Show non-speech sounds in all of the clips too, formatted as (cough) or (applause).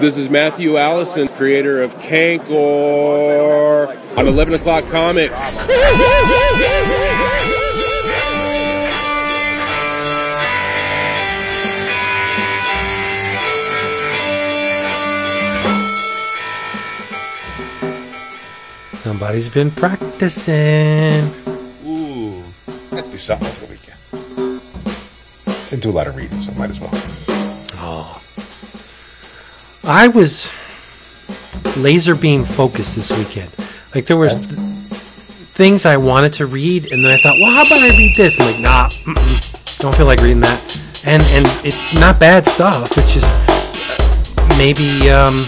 This is Matthew Allison, creator of Cankor on 11 O'Clock Comics. Somebody's been practicing. Ooh, Had to do something over the weekend. Didn't do a lot of reading, so might as well. I was laser beam focused this weekend. Like there was th- things I wanted to read, and then I thought, well, how about I read this? I'm like, nah, don't feel like reading that. And and it's not bad stuff. It's just uh, maybe um,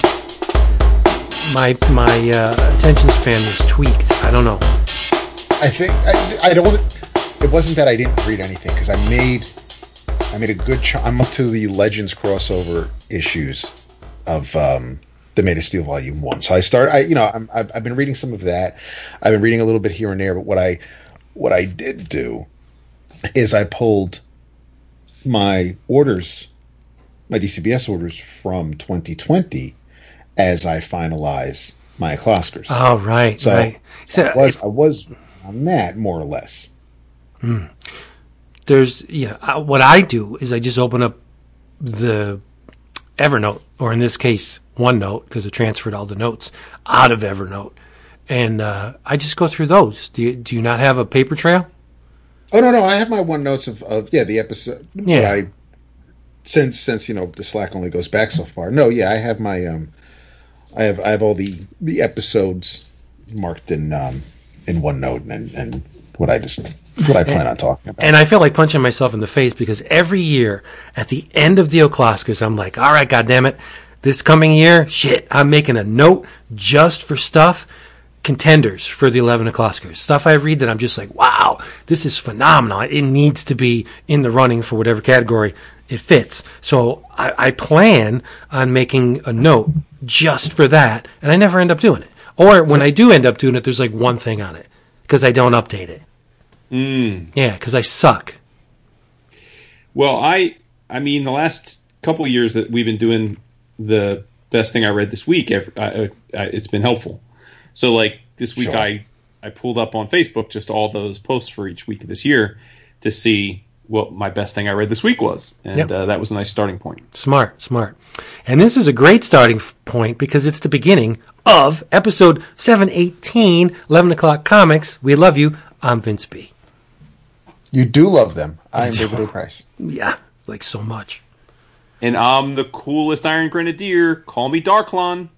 my my uh, attention span was tweaked. I don't know. I think I, I don't. It wasn't that I didn't read anything because I made I made a good. Ch- I'm up to the Legends crossover issues of um, the Man of Steel Volume One. So I start. I you know I'm, I've, I've been reading some of that. I've been reading a little bit here and there. But what I what I did do is I pulled my orders, my DCBS orders from 2020 as I finalize my Clockers. Oh right, So, right. So I was I was on that more or less. there's you know uh, what I do is I just open up the Evernote or in this case OneNote because I transferred all the notes out of Evernote and uh, I just go through those. Do you, do you not have a paper trail? Oh no, no, I have my one notes of, of yeah the episode. Yeah. I since since you know the Slack only goes back so far. No, yeah, I have my um, I have I have all the the episodes marked in um in OneNote and and what I just what I plan on talking about. And I feel like punching myself in the face because every year at the end of the O'Clockers, I'm like, all right, goddammit, this coming year, shit, I'm making a note just for stuff, contenders for the 11 O'Clockers. Stuff I read that I'm just like, wow, this is phenomenal. It needs to be in the running for whatever category it fits. So I, I plan on making a note just for that, and I never end up doing it. Or when I do end up doing it, there's like one thing on it because I don't update it. Mm. Yeah, because I suck. Well, I I mean the last couple years that we've been doing the best thing I read this week, I, I, I, it's been helpful. So like this week, Sure. I I pulled up on Facebook just all those posts for each week of this year to see what my best thing I read this week was, and Yep. uh, that was a nice starting point. Smart, smart. And this is a great starting point because it's the beginning of episode 718, 11 o'clock comics. We love you. I'm Vince B. You do love them. I am David A. Price. Yeah, like so much. And I'm the coolest Iron Grenadier. Call me Darklon.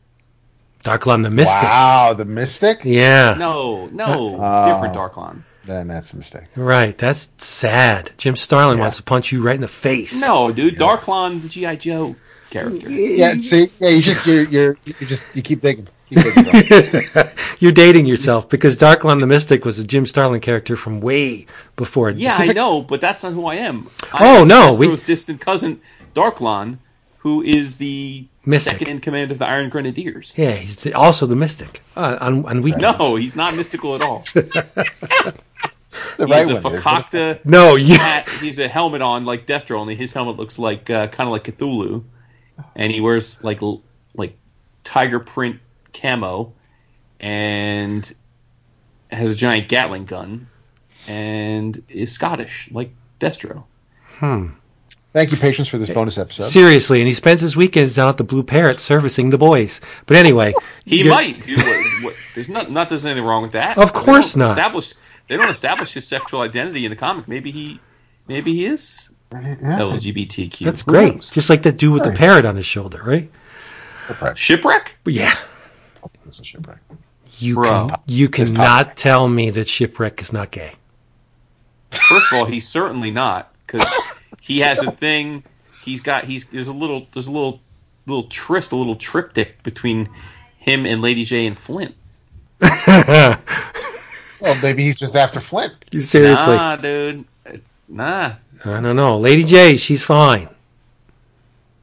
Darklon the Mystic. Wow, the Mystic. Yeah, No, no, Oh. different Darklon. Then that's a mistake. right. That's sad. Jim Starlin Yeah. wants to punch you right in the face. No, dude, Darklon, the GI Joe character. Yeah, see, yeah, you just you're you're you just you keep digging, keep digging. bro. (laughs) You're dating yourself because Darklon the Mystic was a Jim Starlin character from way before. Yeah, I know, but that's not who I am. Oh, I'm no, we- Destro's distant cousin, Darklon, who is the Mystic. second in command of the Iron Grenadiers. Yeah, he's the, also the Mystic uh, on, on weekends. No, he's not mystical at all. (laughs) (laughs) The He's right a one. is. Fakakta No, you. hat. He's a helmet on like Destro, only his helmet looks like uh, kind of like Cthulhu, and he wears like l- like tiger print camo, and has a giant Gatling gun, and is Scottish like Destro. Hmm. Thank you, patience, for this bonus episode. Seriously, and he spends his weekends down at the Blue Parrot servicing the boys. But anyway, He you're- might. Dude, what, what, there's not not there's anything wrong with that. Of course don't. Establish they don't establish his sexual identity in the comic. Maybe he maybe he is LGBTQ. That's great. Just like that dude with the parrot on his shoulder, right? Shipwreck. But yeah, It's a shipwreck. you Bro. can you cannot tell me that shipwreck is not gay. First of all, he's certainly not because he has a thing. He's got he's there's a little there's a little little tryst, a little triptych between him and Lady Jaye and Flint. (laughs) Well, maybe he's just after Flint. Seriously, Nah, dude. Nah. I don't know. Lady Jaye, she's fine.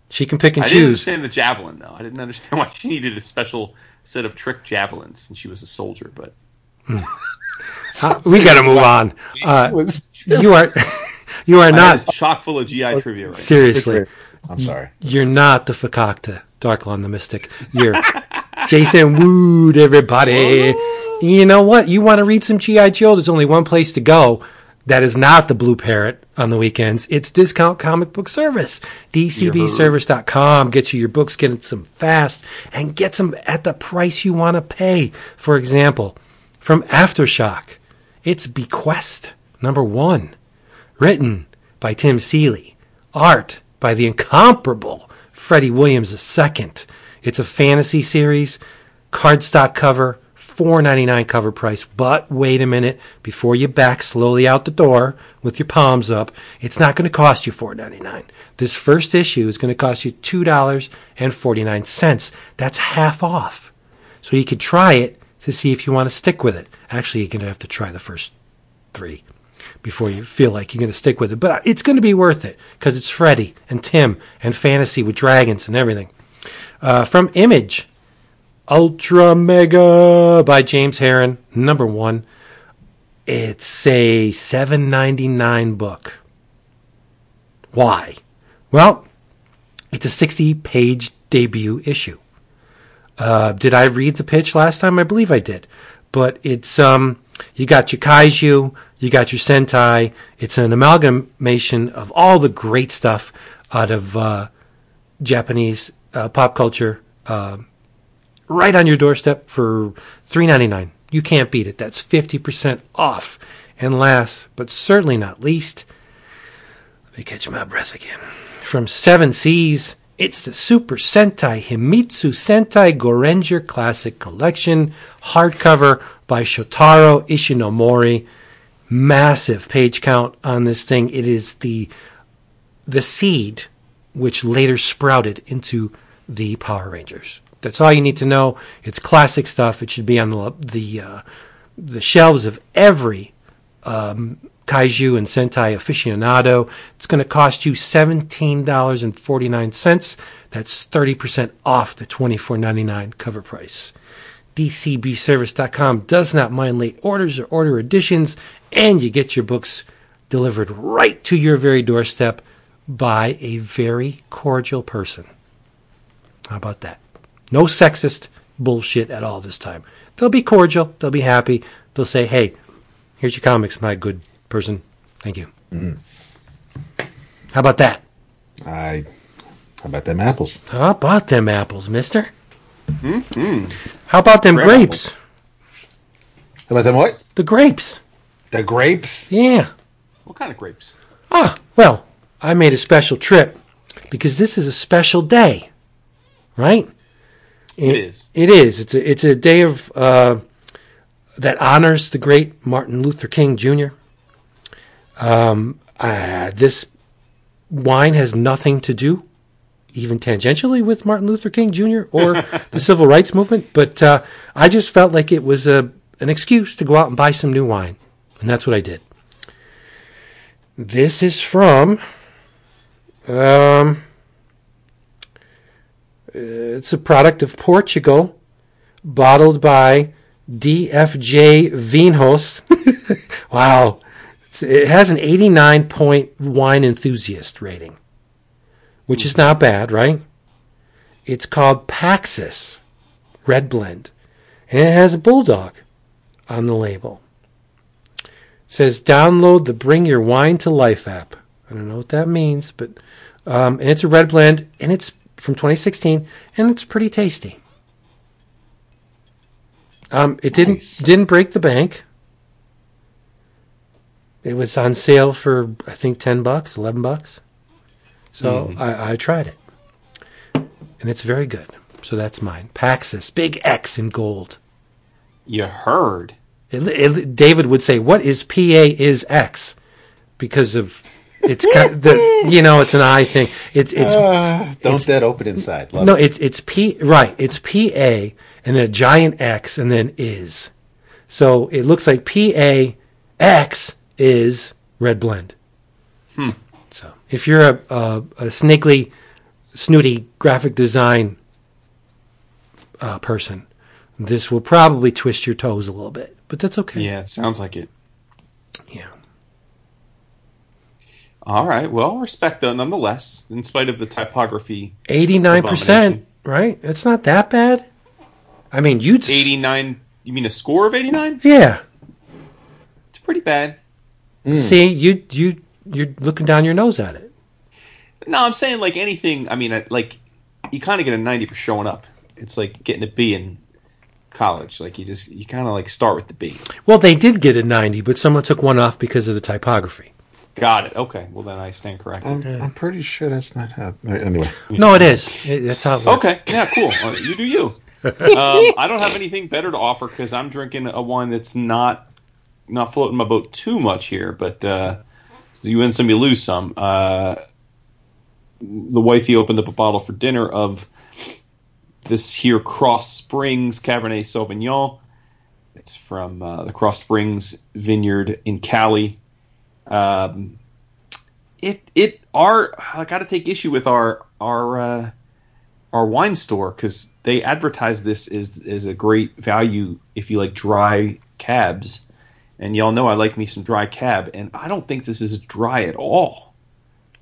She can pick and I didn't choose. understand the javelin though. I didn't understand (laughs) why she needed a special set of trick javelins since she was a soldier. But Uh, we got to move (laughs) on. Uh, you are (laughs) You are not chock full of GI trivia right now. seriously. I'm sorry. You're not the Fakakta, Darklon the Mystic. You're (laughs) Jason Wood, everybody. You know what? You want to read some G.I. Joe? There's only one place to go. That is not the Blue Parrot on the weekends. It's Discount Comic Book Service. DCBService.com. Get you your books, get some fast, and get them at the price you want to pay. For example, from Aftershock, it's Bequest number one, written by Tim Seeley, art by the incomparable Freddie Williams II. It's a fantasy series, cardstock cover, four ninety nine cover price. But wait a minute, before you back slowly out the door with your palms up, it's not going to cost you four ninety nine. This first issue is going to cost you two dollars and forty nine cents. That's half off. So you could try it to see if you want to stick with it. Actually, you're going to have to try the first three before you feel like you're going to stick with it. But it's going to be worth it because it's Freddy and Tim and fantasy with dragons and everything. Uh, from Image, Ultra Mega by James Harren, number one. It's a seven ninety nine book. Why? Well, it's a sixty page debut issue. Uh, did I read the pitch last time? I believe I did. But it's um, you got your kaiju, you got your sentai. It's an amalgamation of all the great stuff out of uh, Japanese uh, pop culture, uh, right on your doorstep for $3.99. You can't beat it. That's fifty percent off. And last, but certainly not least, let me catch my breath again. From Seven Seas, it's the Super Sentai Himitsu Sentai Goranger Classic Collection, hardcover by Shotaro Ishinomori. Massive page count on this thing. It is the the seed which later sprouted into the Power Rangers. That's all you need to know. It's classic stuff. It should be on the the uh, the shelves of every um, kaiju and sentai aficionado. It's going to cost you seventeen dollars and forty nine cents. That's thirty percent off the twenty four ninety nine cover price. DCBService.com does not mind late orders or order additions, and you get your books delivered right to your very doorstep by a very cordial person. How about that? No sexist bullshit at all this time. They'll be cordial. They'll be happy. They'll say, hey, here's your comics, my good person. Thank you. How about that? I. How about them apples? How about them apples, mister? Hmm. How about them Crab grapes? How about them what? The grapes. The grapes? Yeah. What kind of grapes? Ah, well, I made a special trip because this is a special day, right? It is. It is. It's a it's a day of uh, that honors the great Martin Luther King Jr. Um, uh, this wine has nothing to do, even tangentially, with Martin Luther King Jr. or (laughs) the civil rights movement. But uh, I just felt like it was a an excuse to go out and buy some new wine, and that's what I did. This is from. Um, it's a product of Portugal, bottled by DFJ Vinhos. (laughs) wow. It has an 89 point wine enthusiast rating, which is not bad, right? It's called Paxis Red Blend, and it has a bulldog on the label. It says download the Bring Your Wine to Life app. I don't know what that means, but um, and it's a red blend, and it's from 2016, and it's pretty tasty. Um, it didn't Nice. didn't break the bank. It was on sale for I think 10 bucks, 11 bucks. So I, I tried it, and it's very good. So that's mine. Paxis, big X in gold. You heard. It, it, David would say, "What is PA is X?" Because of it's kind of the you know it's an eye thing. It's it's Uh, don't It's- that open inside. Love no, it. it's it's P right. It's P A and then a giant X and then is. So it looks like P A X is red blend. Hmm. So if you're a, a a snakely, snooty graphic design uh, person, this will probably twist your toes a little bit, but that's okay. Yeah, it sounds like it. Yeah. All right. Well, respect though, nonetheless, in spite of the typography. Eighty nine percent, right? It's not that bad. I mean, you'd s- Eighty nine. You mean a score of eighty nine? Yeah. It's pretty bad. Hmm. Hmm. See, you you you're looking down your nose at it. No, I'm saying like anything. I mean, like you kind of get a ninety for showing up. It's like getting a B in college. Like you just you kind of like start with the B. Well, they did get a ninety, but someone took one off because of the typography. Got it. Okay. Well, then I stand corrected. I'm, I'm pretty sure that's not how. Anyway, No, it is. It, that's how. It works. Okay. Yeah. Cool. (laughs) Uh, you do you. um, I don't have anything better to offer because I'm drinking a wine that's not not floating my boat too much here. But uh, so you win some, you lose some. Uh, the wifey opened up a bottle for dinner of this here Cross Springs Cabernet Sauvignon. It's from uh, the Cross Springs Vineyard in Cali. Um, it it our I got to take issue with our our uh, our wine store because they advertise this as as a great value if you like dry cabs, and y'all know I like me some dry cab, and I don't think this is dry at all.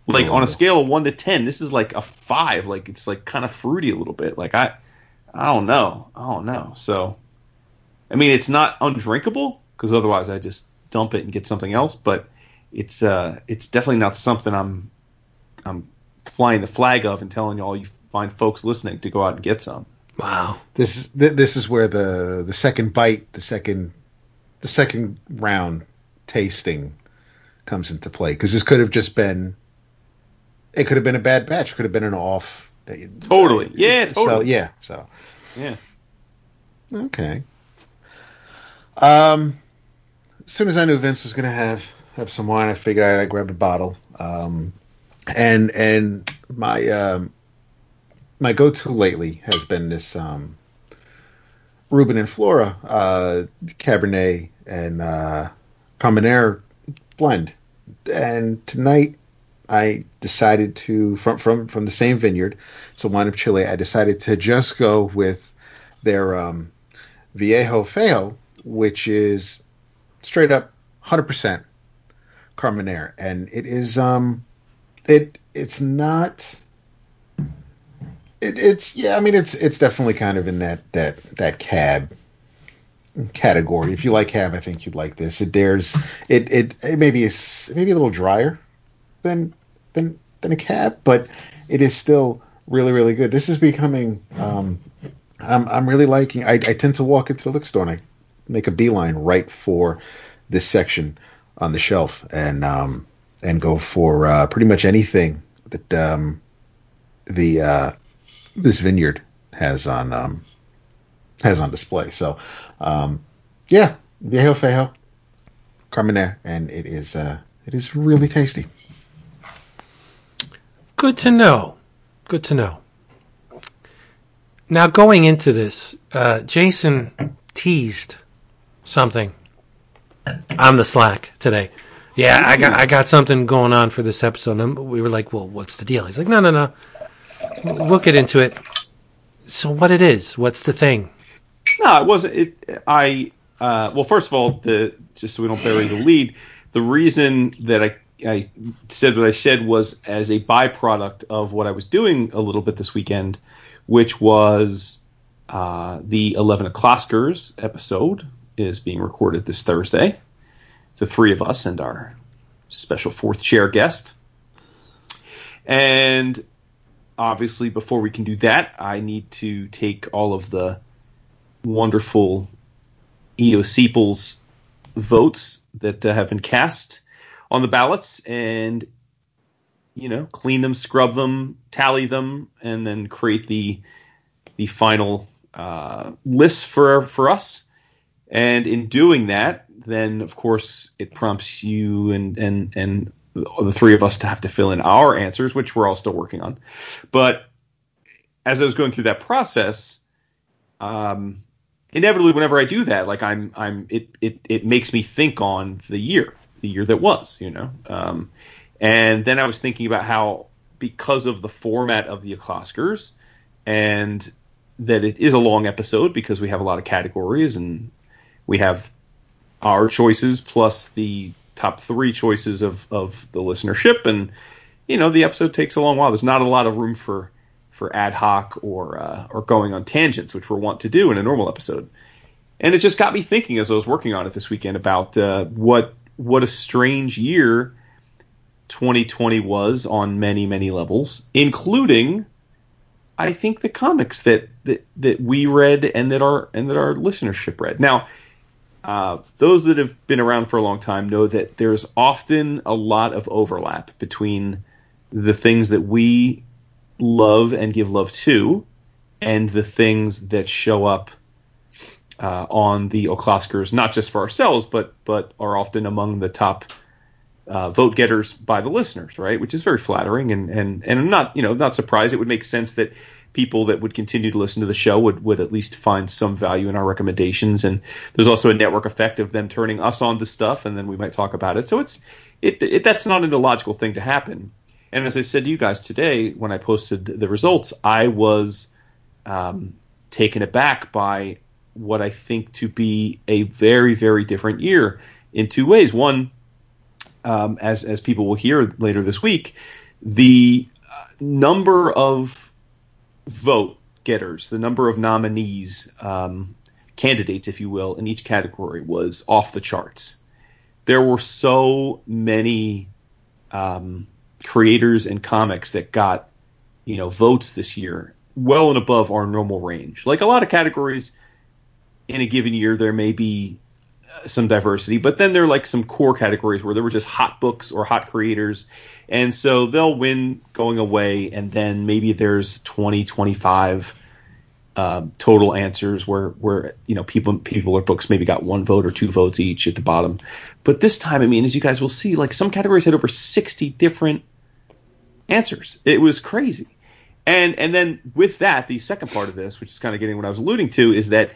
Like on a scale of one to ten, this is like a five. Like it's like kind of fruity a little bit. Like I, I don't know, I don't know. So, I mean, it's not undrinkable because otherwise I just dump it and get something else. But it's uh, it's definitely not something I'm I'm flying the flag of and telling all you fine folks listening to go out and get some. Wow. this is this is where the the second bite, the second the second round tasting comes into play because this could have just been it could have been a bad batch, could have been an off. Totally. Yeah, So yeah, so Yeah. okay. Um, as soon as I knew Vince was going to have have some wine, I figured I, I grabbed a bottle. Um, and and my um, my go to lately has been this um, Ruben and Flora uh, Cabernet and uh, Carmenere blend. And tonight I decided to from from from the same vineyard, so wine of Chile. I decided to just go with their um, Viejo Feo, which is straight up 100% Carmenere, and it is um, it it's not. It, it's yeah, I mean it's it's definitely kind of in that that that cab category. If you like cab, I think you'd like this. It there's it it, it maybe is maybe a little drier than than than a cab, but it is still really really good. This is becoming um, I'm I'm really liking. I, I tend to walk into the liquor store and I make a beeline right for this section on the shelf and um and go for uh, pretty much anything that um the uh this vineyard has on um has on display. So um yeah, Viejo Feo, Carmenere, and it is uh it is really tasty. Good to know. Good to know. Now, going into this, uh, Jason teased something on the Slack today. Yeah, I got I got something going on for this episode. And we were like, "Well, what's the deal?" He's like, "No, no, no. We'll get into it." So, what it is? What's the thing? No, it wasn't. It. I. Uh, well, first of all, the just so we don't bury the lead, the reason that I I said what I said was as a byproduct of what I was doing a little bit this weekend, which was uh, the Eleven O'clockers episode is being recorded this Thursday. The three of us and our special fourth chair guest, and obviously before we can do that, I need to take all of the wonderful EOCeeples votes that uh, have been cast on the ballots and you know clean them scrub them tally them and then create the the final uh, list for for us and in doing that then of course it prompts you and and and the three of us to have to fill in our answers which we're all still working on but as i was going through that process um inevitably whenever I do that, like I'm I'm it it it makes me think on the year, the year that was, you know. Um, and then I was thinking about how because of the format of the O'Clockers and that it is a long episode because we have a lot of categories and we have our choices plus the top three choices of of the listenership, and you know the episode takes a long while. There's not a lot of room for for ad hoc or uh, or going on tangents, which we're wont to do in a normal episode. And it just got me thinking as I was working on it this weekend about uh, what what a strange year 2020 was on many many levels, including I think the comics that that that we read and that our and that our listenership read. Now, uh, those that have been around for a long time know that there's often a lot of overlap between the things that we love and give love to, and the things that show up uh, on the O'Clockers, not just for ourselves, but but are often among the top uh, vote getters by the listeners, right? Which is very flattering, and and and I'm not you know not surprised. It would make sense that people that would continue to listen to the show would would at least find some value in our recommendations, and there's also a network effect of them turning us on to stuff, and then we might talk about it. So it's it, it that's not an illogical thing to happen. And as I said to you guys today when I posted the results, I was um, taken aback by what I think to be a very very different year in two ways. One um, as as people will hear later this week, the uh, number of vote getters, the number of nominees, um, candidates, if you will, in each category was off the charts. There were so many um, creators and comics that got you know votes this year, well and above our normal range. Like a lot of categories in a given year, there may be some diversity, but then there are like some core categories where there were just hot books or hot creators. And so they'll win going away, and then maybe there's 20, 25 uh, total answers where, where you know people people or books maybe got one vote or two votes each at the bottom. But this time, I mean, as you guys will see, like some categories had over 60 different answers. It was crazy. And and then with that, the second part of this, which is kind of getting what I was alluding to, is that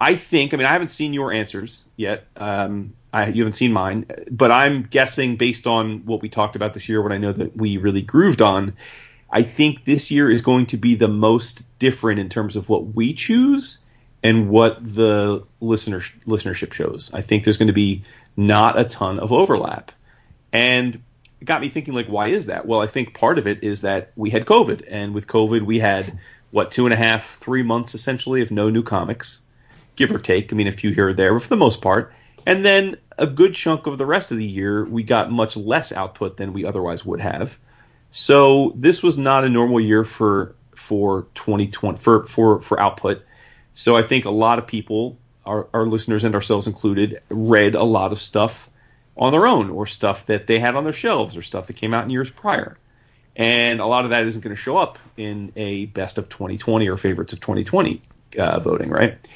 I think. I mean, I haven't seen your answers yet. Um, I, you haven't seen mine, but I'm guessing based on what we talked about this year, what I know that we really grooved on. I think this year is going to be the most different in terms of what we choose and what the listener listenership shows. I think there's going to be not a ton of overlap, and it got me thinking like, why is that? Well, I think part of it is that we had COVID, and with COVID, we had what two and a half, three months essentially of no new comics give or take. I mean, a few here or there, but for the most part. And then a good chunk of the rest of the year, we got much less output than we otherwise would have. So this was not a normal year for for 2020 for for for output. So I think a lot of people, our, our listeners and ourselves included, read a lot of stuff on their own or stuff that they had on their shelves or stuff that came out in years prior. And a lot of that isn't going to show up in a best of 2020 or favorites of 2020 uh, voting, right?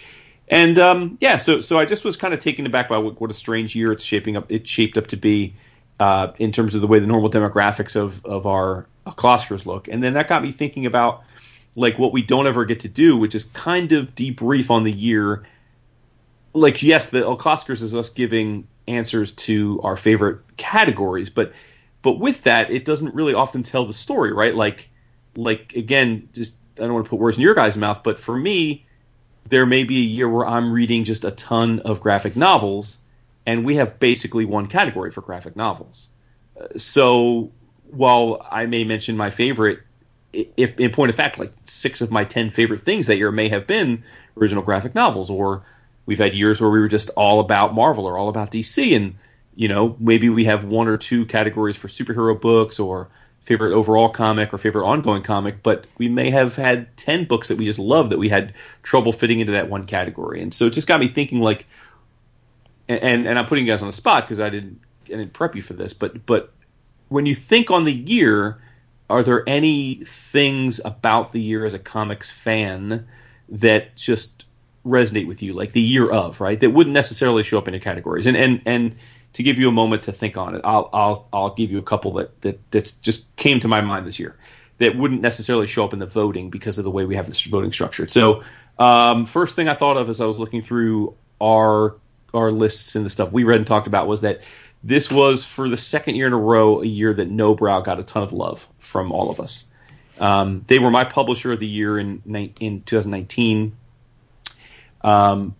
And um, yeah, so so I just was kind of taken aback by what, what, a strange year it's shaping up. It shaped up to be uh, in terms of the way the normal demographics of of our O'Clockers look. And then that got me thinking about like what we don't ever get to do, which is kind of debrief on the year. Like yes, the O'Clockers is us giving answers to our favorite categories, but but with that, it doesn't really often tell the story, right? Like like again, just I don't want to put words in your guys' mouth, but for me there may be a year where I'm reading just a ton of graphic novels, and we have basically one category for graphic novels. Uh, so while I may mention my favorite, if in point of fact, like six of my ten favorite things that year may have been original graphic novels, or we've had years where we were just all about Marvel or all about DC, and you know maybe we have one or two categories for superhero books or favorite overall comic or favorite ongoing comic, but we may have had 10 books that we just love that we had trouble fitting into that one category. And so it just got me thinking like, and, and I'm putting you guys on the spot because I didn't, I didn't prep you for this, but, but when you think on the year, are there any things about the year as a comics fan that just resonate with you, like the year of, right? That wouldn't necessarily show up in your categories. And, and, and, to give you a moment to think on it, I'll I'll I'll give you a couple that that, that just came to my mind this year that wouldn't necessarily show up in the voting because of the way we have this voting structured. So, um, first thing I thought of as I was looking through our our lists and the stuff we read and talked about was that this was for the second year in a row a year that Nobrow got a ton of love from all of us. Um, they were my publisher of the year in in 2019. Um,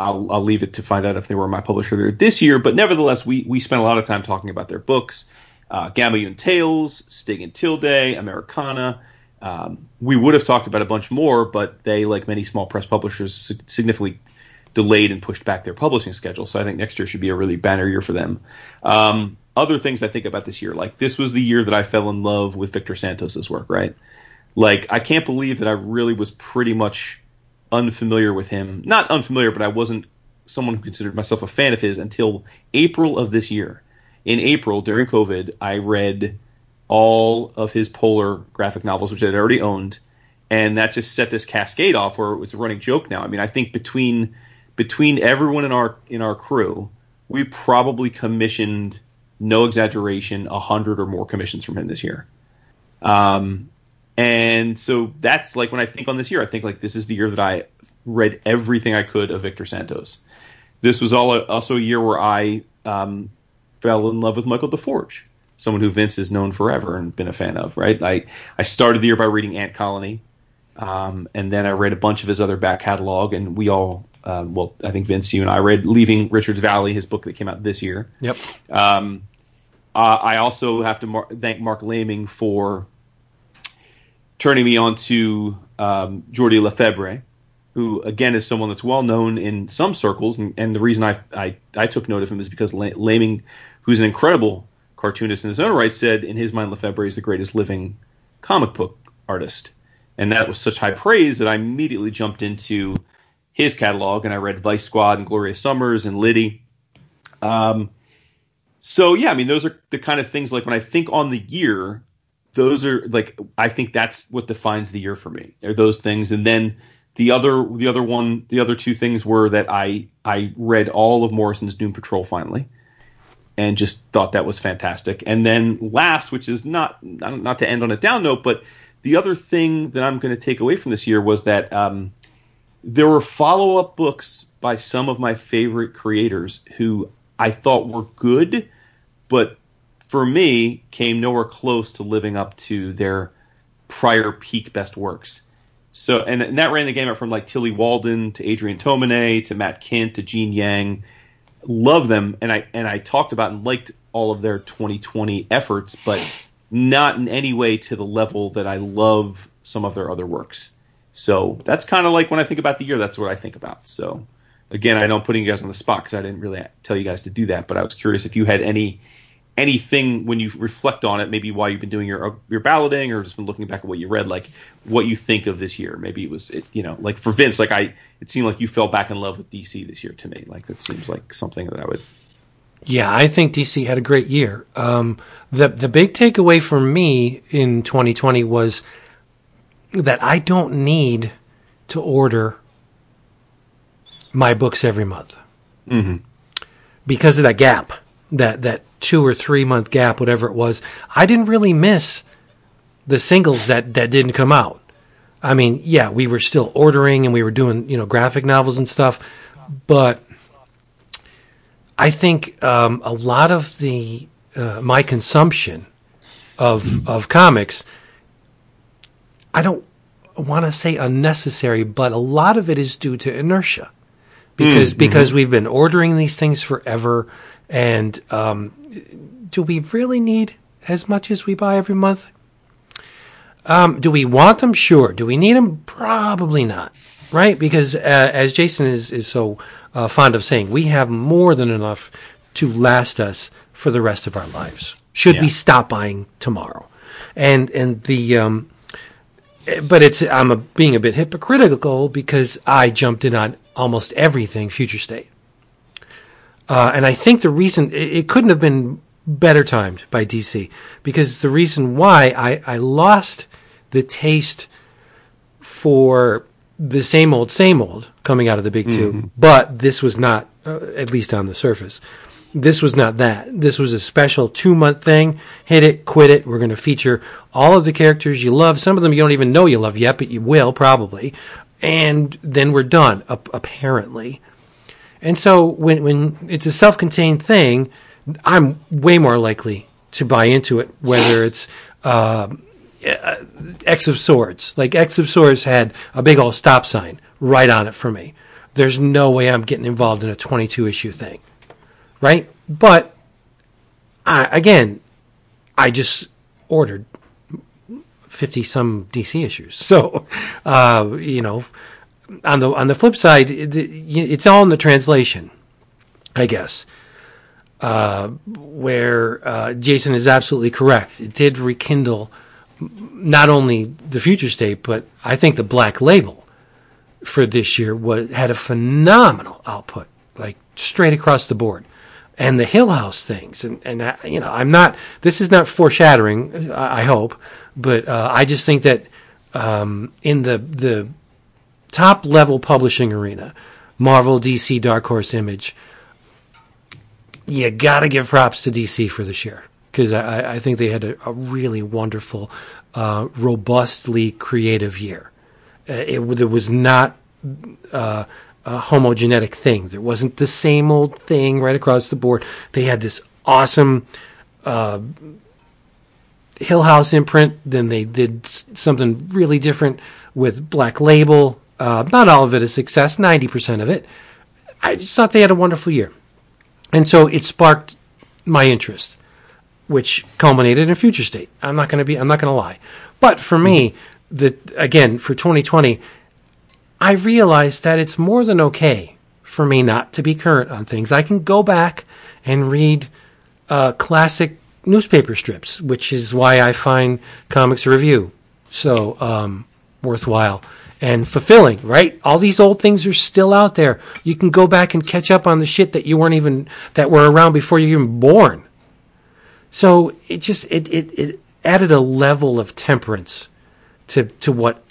I'll, I'll leave it to find out if they were my publisher there this year. But nevertheless, we we spent a lot of time talking about their books, uh, Gamma Tales, Stig and Tilde, Americana. Um, we would have talked about a bunch more, but they, like many small press publishers, significantly delayed and pushed back their publishing schedule. So I think next year should be a really banner year for them. Um, other things I think about this year, like this was the year that I fell in love with Victor Santos's work, right? Like I can't believe that I really was pretty much unfamiliar with him. Not unfamiliar, but I wasn't someone who considered myself a fan of his until April of this year. In April, during COVID, I read all of his polar graphic novels, which I had already owned, and that just set this cascade off where it was a running joke now. I mean, I think between between everyone in our in our crew, we probably commissioned, no exaggeration, a hundred or more commissions from him this year. Um, and so that's like when I think on this year, I think like this is the year that I read everything I could of Victor Santos. This was all also a year where I um, fell in love with Michael DeForge, someone who Vince has known forever and been a fan of. Right? I I started the year by reading Ant Colony, um, and then I read a bunch of his other back catalog, and we all. Um, well, I think Vince, you and I read Leaving Richard's Valley, his book that came out this year. Yep. Um, uh, I also have to mar- thank Marc Laming for turning me on to um, Jordi Lafebre, who again is someone that's well known in some circles, and, and the reason I, I, I took note of him is because Laming, who's an incredible cartoonist in his own right, said in his mind Lefebvre is the greatest living comic book artist, and that was such high praise that I immediately jumped into his catalog and I read Vice Squad and Glorious Summers and Lydie. Um, so yeah, I mean those are the kind of things like when I think on the year, those are like I think that's what defines the year for me. Are those things, and then the other the other one the other two things were that I I read all of Morrison's Doom Patrol finally, and just thought that was fantastic. And then last, which is not not to end on a down note, but the other thing that I'm going to take away from this year was that um, there were follow up books by some of my favorite creators who I thought were good, but for me, came nowhere close to living up to their prior peak best works. So, and, and that ran the gamut from like Tillie Walden to Adrian Tomine to Matt Kindt to Gene Yang. Love them, and I and I talked about and liked all of their 2020 efforts, but not in any way to the level that I love some of their other works. So that's kind of like when I think about the year, that's what I think about. So again, I know I'm putting you guys on the spot because I didn't really tell you guys to do that, but I was curious if you had any anything when you reflect on it, maybe why you've been doing your your balloting or just been looking back at what you read, like what you think of this year. Maybe it was, it, you know, like for Vince, like I, it seemed like you fell back in love with DC this year to me. Like that seems like something that I would. Yeah, I think DC had a great year. Um, the the big takeaway for me in 2020 was that I don't need to order my books every month mm-hmm. because of that gap that that two or three month gap, whatever it was, I didn't really miss the singles that that didn't come out. I mean, yeah, we were still ordering and we were doing you know graphic novels and stuff, but I think um, a lot of the uh, my consumption of of comics, I don't want to say unnecessary, but a lot of it is due to inertia because mm-hmm. because we've been ordering these things forever and um, do we really need as much as we buy every month? Um, do we want them? Sure. Do we need them? Probably not. Right? Because uh, as Jason is is so uh, fond of saying, we have more than enough to last us for the rest of our lives. Should yeah. we stop buying tomorrow? And and the um, but it's I'm a, being a bit hypocritical because I jumped in on almost everything Future State. Uh, and I think the reason it, it, couldn't have been better timed by DC because the reason why I, I lost the taste for the same old, same old coming out of the big mm-hmm. two, but this was not, uh, at least on the surface. This was not that. This was a special two month thing. Hit it, quit it. We're going to feature all of the characters you love. Some of them you don't even know you love yet, but you will probably. And then we're done, apparently. And so when, when it's a self-contained thing, I'm way more likely to buy into it, whether it's, uh, X of Swords. Like X of Swords had a big old stop sign right on it for me. there's no way I'm getting involved in a 22 issue thing, right? But I, again, I just ordered 50 some DC issues. (laughs) So, uh, you know, on the on the flip side, it, it's all in the translation, I guess. Uh, where uh, Jason is absolutely correct. It did rekindle not only the future state, but I think the black label for this year was had a phenomenal output, like straight across the board. And the Hill House things, and and I, you know, I'm not. This is not foreshadowing. I, I hope, but uh, I just think that um, in the the top level publishing arena, Marvel, DC, Dark Horse, Image, you got to give props to DC for this year because I, I, think they had a, a really wonderful, uh, robustly creative year. Uh, it, it, was not uh, a homogenetic thing. There wasn't the same old thing right across the board. They had this awesome uh, Hill House imprint. Then they did something really different with Black Label. Uh, not all of it a success, 90% of it. I just thought they had a wonderful year. And so it sparked my interest, which culminated in Future State. I'm not going to be, I'm not going to lie. But for me, the, again, for 2020, I realized that it's more than okay for me not to be current on things. I can go back and read uh, classic newspaper strips, which is why I find Comics Revue so um, worthwhile and fulfilling, right? All these old things are still out there. You can go back and catch up on the shit that you weren't even, that were around before you even born. So it just, it, it, it added a level of temperance to, to what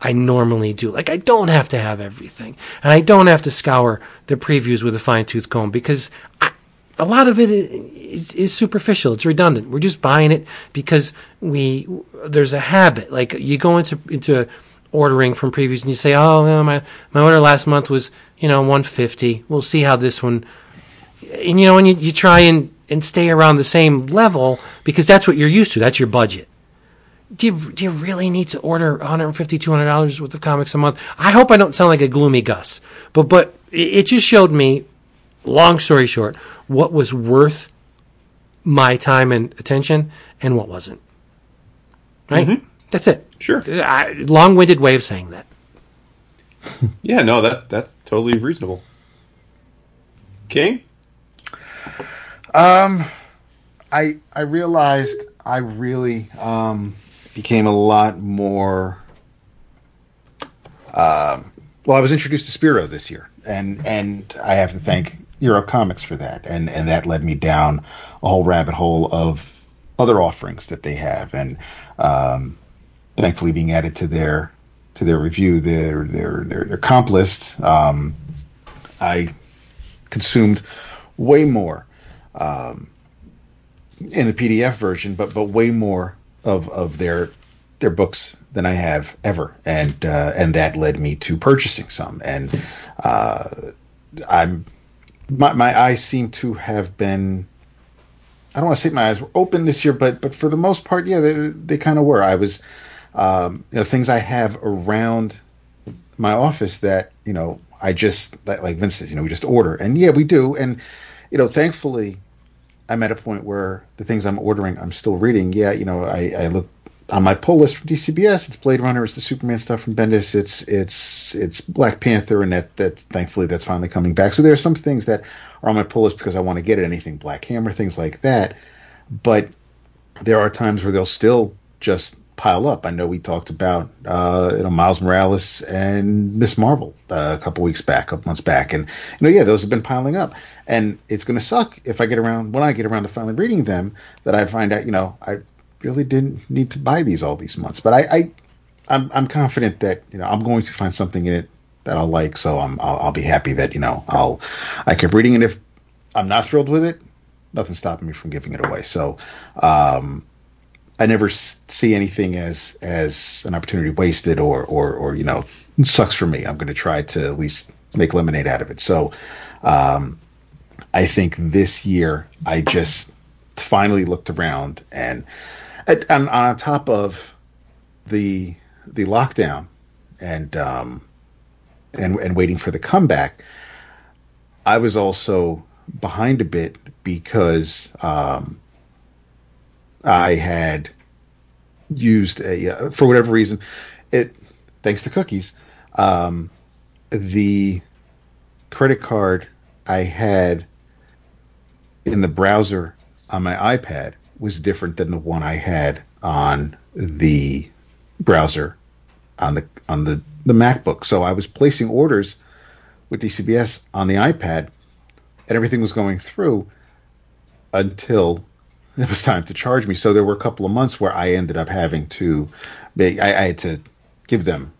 I normally do. Like I don't have to have everything and I don't have to scour the previews with a fine tooth comb because I, a lot of it is, is, superficial. It's redundant. We're just buying it because we, there's a habit. Like you go into, into, ordering from previews and you say, oh, my, my order last month was, you know, 150. We'll see how this one, and you know, and you, you try and, and stay around the same level because that's what you're used to. That's your budget. Do you, do you really need to order 150 $200 worth of comics a month? I hope I don't sound like a gloomy Gus, but, but it just showed me, long story short, what was worth my time and attention and what wasn't. Right? Mm-hmm. That's it. Sure. long-winded way of saying that. (laughs) yeah, no, that that's totally reasonable. King. Um, I I realized I really um became a lot more. Um, well, I was introduced to Spirou this year, and and I have to thank Euro Comics for that, and and that led me down a whole rabbit hole of other offerings that they have, and um, thankfully being added to their to their review, their their their, their comp list. Um, I consumed way more um, in a PDF version, but but way more of of their their books than I have ever, and uh, and that led me to purchasing some. And uh, I'm my my eyes seem to have been. I don't want to say my eyes were open this year, but but for the most part, yeah, they, they kind of were. I was um, you know, things I have around my office that you know I just like Vince says, you know, we just order, and yeah, we do, and you know, thankfully, I'm at a point where the things I'm ordering, I'm still reading. Yeah, you know, I, I look on my pull list from DCBS. It's Blade Runner, it's the Superman stuff from Bendis, it's it's it's Black Panther, and that that thankfully that's finally coming back. So there are some things that are on my pull list because I want to get it. Anything Black Hammer, things like that, but there are times where they'll still just pile up. I know we talked about uh, you know Miles Morales and Miss Marvel uh, a couple weeks back, a couple months back, and you know yeah, those have been piling up, and it's going to suck if I get around when I get around to finally reading them that I find out you know I really didn't need to buy these all these months, but I, I I'm I'm confident that you know I'm going to find something in it that I'll like, so I'm I'll, I'll be happy that you know I'll I keep reading, it if I'm not thrilled with it, nothing's stopping me from giving it away. So. Um, I never see anything as as an opportunity wasted or or or you know sucks for me. I'm going to try to at least make lemonade out of it. So, um, I think this year I just finally looked around and, and on top of the the lockdown and um, and and waiting for the comeback. I was also behind a bit because um, I had used a uh, for whatever reason it thanks to cookies um, the credit card I had in the browser on my iPad was different than the one I had on the browser on the on the the MacBook. So I was placing orders with DCBS on the iPad, and everything was going through until it was time to charge me. So there were a couple of months where I ended up having to, I, I had to give them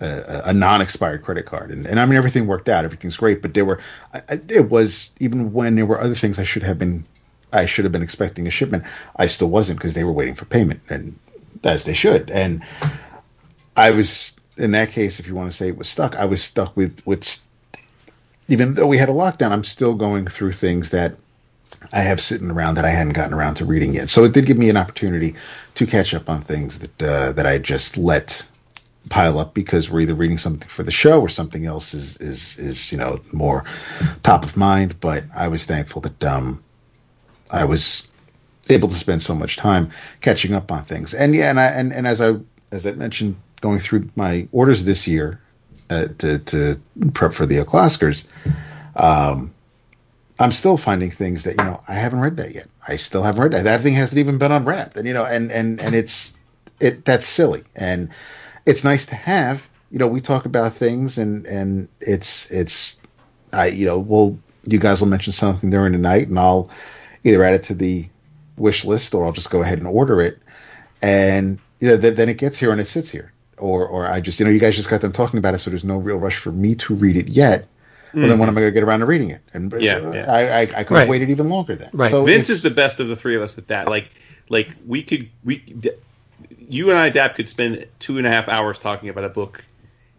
a, a, non-expired credit card, and, and I mean everything worked out, everything's great. But there were, I, it was even when there were other things I should have been, I should have been expecting a shipment, I still wasn't because they were waiting for payment, and as they should. And I was in that case, if you want to say it was stuck, I was stuck with with. Even though we had a lockdown, I'm still going through things that I have sitting around that I hadn't gotten around to reading yet. So it did give me an opportunity to catch up on things that uh, that I just let pile up because we're either reading something for the show or something else is is is you know more top of mind. But I was thankful that um, I was able to spend so much time catching up on things. And yeah, and I and, and as I as I mentioned, going through my orders this year uh, to to prep for the O'Clockers, um, I'm still finding things that you know I haven't read that yet. I still haven't read that. That thing hasn't even been unwrapped, and you know, and and and it's it that's silly, and it's nice to have. You know, we talk about things, and and it's it's, I you know, well, you guys will mention something during the night, and I'll either add it to the wish list or I'll just go ahead and order it, and you know, th- then it gets here and it sits here, or or I just you know, you guys just got them talking about it, so there's no real rush for me to read it yet well, then when am I going to get around to reading it? And yeah, uh, yeah. I, I, I could have Right. waited even longer then. Right. So Vince is the best of the three of us at that. Like, like we could, we, d- you and I, Dap, could spend two and a half hours talking about a book,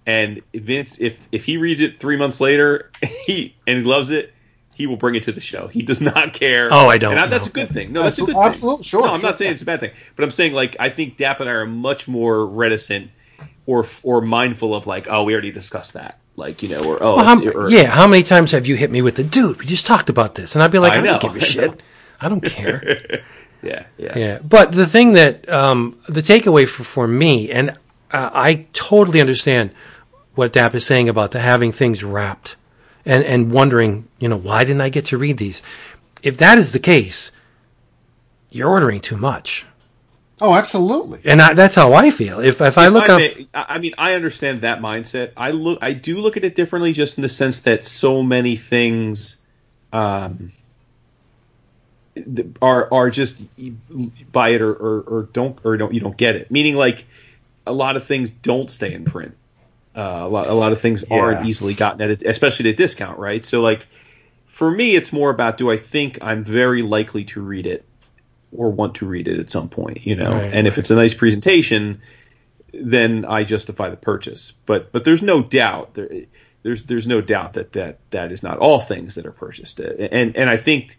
and Vince, if if he reads it three months later, (laughs) he and loves it, he will bring it to the show. He does not care. Oh, I don't, And that's a good thing. No, that's a good thing. absolutely, sure, No, I'm sure. not saying it's a bad thing, but I'm saying like I think Dap and I are much more reticent or or mindful of like, oh, we already discussed that, like you know, or oh, Well, how, or- yeah, how many times have you hit me with the dude? We just talked about this, and I'd be like, I I, know, don't give a I know. shit. I don't care. (laughs) yeah, yeah, yeah, but the thing that um, the takeaway for for me, and uh, I totally understand what Dap is saying about the having things wrapped, and and wondering, you know, why didn't I get to read these? If that is the case, you're ordering too much, Oh, absolutely. and I, that's how I feel. If if I look I up, may- I I mean, I understand that mindset. I look, I do look at it differently, just in the sense that so many things, um, are are just buy it or, or, or don't or don't you don't get it. Meaning, like a lot of things don't stay in print. Uh, a lot a lot of things Yeah. aren't easily gotten at, a, especially at a discount, right? So, like for me, it's more about do I think I'm very likely to read it or want to read it at some point, you know? Right, and if it's a nice presentation, then I justify the purchase. But but there's no doubt there there's there's no doubt that that that is not all things that are purchased. And and I think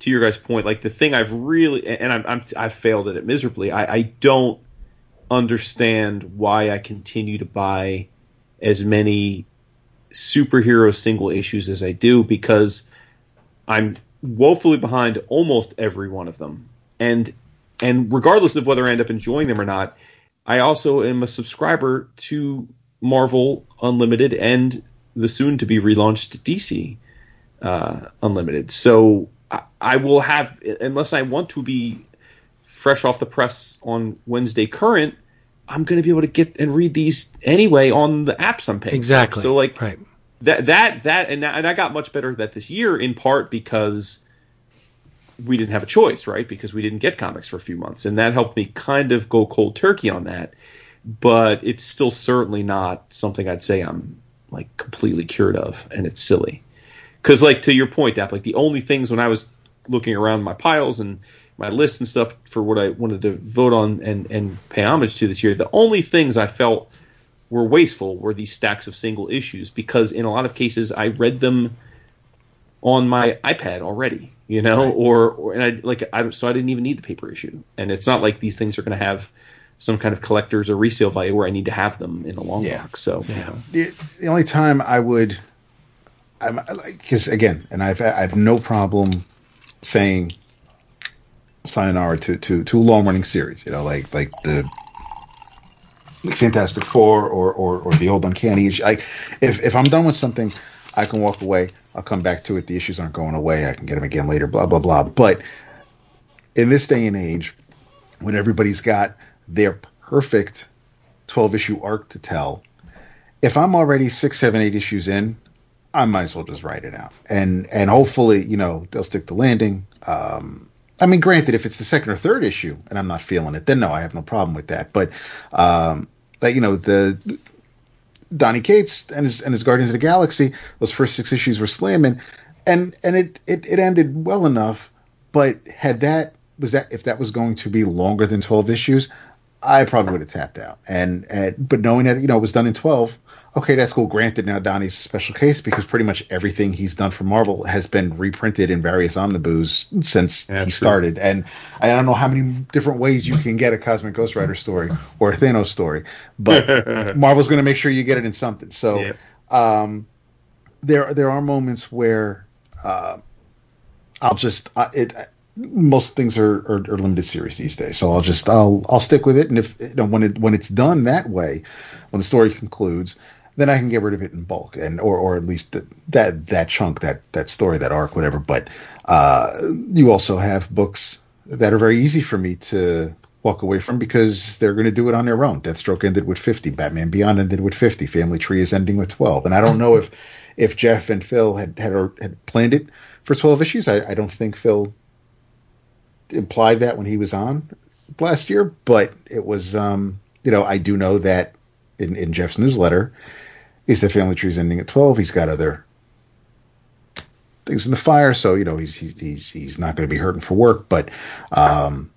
to your guys' point, like the thing I've really and I'm, I'm I've failed at it miserably. I, I don't understand why I continue to buy as many superhero single issues as I do because I'm woefully behind almost every one of them. And and regardless of whether I end up enjoying them or not, I also am a subscriber to Marvel Unlimited and the soon to be relaunched DC uh, Unlimited. So I, I will have, unless I want to be fresh off the press on Wednesday current, I'm going to be able to get and read these anyway on the apps I'm paying. exactly. So like right. that that that and, that, and I got much better at that this year in part because we didn't have a choice, right? Because we didn't get comics for a few months, and that helped me kind of go cold turkey on that. But it's still certainly not something I'd say I'm like completely cured of, and it's silly. Because like to your point, Dap, like the only things when I was looking around my piles and my lists and stuff for what I wanted to vote on and and pay homage to this year, the only things I felt were wasteful were these stacks of single issues because in a lot of cases I read them on my iPad already, you know, or, or and I like I so I didn't even need the paper issue. And it's not like these things are going to have some kind of collector's or resale value where I need to have them in a long Yeah. box. So Yeah. the, the only time I would, I'm like, because again, and I've I have no problem saying sayonara to to to a long running series. You know, like like the Fantastic Four or or, or the old Uncanny. issue. I if if I'm done with something, I can walk away. I'll come back to it. The issues aren't going away. I can get them again later. Blah blah blah. But in this day and age, when everybody's got their perfect 12 issue arc to tell, if I'm already six, seven, eight issues in, I might as well just write it out. And and hopefully, you know, they'll stick the landing. Um, I mean, granted, if it's the second or third issue and I'm not feeling it, then no, I have no problem with that. But um, that you know, the Donny Cates and his and his Guardians of the Galaxy, those first six issues were slamming, and and it it, it ended well enough. But had that was that if that was going to be longer than twelve issues, I probably would have tapped out. And, and but knowing that you know it was done in twelve, okay, that's cool. Granted, now Donny's a special case because pretty much everything he's done for Marvel has been reprinted in various omnibus since he started. And I don't know how many different ways you can get a Cosmic Ghost Rider story or a Thanos story, but (laughs) Marvel's going to make sure you get it in something. So Yeah. um, there there are moments where uh, I'll just uh, it. Most things are, are, are limited series these days, so I'll just I'll I'll stick with it, and if you know when it when it's done that way, when the story concludes, then I can get rid of it in bulk, and or or at least that that that chunk that that story that arc whatever. But uh, you also have books that are very easy for me to walk away from because they're going to do it on their own. Deathstroke ended with 50, Batman Beyond ended with 50, Family Tree is ending with 12. And I don't know if if Jeff and Phil had had, had planned it for 12 issues. I, I don't think Phil implied that when he was on last year, but it was um, you know, I do know that in, in Jeff's newsletter is that Family Tree is ending at 12. He's got other things in the fire, so you know he's he's he's, not going to be hurting for work. But um,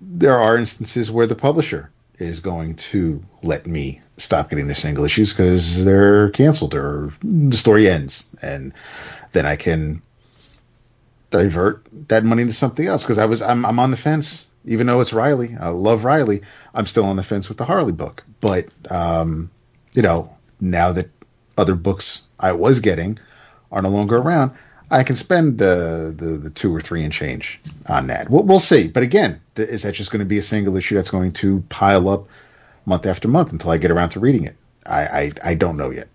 there are instances where the publisher is going to let me stop getting their single issues because they're canceled or the story ends, and then I can divert that money into something else because I was I'm I'm on the fence. Even though it's Riley, I love Riley. I'm still on the fence with the Harley book. But um, you know, now that other books I was getting are no longer around, I can spend the the, the two or three and change on that. We'll, we'll see. But again, is that just going to be a single issue that's going to pile up month after month until I get around to reading it? I I, I don't know yet.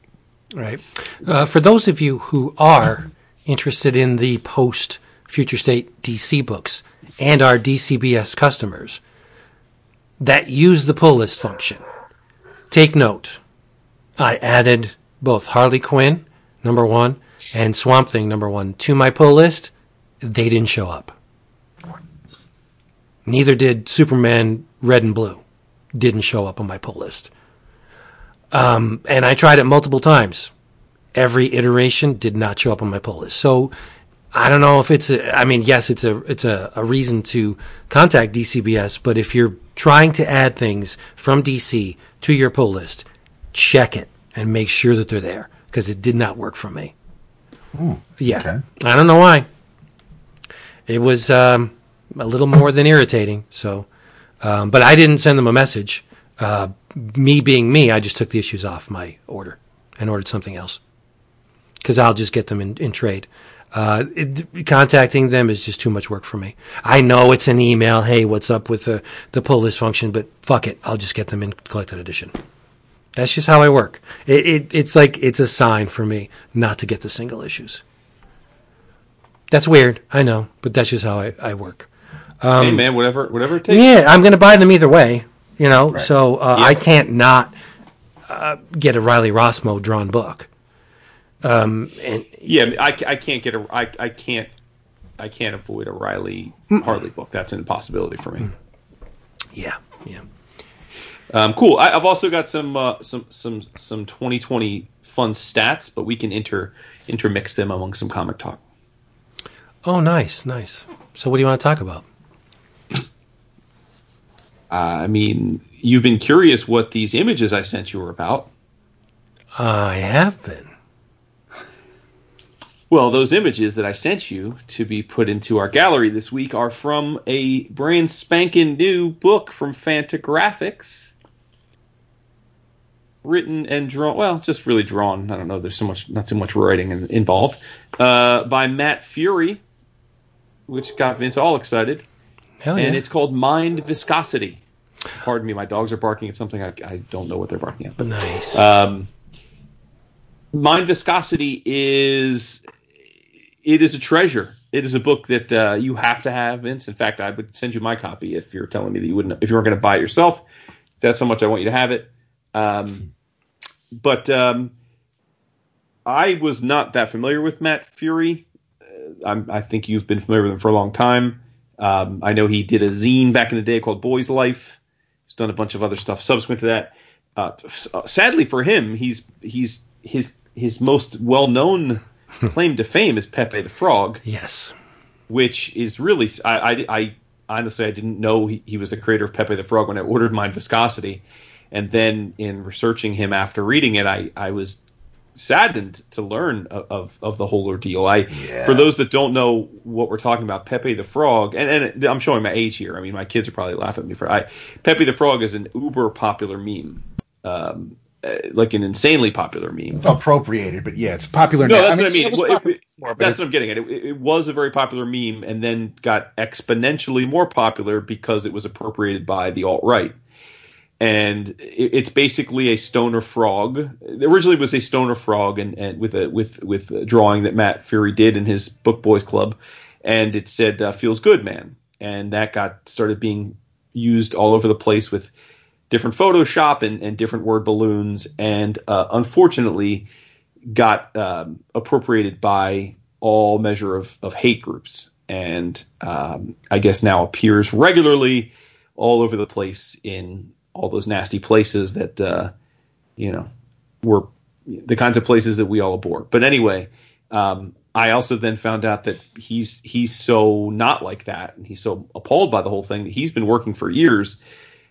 Right. Uh, for those of you who are interested in the post Future State DC books and our DCBS customers that use the pull list function, take note. I added both Harley Quinn, number one, and Swamp Thing, number one, to my pull list. They didn't show up. Neither did Superman Red and Blue. Didn't show up on my pull list. Um, and I tried it multiple times. Every iteration did not show up on my pull list. So I don't know if it's a, I mean, yes, it's a, it's a, a reason to contact DCBS, but if you're trying to add things from DC to your pull list, check it and make sure that they're there because it did not work for me. yeah. okay. I don't know why. It was, um, a little more than irritating. So, um, but I didn't send them a message. Uh, me being me, I just took the issues off my order and ordered something else because I'll just get them in, in trade. Uh, it, contacting them is just too much work for me. I know it's an email. Hey, what's up with the, the pull list function? But fuck it. I'll just get them in collected edition. That's just how I work. It, it, it's like, it's a sign for me not to get the single issues. That's weird. I know, but that's just how I, I work. hey man, whatever whatever it takes. Um, Yeah, I'm going to buy them either way. You know, so uh, Yeah. I can't not uh, get a Riley Rossmo drawn book. Um, and Yeah, I, I can't get a I, I can't I can't avoid a Riley Harley book. That's an impossibility for me. yeah, yeah. Um, cool. I, I've also got some uh, some some some 2020 fun stats, but we can inter intermix them among some comic talk. Oh, nice, nice. So, what do you want to talk about? Uh, I mean, you've been curious what these images I sent you were about. I have been. Well, those images that I sent you to be put into our gallery this week are from a brand spanking new book from Fantagraphics. Written and drawn, well, just really drawn. I don't know. There's so much, not too much writing in, involved. Uh, by Matt Furie, which got Vince all excited, Hell yeah. and it's called Mind Viscosity. Pardon me, my dogs are barking at something I, I don't know what they're barking at. But nice. um, Mind Viscosity is it is a treasure. It is a book that uh, you have to have, Vince. In fact, I would send you my copy if you're telling me that you wouldn't, if you weren't going to buy it yourself. That's how much I want you to have it. Um, but um, I was not that familiar with Matt Furie. Uh, I'm, I think you've been familiar with him for a long time. Um, I know he did a zine back in the day called Boy's Life. He's done a bunch of other stuff subsequent to that. Uh, uh, sadly for him, he's he's his his most well known (laughs) claim to fame is Pepe the Frog, yes. which is really I, I, I honestly I didn't know he, he was the creator of Pepe the Frog when I ordered Mind Viscosity, and then in researching him after reading it, I I was saddened to learn of of, the whole ordeal. I Yeah. for those that don't know what we're talking about, Pepe the Frog, and, and I'm showing my age here. I mean, my kids are probably laughing at me for I. Pepe the Frog is an uber popular meme, um, uh, like an insanely popular meme. appropriated, but yeah, it's popular No, now. that's what I mean. it was Well, it- it- before, that's what I'm getting at. It, it was a very popular meme, and then got exponentially more popular because it was appropriated by the alt right. And it, it's basically a stoner frog. Originally, it was a stoner frog, and, and with a with with a drawing that Matt Furie did in his Book Boys Club, and it said uh, "Feels Good, Man," and that got started being used all over the place with different Photoshop and, and different word balloons, and uh, unfortunately got um, appropriated by all measure of, of hate groups, and um, I guess now appears regularly all over the place in all those nasty places that uh, you know were the kinds of places that we all abhor. But anyway, um, I also then found out that he's he's so not like that, and he's so appalled by the whole thing that he's been working for years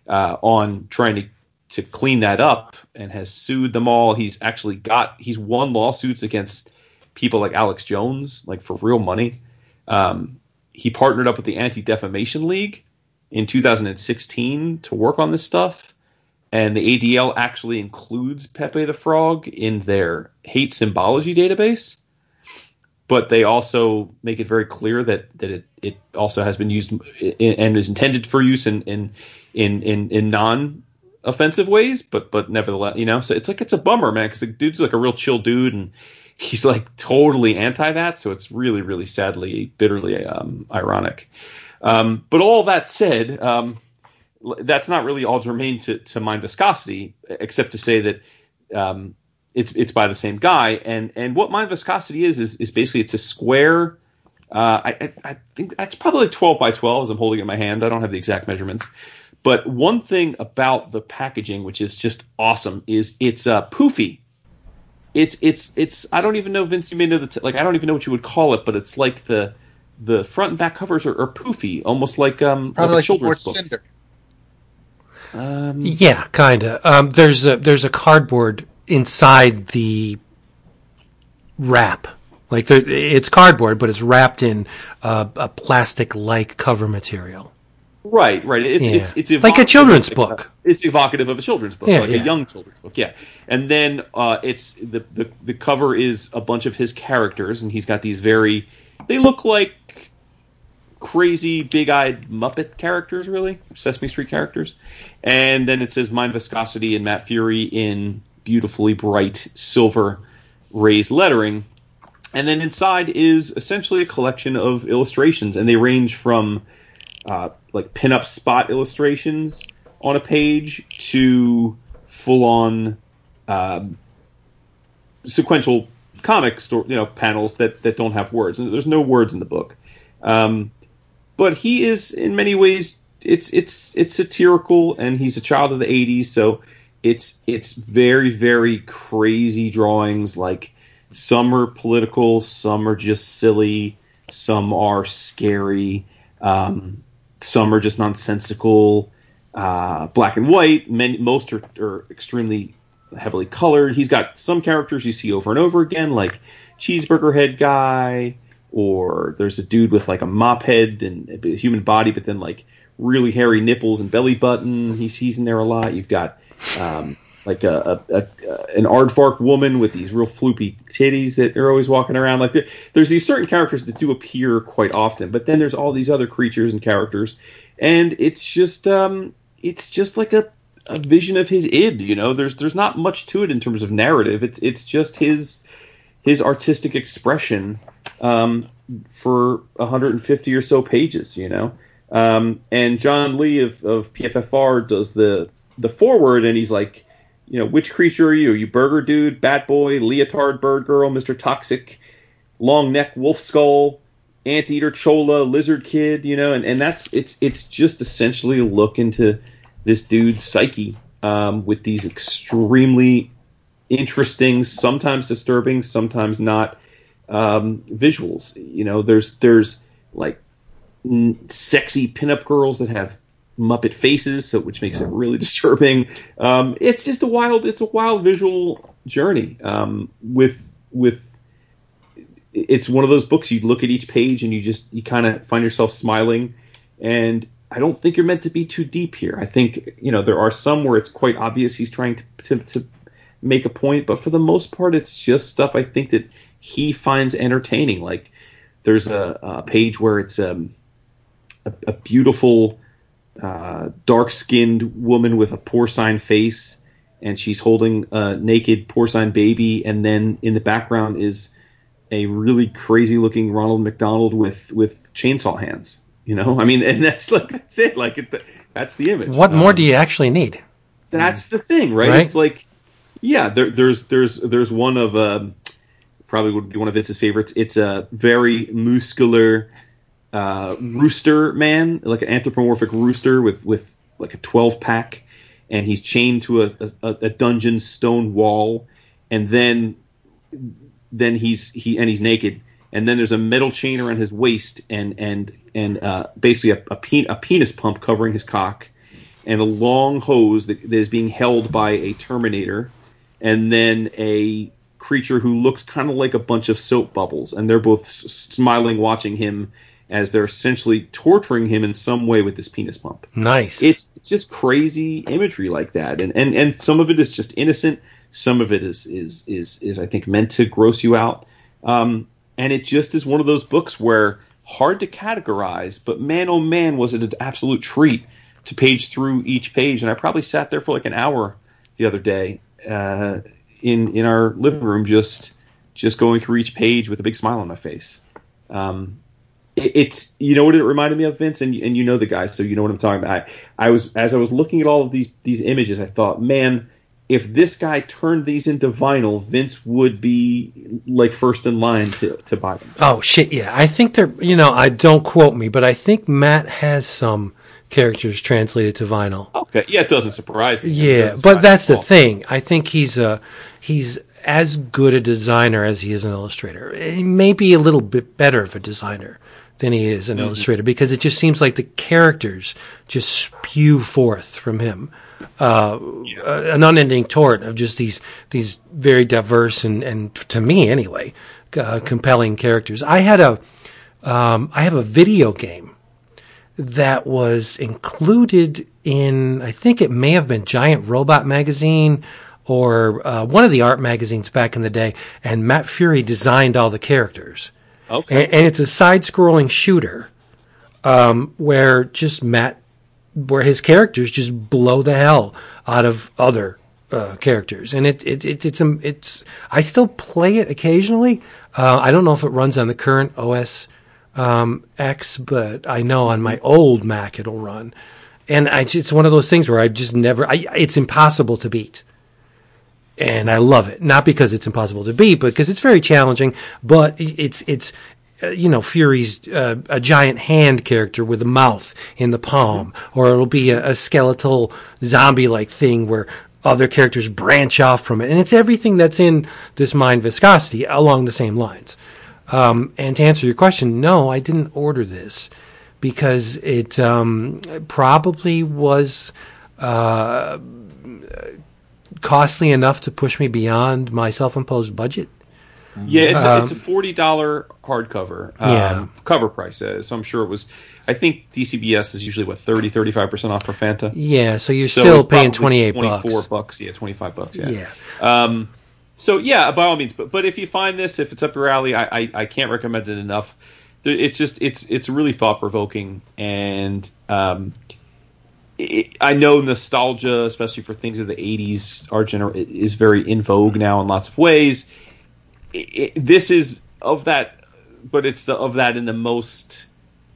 uh, on trying to to clean that up and has sued them all. He's actually got he's won lawsuits against people like Alex Jones, like for real money. Um, he partnered up with the Anti Defamation League in 2016 to work on this stuff, and the ADL actually includes Pepe the Frog in their hate symbology database. But they also make it very clear that that it, it also has been used and is intended for use in in in in, in non offensive ways, but but nevertheless, you know, so it's like it's a bummer, man, because the dude's like a real chill dude, and he's like totally anti that. So it's really, really sadly, bitterly um, ironic. Um, but all that said, um, that's not really all germane to, to mind viscosity, except to say that um, it's it's by the same guy. And and what mind viscosity is is, is basically it's a square. Uh, I, I think that's probably 12 by 12 as I'm holding it in my hand. I don't have the exact measurements. But one thing about the packaging, which is just awesome, is it's uh, poofy. It's it's it's. I don't even know, Vince. You may know the t- like. I don't even know what you would call it, but it's like the the front and back covers are, are poofy, almost like um Probably like like, a the word children's book. cinder. Um, Yeah, kinda. Um, there's a there's a cardboard inside the wrap. Like there, it's cardboard, but it's wrapped in uh, a plastic-like cover material. Right, right. It's Yeah. it's it's Like a children's of- book. It's evocative of a children's book, Yeah, like yeah. a young children's book. Yeah, and then uh, it's the, the the cover is a bunch of his characters, and he's got these very. They look like crazy, big-eyed Muppet characters, really Sesame Street characters, and then it says Mind Viscosity and Matt Furie in beautifully bright silver raised lettering, and then inside is essentially a collection of illustrations, and they range from uh, like pinup spot illustrations on a page to full on um, sequential comic store, you know, panels that that don't have words. There's no words in the book, um, but he is in many ways it's it's it's satirical, and he's a child of the '80s, so it's it's very very crazy drawings. Like some are political, some are just silly, some are scary. Um, some are just nonsensical, uh, black and white. Many, most are, are extremely heavily colored. He's got some characters you see over and over again, like cheeseburger head guy, or there's a dude with like a mop head and a human body, but then like really hairy nipples and belly button. He's he's in there a lot. You've got um, like a, a, a, an aardvark woman with these real floopy titties that are always walking around. Like there, there's these certain characters that do appear quite often, but then there's all these other creatures and characters, and it's just um, it's just like a, a vision of his id. You know, there's there's not much to it in terms of narrative. It's it's just his his artistic expression um, for 150 or so pages. You know. Um, and John Lee of, of PFFR does the the foreword, and he's like, you know, which creature are you? Are you Burger Dude, Bat Boy, Leotard Bird Girl, Mister Toxic, Long Neck Wolf Skull, Anteater Chola, Lizard Kid? You know, and, and that's it's it's just essentially a look into this dude's psyche um, with these extremely interesting, sometimes disturbing, sometimes not um, visuals. You know, there's there's like n- sexy pinup girls that have Muppet faces, so which makes it really (laughs) disturbing. Um, it's just a wild, it's a wild visual journey um, with with. It's one of those books you look at each page and you just you kind of find yourself smiling, and I don't think you're meant to be too deep here. I think you know there are some where it's quite obvious he's trying to, to, to make a point, but for the most part, it's just stuff I think that he finds entertaining. Like there's a, a page where it's um, a, a beautiful uh, dark-skinned woman with a porcine face, and she's holding a naked porcine baby, and then in the background is a really crazy-looking Ronald McDonald with with chainsaw hands. You know, (laughs) I mean, and that's like that's it. Like it, that's the image. What more do you actually need? That's the thing, right? Right. It's like, yeah, there, there's there's there's one of um, probably would be one of Vince's favorites. It's a very muscular uh, rooster man, like an anthropomorphic rooster with with like a twelve pack, and he's chained to a, a, a dungeon stone wall, and then then he's he and he's naked, and then there's a metal chain around his waist, and and and uh, basically a, a, pen, a penis pump covering his cock, and a long hose that, that is being held by a Terminator, and then a creature who looks kind of like a bunch of soap bubbles, and they're both s- smiling, watching him as they're essentially torturing him in some way with this penis pump. Nice. It's, it's just crazy imagery like that, and, and and some of it is just innocent. Some of it is is is is I think meant to gross you out, um, and it just is one of those books where hard to categorize, but man oh man was it an absolute treat to page through each page, and I probably sat there for like an hour the other day uh, in in our living room just just going through each page with a big smile on my face. Um, it, it's you know what it reminded me of, Vince, and and you know the guy, so you know what I'm talking about. I, I was as I was looking at all of these these images, I thought, man, if this guy turned these into vinyl, Vince would be like first in line to to buy them. Oh shit! Yeah, I think they're. You know, I don't quote me, but I think Matt has some characters translated to vinyl. Okay, yeah, it doesn't surprise me. Yeah, but that's the thing. I think he's a he's as good a designer as he is an illustrator. He may be a little bit better of a designer than he is an Mm-hmm. illustrator because it just seems like the characters just spew forth from him. Uh, uh, an unending torrent of just these these very diverse and and to me anyway uh, compelling characters. I had a um, I have a video game that was included in, I think it may have been Giant Robot Magazine or uh, one of the art magazines back in the day, and Matt Furie designed all the characters. Okay. And, and it's a side-scrolling shooter um, where just Matt, where his characters just blow the hell out of other uh, characters, and it, it, it it's um, it's I still play it occasionally. Uh, I don't know if it runs on the current OS um, X, but I know on my old Mac it'll run. And I, it's one of those things where I just never, I, it's impossible to beat. And I love it. Not because it's impossible to beat, but because it's very challenging, but it's, it's, uh, you know, Furie's uh, a giant hand character with a mouth in the palm, or it'll be a, a skeletal zombie like thing where other characters branch off from it. And it's everything that's in this mind viscosity along the same lines. Um, and to answer your question, no, I didn't order this because it um, probably was uh, costly enough to push me beyond my self-imposed budget. Yeah, it's, Um, a, it's a forty dollar hardcover. Um, Yeah. cover price. Uh, so I'm sure it was. I think DCBS is usually what 30 35 percent off for Fanta. Yeah, so you're So still paying 28 24 bucks. bucks. Yeah, 25 bucks. Yeah. Yeah. Um, so yeah, by all means. But but if you find this, if it's up your alley, I I, I can't recommend it enough. It's just it's it's really thought provoking, and um, it, I know nostalgia, especially for things of the '80s, are gener- is very in vogue now in lots of ways. It, it, this is of that, but it's the of that in the most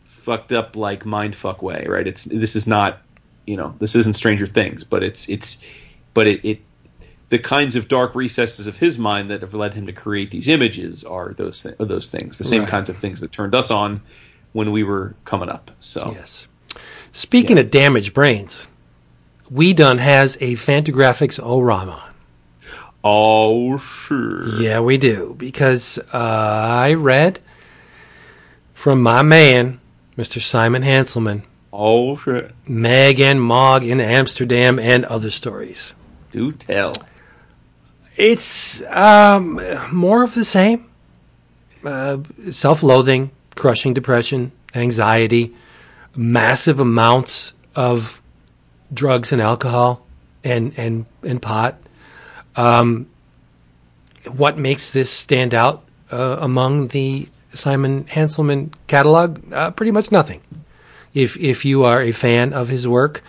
fucked up like mindfuck way, right? It's this is not, you know, this isn't Stranger Things, but it's it's, but it, it the kinds of dark recesses of his mind that have led him to create these images are those th- are those things, the same Right. kinds of things that turned us on when we were coming up. So Yes. Speaking of damaged brains, We Done has a Fantagraphics O-Rama. oh sure, Yeah, we do. Because uh, I read from my man, Mr. Simon Hanselmann, oh shit, Megg and Mogg in Amsterdam, and other stories. do tell. It's um, more of the same. Uh, self-loathing, crushing depression, anxiety, massive amounts of drugs and alcohol, and and and pot. Um, what makes this stand out uh, among the Simon Hanselmann catalog? Uh, pretty much nothing. If if you are a fan of his work,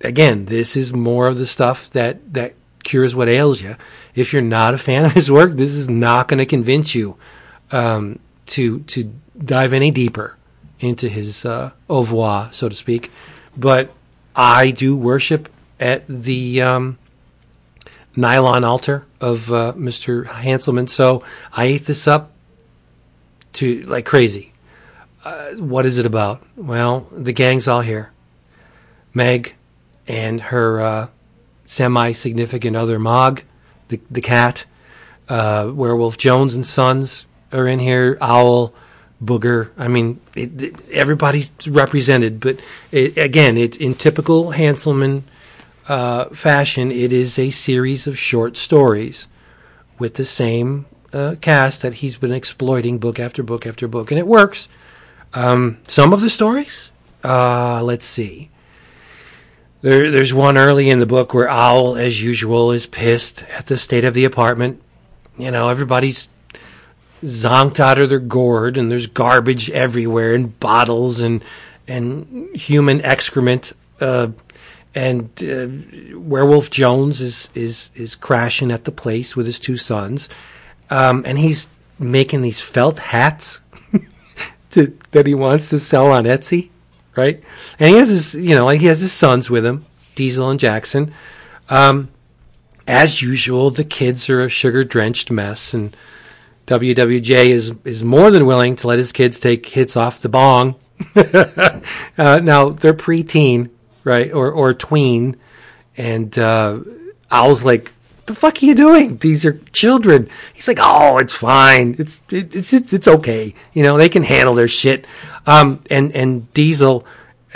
again, this is more of the stuff that that cures what ails you. If you're not a fan (laughs) of his work, this is not going to convince you um, to to dive any deeper into his uh, au revoir, so to speak. But I do worship at the um, nylon altar of uh, Mr. Hanselmann, so I ate this up to like crazy. Uh, what is it about? Well, the gang's all here. Megg and her uh, semi-significant other Mogg, the the cat, uh, Werewolf Jones and Sons are in here. Owl, Booger. I mean, it, it- everybody's represented. But it, again, it's in typical Hanselmann uh, fashion. It is a series of short stories with the same uh, cast that he's been exploiting book after book after book, and it works. Um, some of the stories, uh, let's see. There, there's one early in the book where Owl, as usual, is pissed at the state of the apartment. You know, everybody's zonked out of their gourd, and there's garbage everywhere, and bottles, and and human excrement. Uh, and uh, Werewolf Jones is is is crashing at the place with his two sons, um, and he's making these felt hats (laughs) to, that he wants to sell on Etsy, right? And he has his, you know, like he has his sons with him, Diesel and Jackson. Um, as usual, the kids are a sugar drenched mess, and WWJ is is more than willing to let his kids take hits off the bong. (laughs) uh, now they're preteen, right, or or tween, and uh, Owl's like, "The fuck are you doing? These are children." He's like, "Oh, it's fine. It's it's it's it's okay. You know, they can handle their shit." Um, and and Diesel,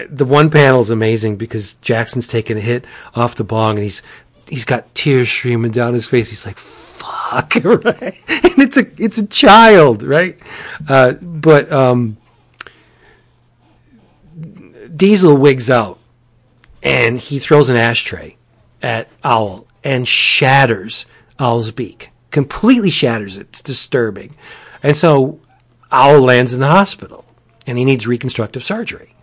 the one panel is amazing because Jackson's taking a hit off the bong, and he's he's got tears streaming down his face. He's like, "Fuck!" (laughs) Right? And it's a it's a child, right? Uh, but um, Diesel wigs out and he throws an ashtray at Owl and shatters Owl's beak. Completely shatters it. It's disturbing. And so Owl lands in the hospital and he needs reconstructive surgery.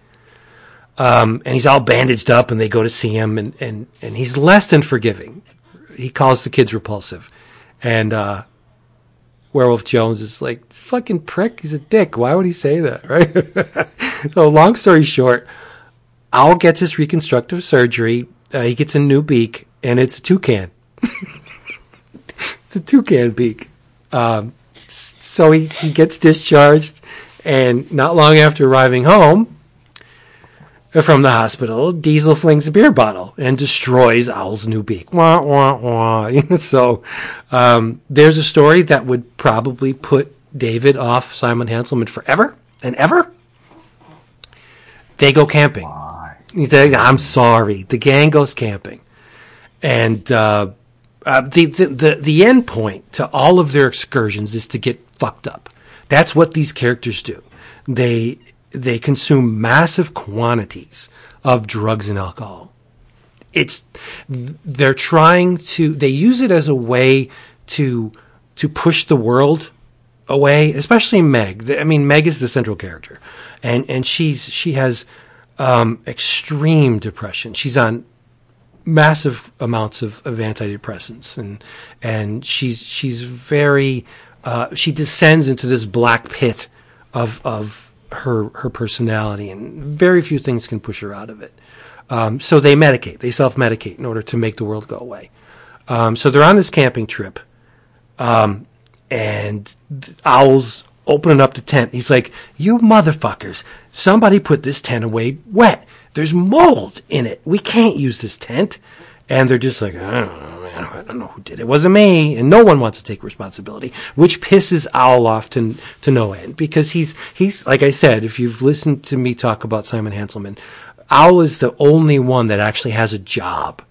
Um, and he's all bandaged up and they go to see him and, and, and he's less than forgiving. He calls the kids repulsive. And, uh, Werewolf Jones is like, fucking prick, he's a dick. Why would he say that, (laughs) right? (laughs) so, long story short, Owl gets his reconstructive surgery. Uh, he gets a new beak, and it's a toucan. it's a toucan beak. Um, so he, he gets discharged, and not long after arriving home uh, from the hospital, Diesel flings a beer bottle and destroys Owl's new beak. Wah, wah, wah. (laughs) so um, there's a story that would probably put David off Simon Hanselmann forever and ever. They go camping. Said, I'm sorry. The gang goes camping. And uh, Uh, the, the the the end point to all of their excursions is to get fucked up. That's what these characters do. They they consume massive quantities of drugs and alcohol. It's they're trying to they use it as a way to to push the world away, especially Megg. I mean, Megg is the central character, and and she's she has um, extreme depression. She's on massive amounts of, of antidepressants, and and she's she's very uh, she descends into this black pit of of her her personality, and very few things can push her out of it. Um, so they medicate, they self medicate in order to make the world go away. Um, so they're on this camping trip, um, and Owl's opening up the tent. He's like, "You motherfuckers! Somebody put this tent away wet. There's mold in it. We can't use this tent." And they're just like, "I don't know, man. I don't know who did it. It wasn't me." And no one wants to take responsibility, which pisses Owl off to to no end because he's he's like I said. If you've listened to me talk about Simon Hanselmann, Owl is the only one that actually has a job.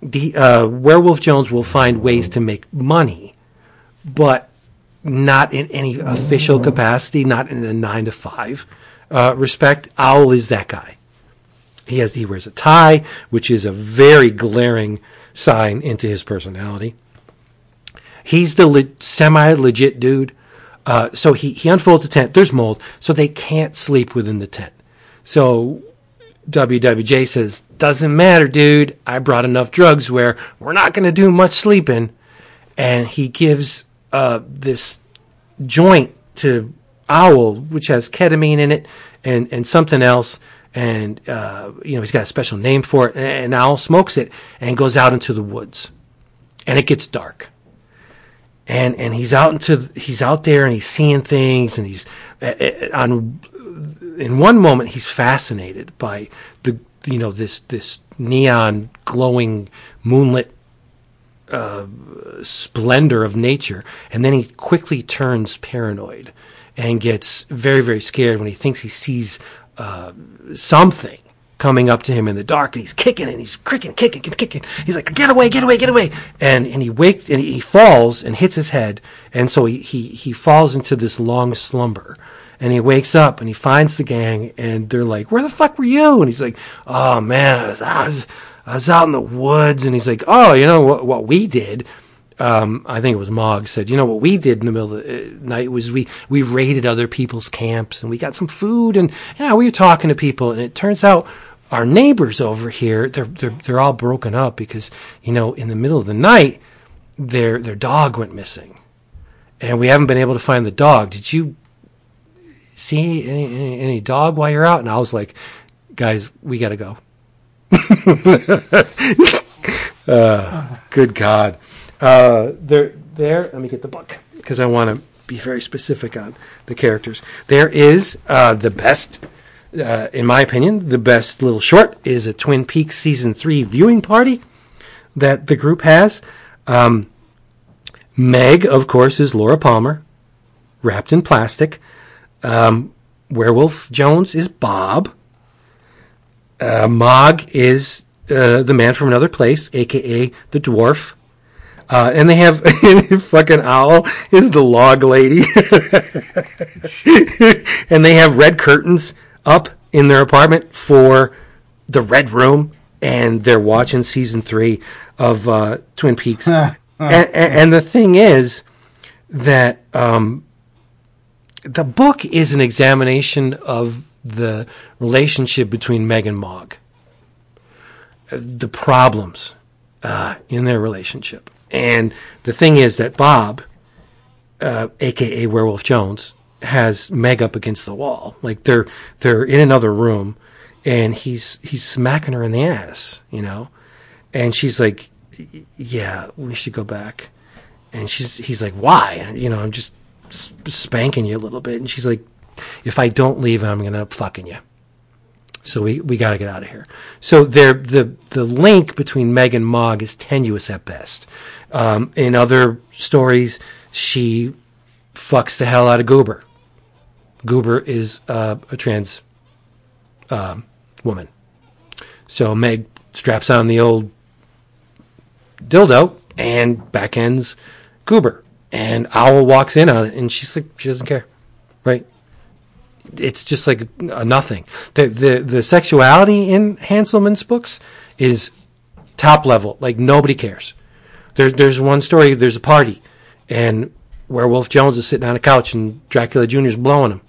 The uh, Werewolf Jones will find ways to make money, but not in any official capacity, not in a nine to five uh, respect. Owl is that guy. He has he wears a tie, which is a very glaring sign into his personality. He's the le- semi legit dude. Uh, so he, he unfolds the tent. There's mold, so they can't sleep within the tent. So WWJ says, doesn't matter, dude. I brought enough drugs where we're not going to do much sleeping. And he gives uh, this joint to Owl, which has ketamine in it and, and something else. And, uh, you know, he's got a special name for it. And Owl smokes it and goes out into the woods. And it gets dark. And, and he's out into, he's out there and he's seeing things and he's uh, uh on in one moment he's fascinated by the you know this this neon glowing moonlit uh, splendor of nature, and then he quickly turns paranoid and gets very very scared when he thinks he sees uh, something coming up to him in the dark, and he's kicking and he's kicking, kicking, kicking. He's like, "Get away, get away, get away!" And and he wakes and he falls and hits his head, and so he he he falls into this long slumber and he wakes up and he finds the gang and they're like, where the fuck were you? And he's like, oh man, I was, I was, I was out in the woods. And he's like, oh, you know what, what we did? Um, I think it was Mogg said, you know what we did in the middle of the uh, night was we, we raided other people's camps and we got some food and yeah, we were talking to people and it turns out our neighbors over here, they're, they're, they're all broken up because, you know, in the middle of the night, their, their dog went missing and we haven't been able to find the dog. Did you see any, any, any dog while you're out? And I was like, guys, we got to go. (laughs) uh, good God. Uh, there, there, let me get the book because I want to be very specific on the characters. There is uh, the best, uh, in my opinion, the best little short is a Twin Peaks season three viewing party that the group has. Um, Megg, of course, is Laura Palmer, wrapped in plastic. Um, Werewolf Jones is Bob. Uh, Mogg is uh, the man from another place, aka the dwarf. Uh, and they have (laughs) fucking owl is the log lady, (laughs) and they have red curtains up in their apartment for the red room, and they're watching season three of uh, Twin Peaks. (laughs) and, and, the thing is that um, the book is an examination of the relationship between Megg and Mogg, the problems uh, in their relationship. And the thing is that Bob, uh, aka Werewolf Jones, has Megg up against the wall. Like they're they're in another room, and he's he's smacking her in the ass, you know, and she's like, "Yeah, we should go back." And she's he's like, "Why?" You know, I'm just spanking you a little bit. And she's like, if I don't leave, I'm to fucking you. So we, we got to get out of here. So there, the, the link between Megg and Mogg is tenuous at best. Um, in other stories, she fucks the hell out of Goober. Goober is uh, a trans uh, woman. So Megg straps on the old dildo and backends Goober. And Owl walks in on it, and she's like, she doesn't care, right? It's just like a nothing. The the the sexuality in Hanselmann's books is top level. Like nobody cares. There's there's one story. There's a party, and Werewolf Jones is sitting on a couch, and Dracula Jr. is blowing him.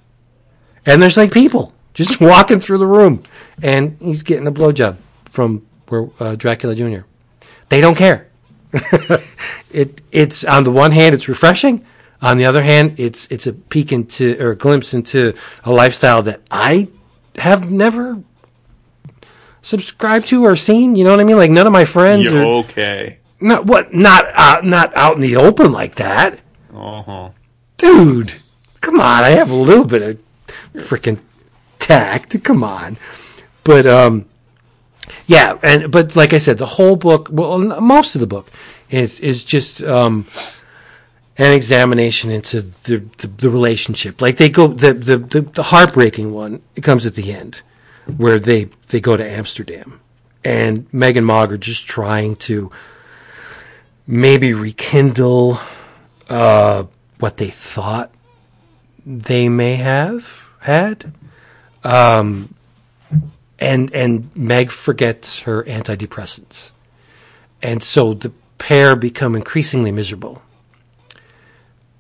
And there's like people just (laughs) walking through the room, and he's getting a blowjob from uh, Dracula Jr. They don't care. (laughs) it it's on the one hand it's refreshing, on the other hand it's it's a peek into or a glimpse into a lifestyle that I have never subscribed to or seen. You know what I mean? Like none of my friends You're are okay. Not what not out not out in the open like that, Uh huh. dude. Come on, I have a little bit of freaking tact. Come on, but um, yeah, and but like I said, the whole book, well, most of the book is is just um, an examination into the, the the relationship. Like they go the the the, the heartbreaking one. It comes at the end where they they go to Amsterdam, and Megg and Mogg are just trying to maybe rekindle uh, what they thought they may have had. Um, and and Megg forgets her antidepressants, and so the pair become increasingly miserable.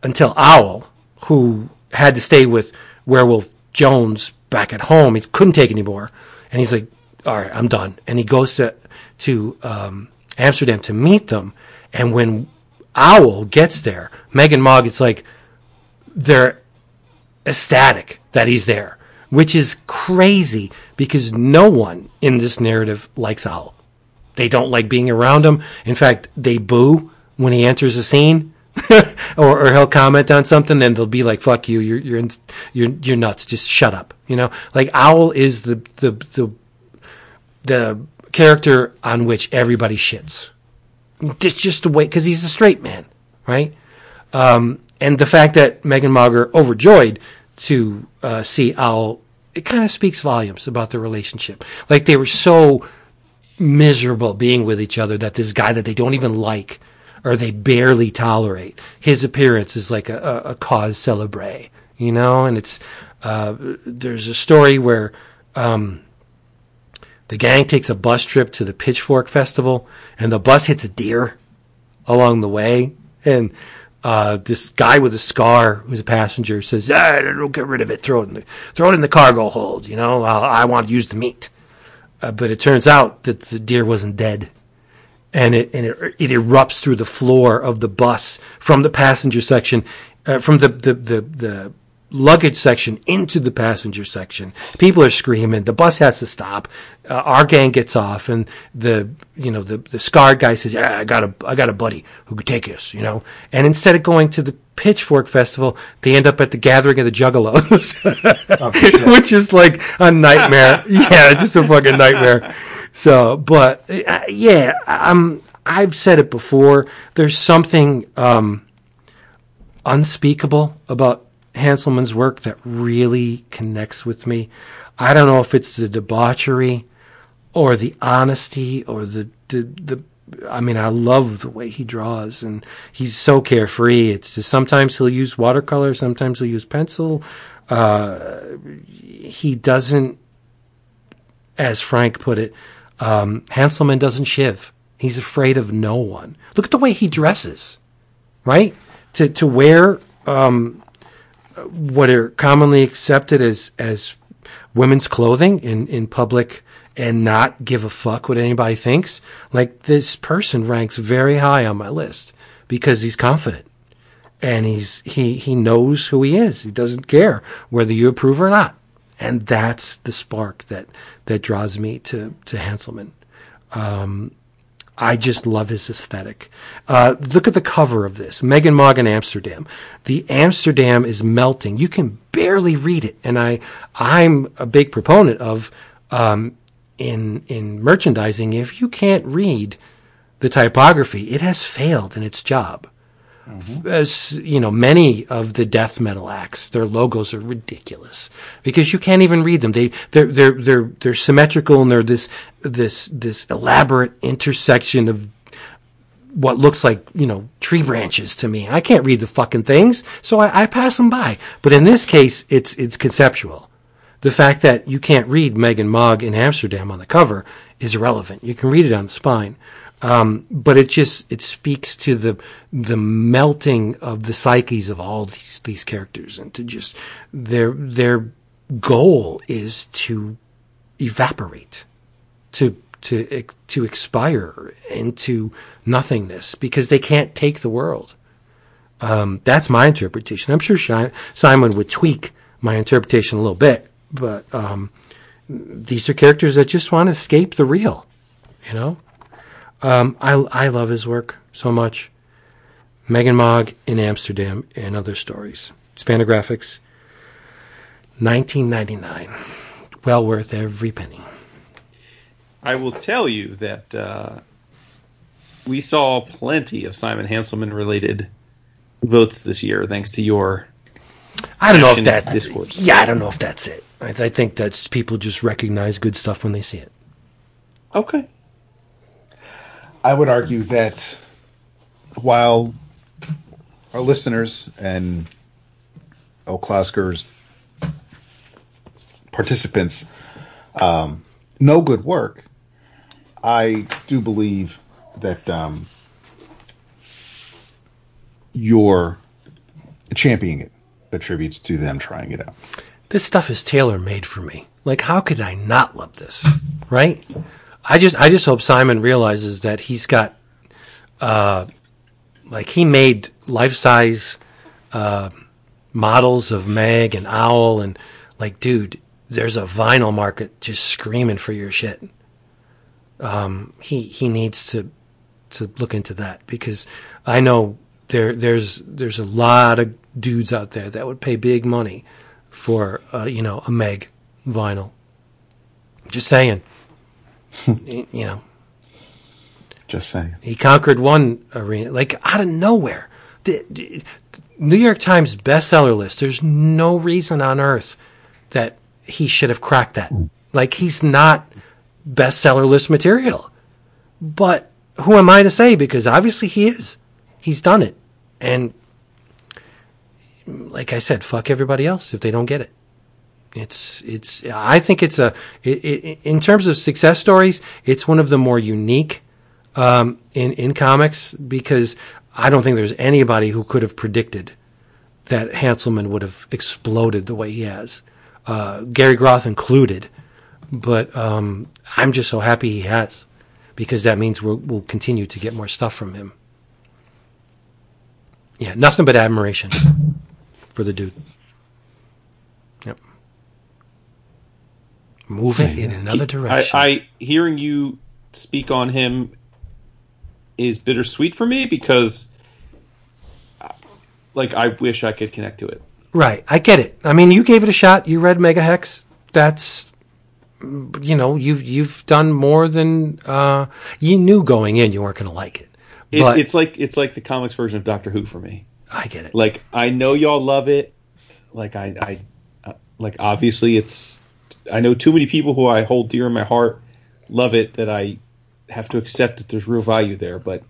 Until Owl, who had to stay with Werewolf Jones back at home, he couldn't take anymore, and he's like, "All right, I'm done." And he goes to to um, Amsterdam to meet them, and when Owl gets there, Megg and Mogg, it's like they're ecstatic that he's there, which is crazy because no one in this narrative likes Owl. They don't like being around him. In fact, they boo when he enters a scene. (laughs) or, or he'll comment on something and they'll be like, fuck you, you're, you're, in, you're, you're nuts. Just shut up. You know, like Owl is the, the, the, the character on which everybody shits. Just, just the way, cause he's a straight man, right? Um, and the fact that Megan are overjoyed to uh, see Owl, it kind of speaks volumes about their relationship. Like they were so miserable being with each other that this guy that they don't even like or they barely tolerate, his appearance is like a, a, a cause celebre, you know? And it's, uh, there's a story where, um, the gang takes a bus trip to the Pitchfork Festival and the bus hits a deer along the way. And, uh, this guy with a scar who's a passenger says, ah, don't get rid of it. Throw it in the, throw it in the cargo hold. You know, I'll, I want to use the meat. Uh, but it turns out that the deer wasn't dead. And it, and it, it erupts through the floor of the bus from the passenger section, uh, from the, the, the, the luggage section into the passenger section. People are screaming. The bus has to stop. Uh, our gang gets off, and the you know the the scarred guy says, "Yeah, I got a I got a buddy who could take us." You know, and instead of going to the Pitchfork Festival, they end up at the gathering of the Juggalos, (laughs) which is like a nightmare. (laughs) yeah, just a fucking nightmare. So, but uh, yeah, I'm. I've said it before. There's something um, unspeakable about Hanselmann's work that really connects with me. I don't know if it's the debauchery or the honesty or the, the, the, I mean, I love the way he draws and he's so carefree. It's just sometimes he'll use watercolor, sometimes he'll use pencil. Uh, he doesn't, as Frank put it, um, Hanselmann doesn't shiv. He's afraid of no one. Look at the way he dresses, right? To, to wear, um, what are commonly accepted as as women's clothing in in public and not give a fuck what anybody thinks like this person ranks very high on my list because he's confident and he's he he knows who he is. He doesn't care whether you approve or not. And that's the spark that that draws me to to Hanselmann. Um, I just love his aesthetic. Uh, look at the cover of this. Megg and Mogg in Amsterdam. The Amsterdam is melting. You can barely read it. And I, I'm a big proponent of, um, in, in merchandising, if you can't read the typography, it has failed in its job. As you know, many of the death metal acts, their logos are ridiculous because you can't even read them. They they're they're they're they're symmetrical and they're this this this elaborate intersection of what looks like you know tree branches to me. I can't read the fucking things, so I, I pass them by. But in this case, it's it's conceptual. The fact that you can't read Megg and Mogg in Amsterdam on the cover is irrelevant. You can read it on the spine. Um, but it just it speaks to the the melting of the psyches of all these these characters and to just their their goal is to evaporate to to to expire into nothingness because they can't take the world. Um, that's my interpretation. I'm sure simon would tweak my interpretation a little bit but um, these are characters that just want to escape the real you know um, I, I love his work so much. Megg and Mogg in Amsterdam and other stories. Fantagraphics, 1999. Well worth every penny. I will tell you that uh, we saw plenty of Simon Hanselmann related votes this year, thanks to your. I don't know if that discourse. Yeah, I don't know if that's it. I, I think that people just recognize good stuff when they see it. Okay. I would argue that while our listeners and O'Clockers participants um, know good work, I do believe that um, you're championing it attributes to them trying it out. This stuff is tailor made for me. Like, how could I not love this? Right? I just I just hope Simon realizes that he's got uh like he made life size uh models of Megg and Owl and like dude, there's a vinyl market just screaming for your shit. Um he he needs to to look into that because I know there there's there's a lot of dudes out there that would pay big money for uh, you know a Megg vinyl. Just saying (laughs) you know. Just saying. He conquered one arena, like out of nowhere. The, the, New York Times bestseller list. There's no reason on earth that he should have cracked that. Mm. Like he's not bestseller list material. But who am I to say? Because obviously he is. He's done it. And like I said, fuck everybody else if they don't get it. It's it's. I think it's a. It, it, in terms of success stories, it's one of the more unique um, in in comics because I don't think there's anybody who could have predicted that Hanselmann would have exploded the way he has, uh, Gary Groth included. But um, I'm just so happy he has because that means we'll, we'll continue to get more stuff from him. Yeah, nothing but admiration for the dude. Move it in another direction. I, I hearing you speak on him is bittersweet for me because like I wish I could connect to it. Right. I get it. I mean, you gave it a shot. You read Megahex. That's you know, you you've done more than uh, you knew going in you weren't going to like it. it. It's like it's like the comics version of Doctor Who for me. I get it. Like I know y'all love it. Like I I uh, like obviously it's I know too many people who I hold dear in my heart love it that I have to accept that there's real value there, but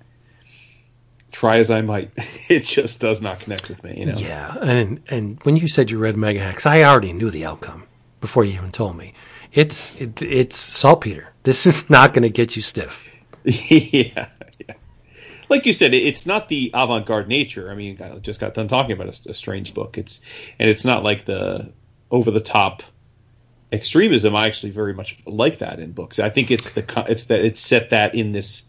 try as I might, (laughs) it just does not connect with me. You know? Yeah, and and when you said you read Megahex, I already knew the outcome before you even told me. It's it, it's saltpeter. This (laughs) is not going to get you stiff. (laughs) yeah, yeah. Like you said, it's not the avant-garde nature. I mean, I just got done talking about a, a strange book. It's and it's not like the over-the-top extremism, I actually very much like that in books. I think it's the it's that it's set that in this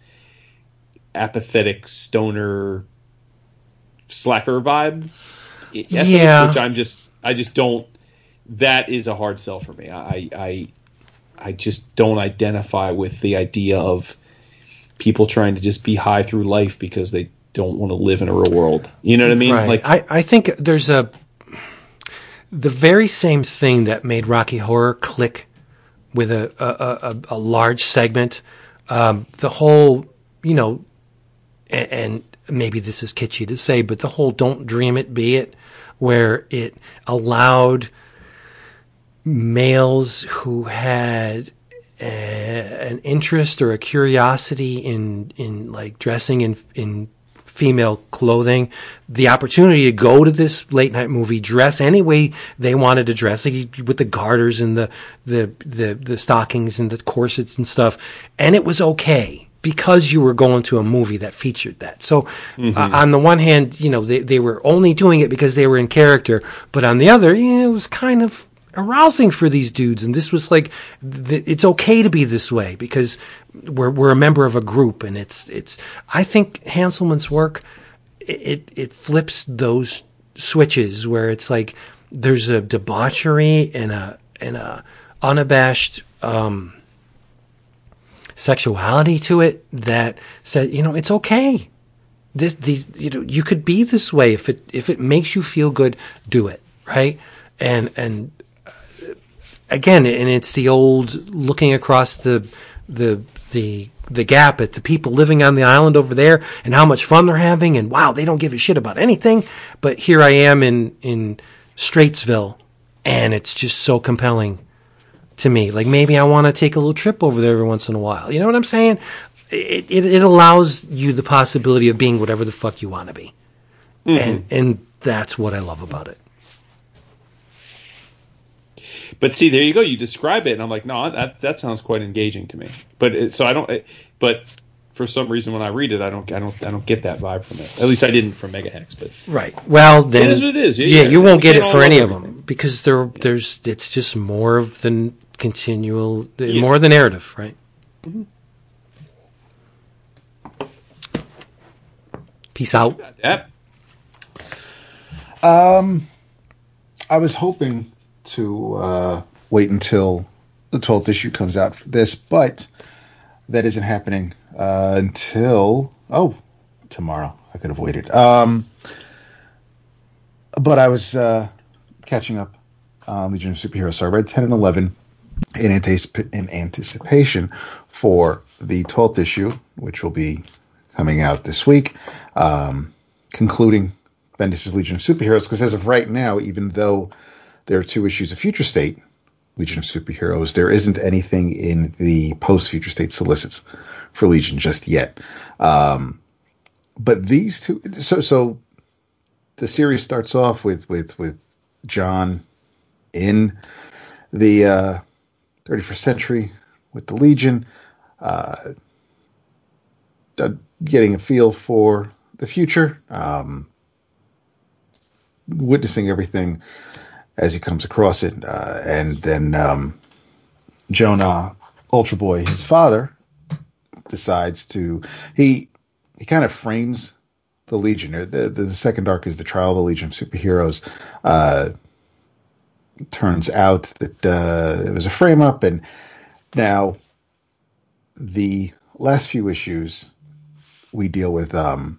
apathetic stoner slacker vibe. Ethos, yeah, which I'm just I just don't. That is a hard sell for me. I I I just don't identify with the idea of people trying to just be high through life because they don't want to live in a real world. You know what I mean? Right. Like I, I think there's a the very same thing that made Rocky Horror click with a a, a, a large segment. Um, the whole, you know, and, and, maybe this is kitschy to say, but the whole "Don't Dream It, Be It," where it allowed males who had an interest or a curiosity in in like dressing in in female clothing, the opportunity to go to this late night movie, dress any way they wanted to dress, like with the garters and the, the, the, the stockings and the corsets and stuff. And it was okay because you were going to a movie that featured that. So mm-hmm. uh, on the one hand, you know, they, they were only doing it because they were in character, but on the other, yeah, it was kind of arousing for these dudes. And this was like, th- it's okay to be this way because we're, we're a member of a group. And it's, it's, I think Hanselmann's work, it, it flips those switches where it's like, there's a debauchery and a, and a unabashed, um, sexuality to it that says, you know, it's okay. This, these, you know, you could be this way if it, if it makes you feel good, do it. Right. And, and again, and it's the old looking across the the the the gap at the people living on the island over there and how much fun they're having and wow they don't give a shit about anything. But here I am in in Straitsville and it's just so compelling to me. Like maybe I want to take a little trip over there every once in a while. You know what I'm saying? It it, it allows you the possibility of being whatever the fuck you want to be. Mm-hmm. and and that's what I love about it but see, there you go. You describe it, and I'm like, no, that that sounds quite engaging to me. But it, so I don't. It, but for some reason, when I read it, I don't, I don't, I don't get that vibe from it. At least I didn't from Megahex. But right. Well, then it is what it is. Yeah, yeah you won't get it for any of them because there, there's, it's just more of the continual, yeah. more of the narrative, right? Mm-hmm. Peace out. Yep. Um, I was hoping to uh, wait until the 12th issue comes out for this, but that isn't happening uh, until, oh, tomorrow. I could have waited. Um, but I was uh, catching up on Legion of Superheroes. So I read 10 and 11 in, anticip- in anticipation for the 12th issue, which will be coming out this week, um, concluding Bendis' Legion of Superheroes. Because as of right now, even though there are two issues of Future State, Legion of Superheroes. There isn't anything in the post Future State solicits for Legion just yet. Um, but these two, so so the series starts off with with with John in the uh, 31st century with the Legion, uh, getting a feel for the future, um, witnessing everything as he comes across it. Uh, and then um, Jonah Ultra Boy, his father, decides to he he kind of frames the Legion. The, the, the second arc is the trial of the Legion of Superheroes. Uh, turns out that uh, it was a frame up, and now the last few issues we deal with um,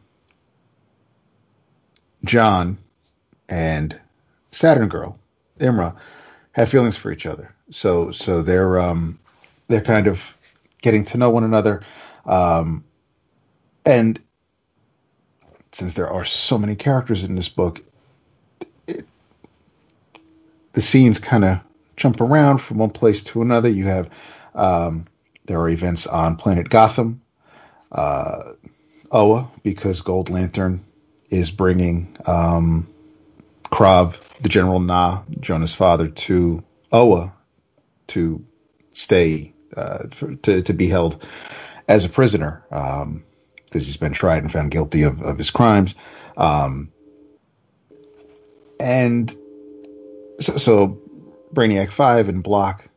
John and Saturn Girl, Imra have feelings for each other. So so they're um, they're kind of getting to know one another, um, and since there are so many characters in this book, it, the scenes kind of jump around from one place to another. You have um, there are events on planet Gotham, uh, Oa, because Gold Lantern is bringing um, Krav, the General Na, Jonah's father, to Oa to stay, uh, for, to, to be held as a prisoner because um, he's been tried and found guilty of, of his crimes. Um, and so, so, Brainiac 5 and Blok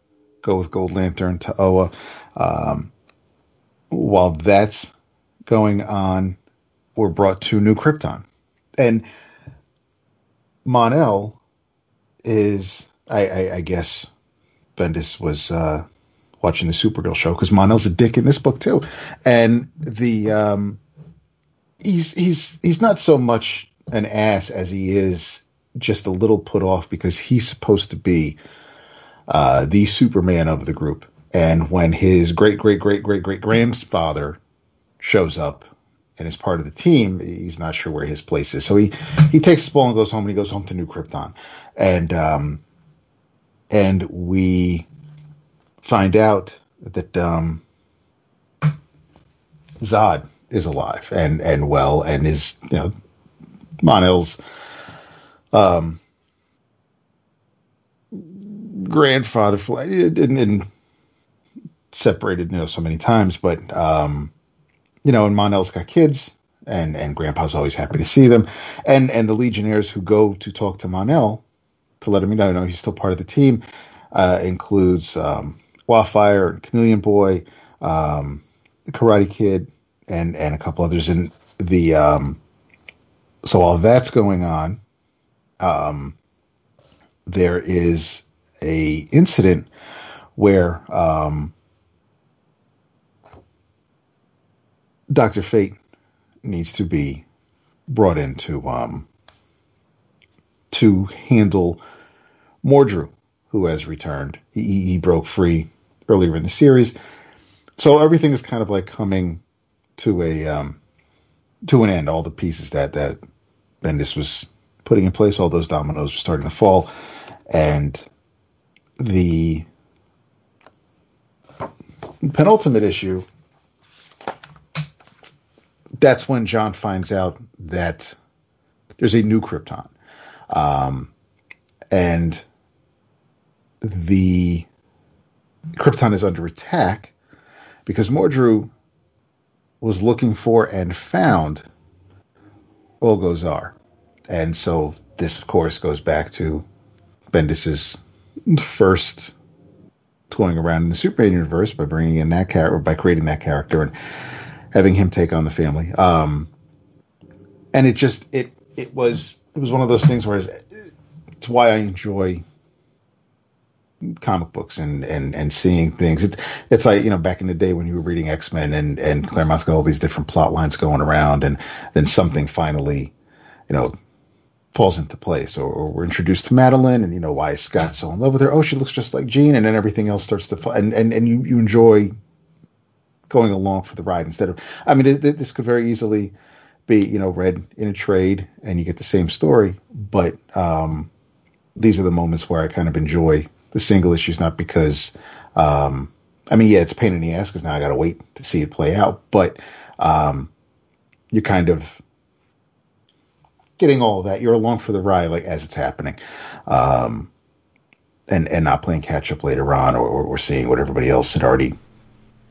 go with Gold Lantern to Oa. Um, while that's going on, we're brought to New Krypton. And Mon-El is, I, I, I guess, Bendis was uh, watching the Supergirl show because Mon-El's a dick in this book too, and the um, he's he's he's not so much an ass as he is just a little put off because he's supposed to be uh, the Superman of the group, and when his great great great great great grandfather shows up and is part of the team, he's not sure where his place is. So he he takes the ball and goes home, and he goes home to New Krypton, and um, and we find out that um, Zod is alive and and well and is you know Mon-El's um, grandfather and, and separated you know so many times, but um, you know, and Mon-El's got kids, and and Grandpa's always happy to see them, and and the Legionnaires who go to talk to Mon-El to let him know, you know he's still part of the team uh, includes um, Wildfire and Chameleon Boy, um, the Karate Kid, and and a couple others. And the um, so while that's going on, um, there is a incident where um, Doctor Fate needs to be brought in to um, to handle Mordru, who has returned. He, he broke free earlier in the series, so everything is kind of like coming to a um, to an end. All the pieces that that Bendis was putting in place, all those dominoes are starting to fall, and the penultimate issue. That's when John finds out that there's a new Krypton, um, and the Krypton is under attack because Mordru was looking for and found Rogol Zaar. And so this, of course, goes back to Bendis's first toying around in the Superman universe by bringing in that character, by creating that character and having him take on the family. Um, and it just it it was it was one of those things where it's, it's why I enjoy comic books and, and, and seeing things. It's it's like you know back in the day when you were reading X Men and and Claremont's got all these different plot lines going around, and then something finally, you know, falls into place, or, or we're introduced to Madeline, and you know why Scott's so in love with her? Oh, she looks just like Jean, and then everything else starts to fall, and and and you you enjoy going along for the ride instead of. I mean, this could very easily be you know read in a trade, and you get the same story, but um, these are the moments where I kind of enjoy the single issues, not because, um, I mean, yeah, it's pain in the ass because now I got to wait to see it play out, but um, you're kind of getting all that. You're along for the ride, like as it's happening, um, and and not playing catch up later on, or, or, seeing what everybody else had already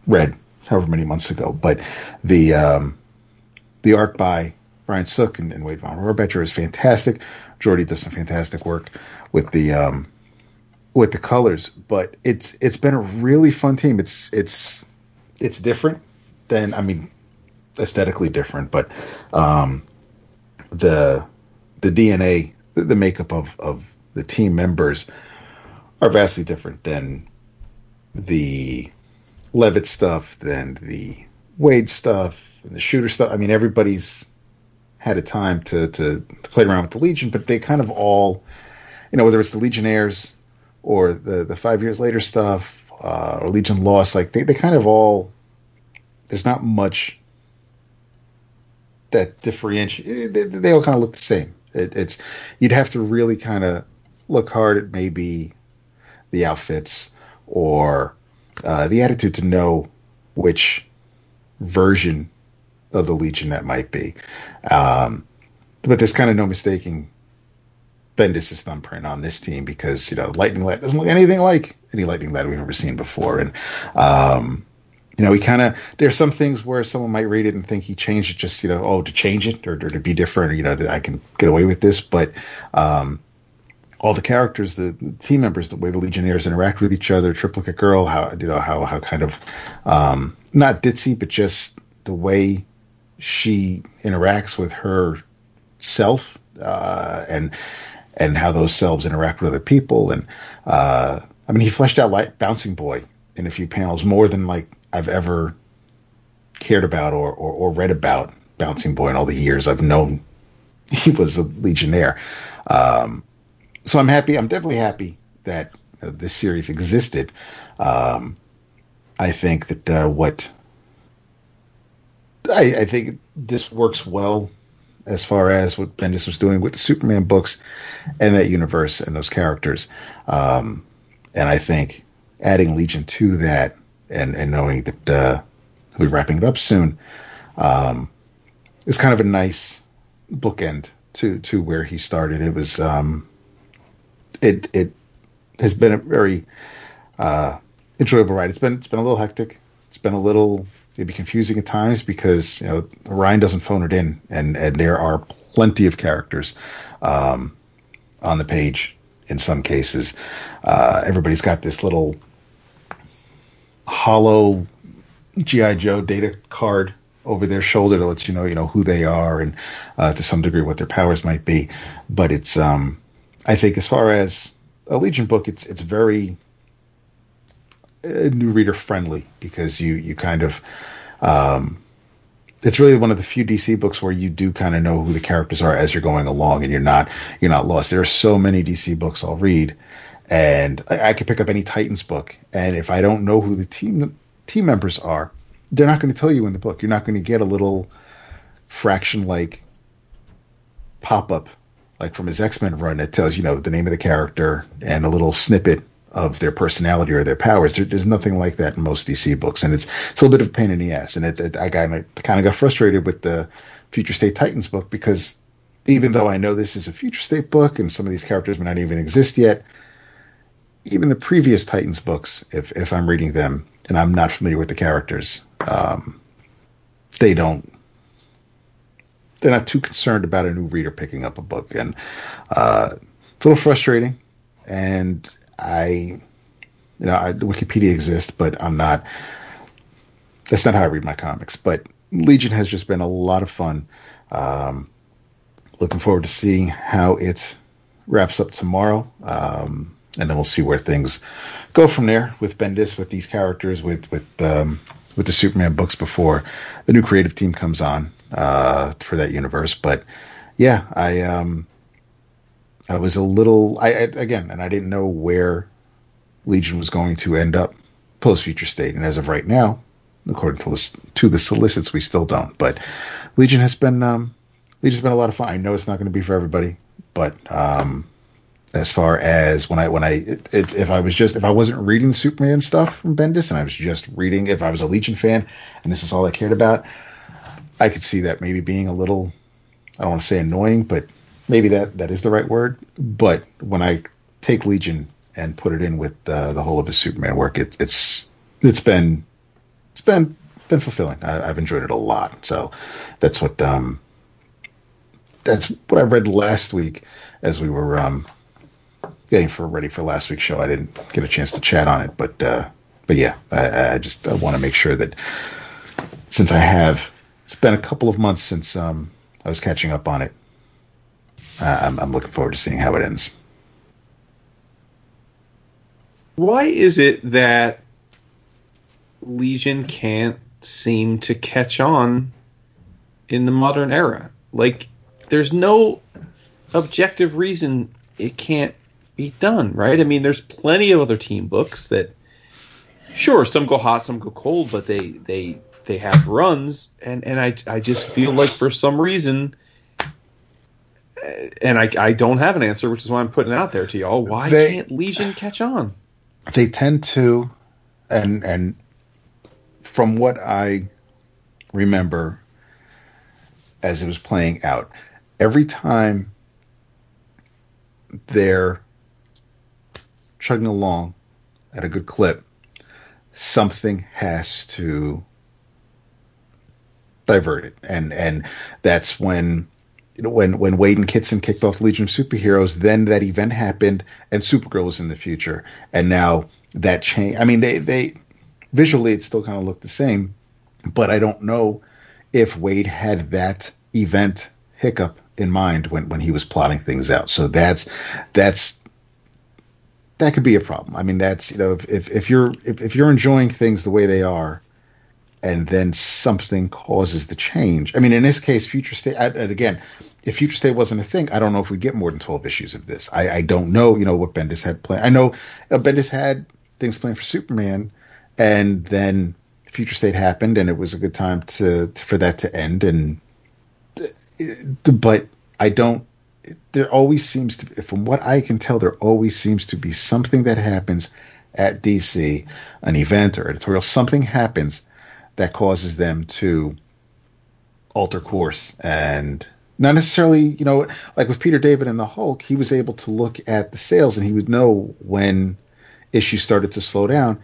read however many months ago. But the um, the art by Ryan Sook and, and Wade von Grawbadger is fantastic. Jordie does some fantastic work with the um, with the colors, but it's it's been a really fun team. It's it's it's different than I mean aesthetically different, but um, the the DNA, the, the makeup of of the team members are vastly different than the Levitz stuff, than the Waid stuff, and the shooter stuff. I mean, everybody's had a time to, to, to play around with the Legion, but they kind of all, you know, whether it's the Legionnaires or the the five years later stuff uh, or Legion Lost, like they, they kind of all there's not much that differentiate. They, they, all kind of look the same. It, it's you'd have to really kind of look hard at maybe the outfits or uh, the attitude to know which version of the Legion that might be. Um, but there's kind of no mistaking Bendis' thumbprint on this team because you know Lightning Lad doesn't look anything like any Lightning Lad we've ever seen before, and um, you know he kind of there's some things where someone might read it and think he changed it just you know oh to change it or, or to be different or you know that I can get away with this, but um, all the characters, the, the, team members, the way the Legionnaires interact with each other, Triplicate Girl, how you know how how kind of um, not ditzy, but just the way she interacts with her self uh, and and how those selves interact with other people. And uh, I mean, he fleshed out like Bouncing Boy in a few panels more than like I've ever cared about or, or, or read about Bouncing Boy in all the years I've known (laughs) he was a Legionnaire. Um, so I'm happy. I'm definitely happy that uh, this series existed. Um, I think that uh, what I, I, think this works well as far as what Bendis was doing with the Superman books and that universe and those characters. Um, and I think adding Legion to that and and knowing that uh, be wrapping it up soon, um, is kind of a nice bookend to to where he started. It was um, it it has been a very uh, enjoyable ride. It's been it's been a little hectic. It's been a little maybe confusing at times because you know Ryan doesn't phone it in, and and there are plenty of characters um, on the page. In some cases, uh, everybody's got this little hollow GI Joe data card over their shoulder that lets you know you know who they are and uh, to some degree what their powers might be. But it's um, I think as far as a Legion book, it's it's very uh, new reader friendly because you you kind of um, it's really one of the few DC books where you do kind of know who the characters are as you're going along, and you're not you're not lost. There are so many DC books I'll read, and I, I could pick up any Titans book, and if I don't know who the team team members are, they're not going to tell you in the book. You're not going to get a little fraction like pop up like from his X Men run it tells you know the name of the character and a little snippet of their personality or their powers. There, there's nothing like that in most DC books, and it's it's a little bit of a pain in the ass. And it, it, I of kind of got frustrated with the Future State Titans book because even though I know this is a Future State book and some of these characters may not even exist yet, even the previous Titans books, if if I'm reading them and I'm not familiar with the characters, um, they don't they're not too concerned about a new reader picking up a book, and uh, it's a little frustrating. And I, you know, I, Wikipedia exists, but I'm not. That's not how I read my comics. But Legion has just been a lot of fun. Um, looking forward to seeing how it wraps up tomorrow. Um, and then we'll see where things go from there with Bendis, with these characters, with with um, with the Superman books before the new creative team comes on uh, for that universe. But yeah, I um, I was a little I, I again, and I didn't know where Legion was going to end up post Future State, and as of right now, according to to the solicits, we still don't. But Legion has been um, Legion's been a lot of fun. I know it's not going to be for everybody, but um, as far as when I when I if, if I was just if I wasn't reading Superman stuff from Bendis and I was just reading if I was a Legion fan and this is all I cared about, I could see that maybe being a little I don't want to say annoying, but maybe that that is the right word. But when I take Legion and put it in with uh, the whole of his Superman work, it, it's it's been it's been been fulfilling. I, have enjoyed it a lot. So that's what um that's what I read last week as we were um getting for ready for last week's show. I didn't get a chance to chat on it, but uh, but yeah, I, I just I want to make sure that since I have it's been a couple of months since um, I was catching up on it. Uh, I'm, I'm looking forward to seeing how it ends. Why is it that Legion can't seem to catch on in the modern era? Like, there's no objective reason it can't be done, right? I mean, there's plenty of other team books that, sure, some go hot, some go cold, but they they they have runs, and and I I just feel like for some reason, uh, and I I don't have an answer, which is why I'm putting it out there to y'all. Why they, can't Legion catch on? They tend to, and and from what I remember as it was playing out, every time they're chugging along at a good clip, something has to divert it, and and that's when when when Waid and Kitson kicked off Legion of Superheroes, then that event happened, and Supergirl was in the future, and now that change. I mean, they they visually it still kind of looked the same, but I don't know if Waid had that event hiccup in mind when when he was plotting things out. So that's that's that could be a problem. I mean, that's you know, if if, if you're if, if you're enjoying things the way they are, and then something causes the change. I mean, in this case, Future State, and again, if Future State wasn't a thing, I don't know if we'd get more than twelve issues of this. I, I don't know, you know, what Bendis had planned. I know uh, Bendis had things planned for Superman, and then Future State happened, and it was a good time to, to for that to end. And but I don't there always seems to from what I can tell, there always seems to be something that happens at DC, an event or editorial, something happens that causes them to alter course and not necessarily, you know, like with Peter David and the Hulk, he was able to look at the sales and he would know when issues started to slow down.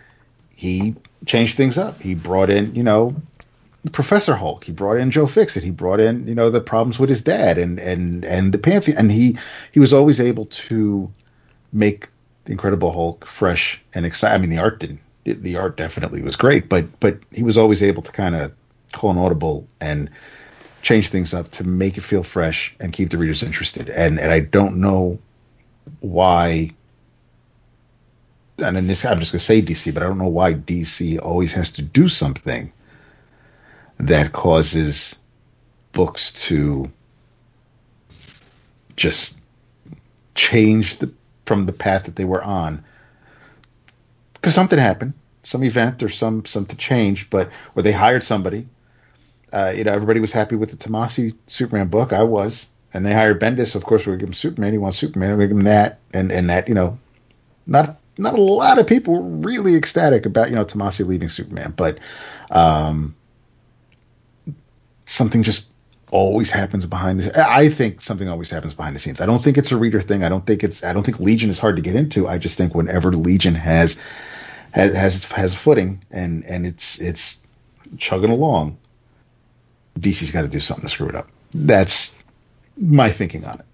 He changed things up. He brought in, you know, Professor Hulk. He brought in Joe Fixit. He brought in, you know, the problems with his dad and and and the Pantheon. And he he was always able to make the Incredible Hulk fresh and exciting. I mean, the art didn't. The art definitely was great, but but he was always able to kind of call an audible and change things up to make it feel fresh and keep the readers interested. And and I don't know why. And in this, I'm just going to say DC, but I don't know why DC always has to do something that causes books to just change the, from the path that they were on because something happened some event or some something changed but or they hired somebody uh, you know everybody was happy with the Tomasi Superman book. I was. And they hired Bendis. Of course we give him Superman. He wants Superman. We give him that. And and that you know not not a lot of people were really ecstatic about you know Tomasi leaving Superman. But um something just always happens behind the I think something always happens behind the scenes. I don't think it's a reader thing. I don't think it's I don't think Legion is hard to get into. I just think whenever Legion has has has, has footing and and it's it's chugging along, DC's got to do something to screw it up. That's my thinking on it.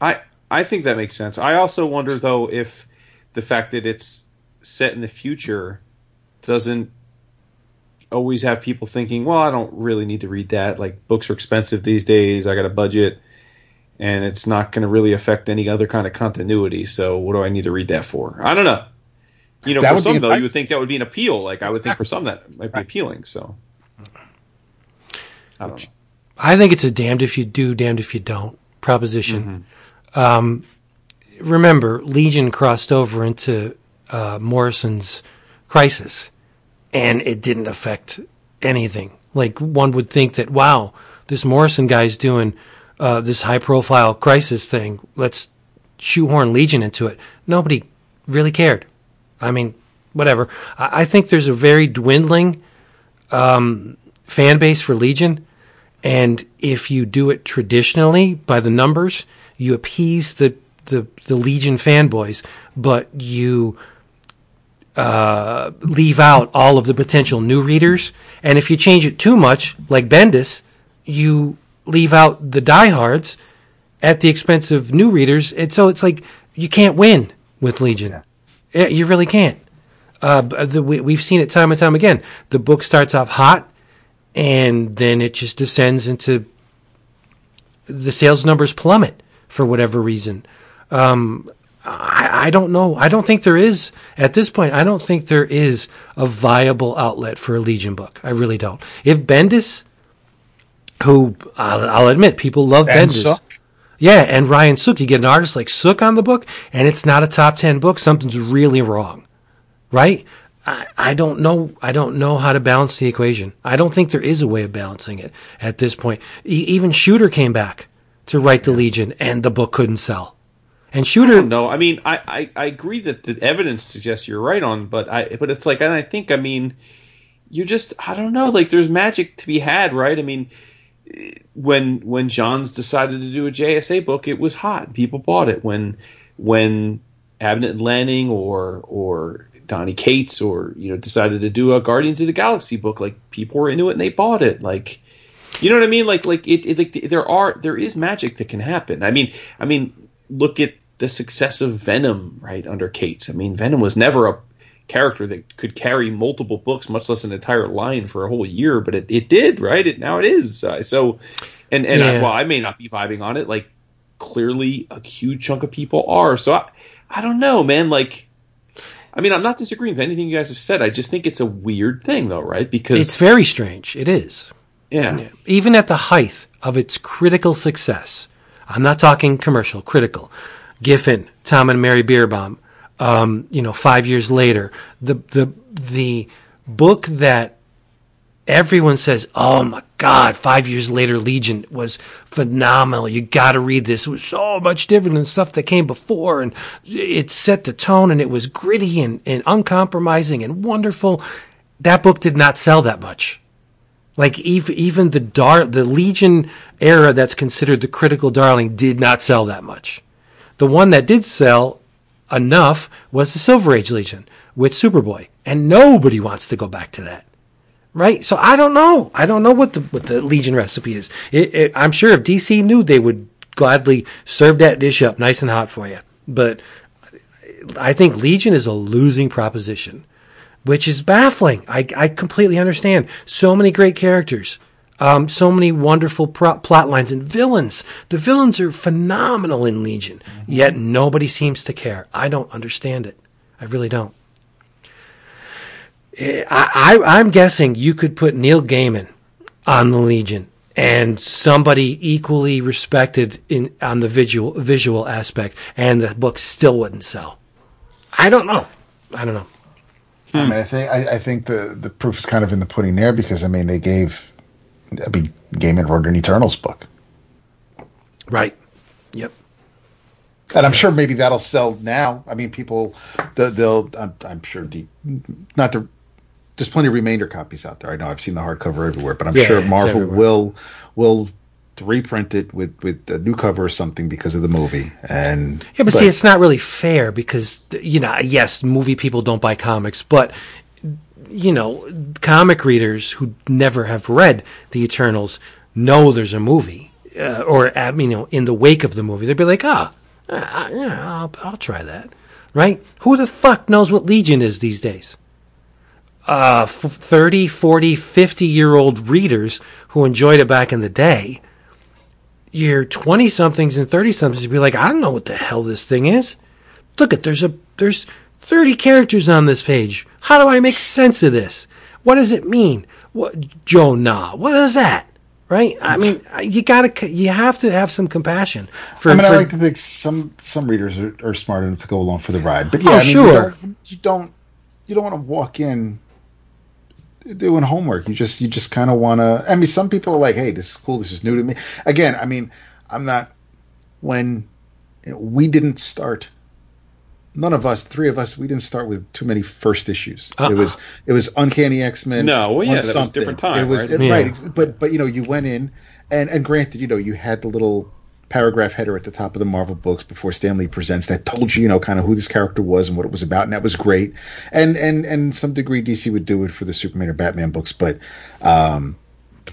I I think that makes sense. I also wonder though if the fact that it's set in the future doesn't always have people thinking, well, I don't really need to read that. Like books are expensive these days. I got a budget, and it's not going to really affect any other kind of continuity. So what do I need to read that for? I don't know. You know, that for some though, you would think that would be an appeal. Like I would think for some that might be appealing. So I don't know. I think it's a damned if you do, damned if you don't proposition. Mm-hmm. Um, remember, Legion crossed over into uh, Morrison's Crisis and it didn't affect anything. Like one would think that, wow, this Morrison guy's doing uh, this high profile crisis thing. Let's shoehorn Legion into it. Nobody really cared. I mean, whatever. I, I think there's a very dwindling um, fan base for Legion. And if you do it traditionally by the numbers, you appease the, the, the Legion fanboys, but you uh, leave out all of the potential new readers. And if you change it too much, like Bendis, you leave out the diehards at the expense of new readers. And so it's like you can't win with Legion. Yeah. You really can't. Uh, the, we, have seen it time and time again. The book starts off hot, and then it just descends into the sales numbers plummet for whatever reason. Um, I, I, don't know. I don't think there is at this point. I don't think there is a viable outlet for a Legion book. I really don't. If Bendis, who I'll, I'll admit people love Bendis. Yeah, and Ryan Sook, you get an artist like Sook on the book, and it's not a top ten book. Something's really wrong, right? I, I don't know. I don't know how to balance the equation. I don't think there is a way of balancing it at this point. E- even Shooter came back to write the Legion, and the book couldn't sell. And Shooter, no, I mean, I, I, I agree that the evidence suggests you're right on, but I, but it's like, and I think, I mean, you just, I don't know, like there's magic to be had, right? I mean, when when Johns decided to do a JSA book, it was hot. People bought it. When when Abnett Lanning or or Donny Cates or you know decided to do a Guardians of the Galaxy book, like people were into it and they bought it. Like, you know what I mean? Like like it, it like there are there is magic that can happen. I mean I mean look at the success of Venom, right, under Cates. I mean, Venom was never a character that could carry multiple books, much less an entire line for a whole year, but it, it did, right? It now it is. Uh, so, and and yeah. I, well, I may not be vibing on it. Like, clearly, a huge chunk of people are. So, I, I don't know, man. Like, I mean, I'm not disagreeing with anything you guys have said. I just think it's a weird thing, though, right? Because it's very strange. It is. Yeah. yeah. Even at the height of its critical success, I'm not talking commercial, critical. Giffen, Tom and Mary Bierbaum. Um, you know, five years later, the the the book that everyone says, "Oh my God!" Five years later, Legion was phenomenal. You got to read this. It was so much different than stuff that came before, and it set the tone, and it was gritty and, and uncompromising and wonderful. That book did not sell that much. Like even even the dar- the Legion era that's considered the critical darling did not sell that much. The one that did sell enough was the Silver Age Legion with Superboy, and nobody wants to go back to that right? So I don't know. I don't know what the what the Legion recipe is. It, it, I'm sure if DC knew, they would gladly serve that dish up nice and hot for you. But I think Legion is a losing proposition, which is baffling. I, I completely understand. So many great characters. Um, so many wonderful pro- plot lines and villains. The villains are phenomenal in Legion, yet nobody seems to care. I don't understand it. I really don't. I, I, am guessing you could put Neil Gaiman on the Legion and somebody equally respected in on the visual visual aspect, and the book still wouldn't sell. I don't know. I don't know. I mean, I think I, I, think the the proof is kind of in the pudding there because I mean they gave, I mean, Gaiman wrote an Eternals book, right? Yep. And I'm sure maybe that'll sell now. I mean, people, they'll, they'll I'm, I'm, sure, the, not the there's plenty of remainder copies out there. I know I've seen the hardcover everywhere, but I'm yeah, sure Marvel will will reprint it with with a new cover or something because of the movie. And yeah, but, but see, it's not really fair because you know, yes, movie people don't buy comics, but you know, comic readers who never have read the Eternals know there's a movie, uh, or you know, in the wake of the movie, they'd be like, ah, oh, yeah, I'll, I'll try that, right? Who the fuck knows what Legion is these days? uh, 30, 40, 50 year old readers who enjoyed it back in the day, your 20 somethings and 30 somethings would be like, I don't know what the hell this thing is. Look at there's a there's 30 characters on this page. How do I make sense of this? What does it mean? What Jo Nah? What is that? Right? I mean, you gotta, you have to have some compassion. For, I mean, for, I like to think some some readers are, are, smart enough to go along for the ride, but oh, yeah, oh, I mean, sure. You don't, you don't, you don't want to walk in doing homework. You just you just kind of want to. I mean, some people are like, "Hey, this is cool. This is new to me." Again, I mean, I'm not when you know, we didn't start. None of us, three of us, we didn't start with too many first issues. Uh-uh. It was it was Uncanny X Men. No, well, yeah, that was different time. It was right? It, right, but but you know, you went in, and and granted, you know, you had the little paragraph header at the top of the Marvel books before Stan Lee presents that told you, you know, kind of who this character was and what it was about, and that was great. And and and some degree DC would do it for the Superman or Batman books, but um,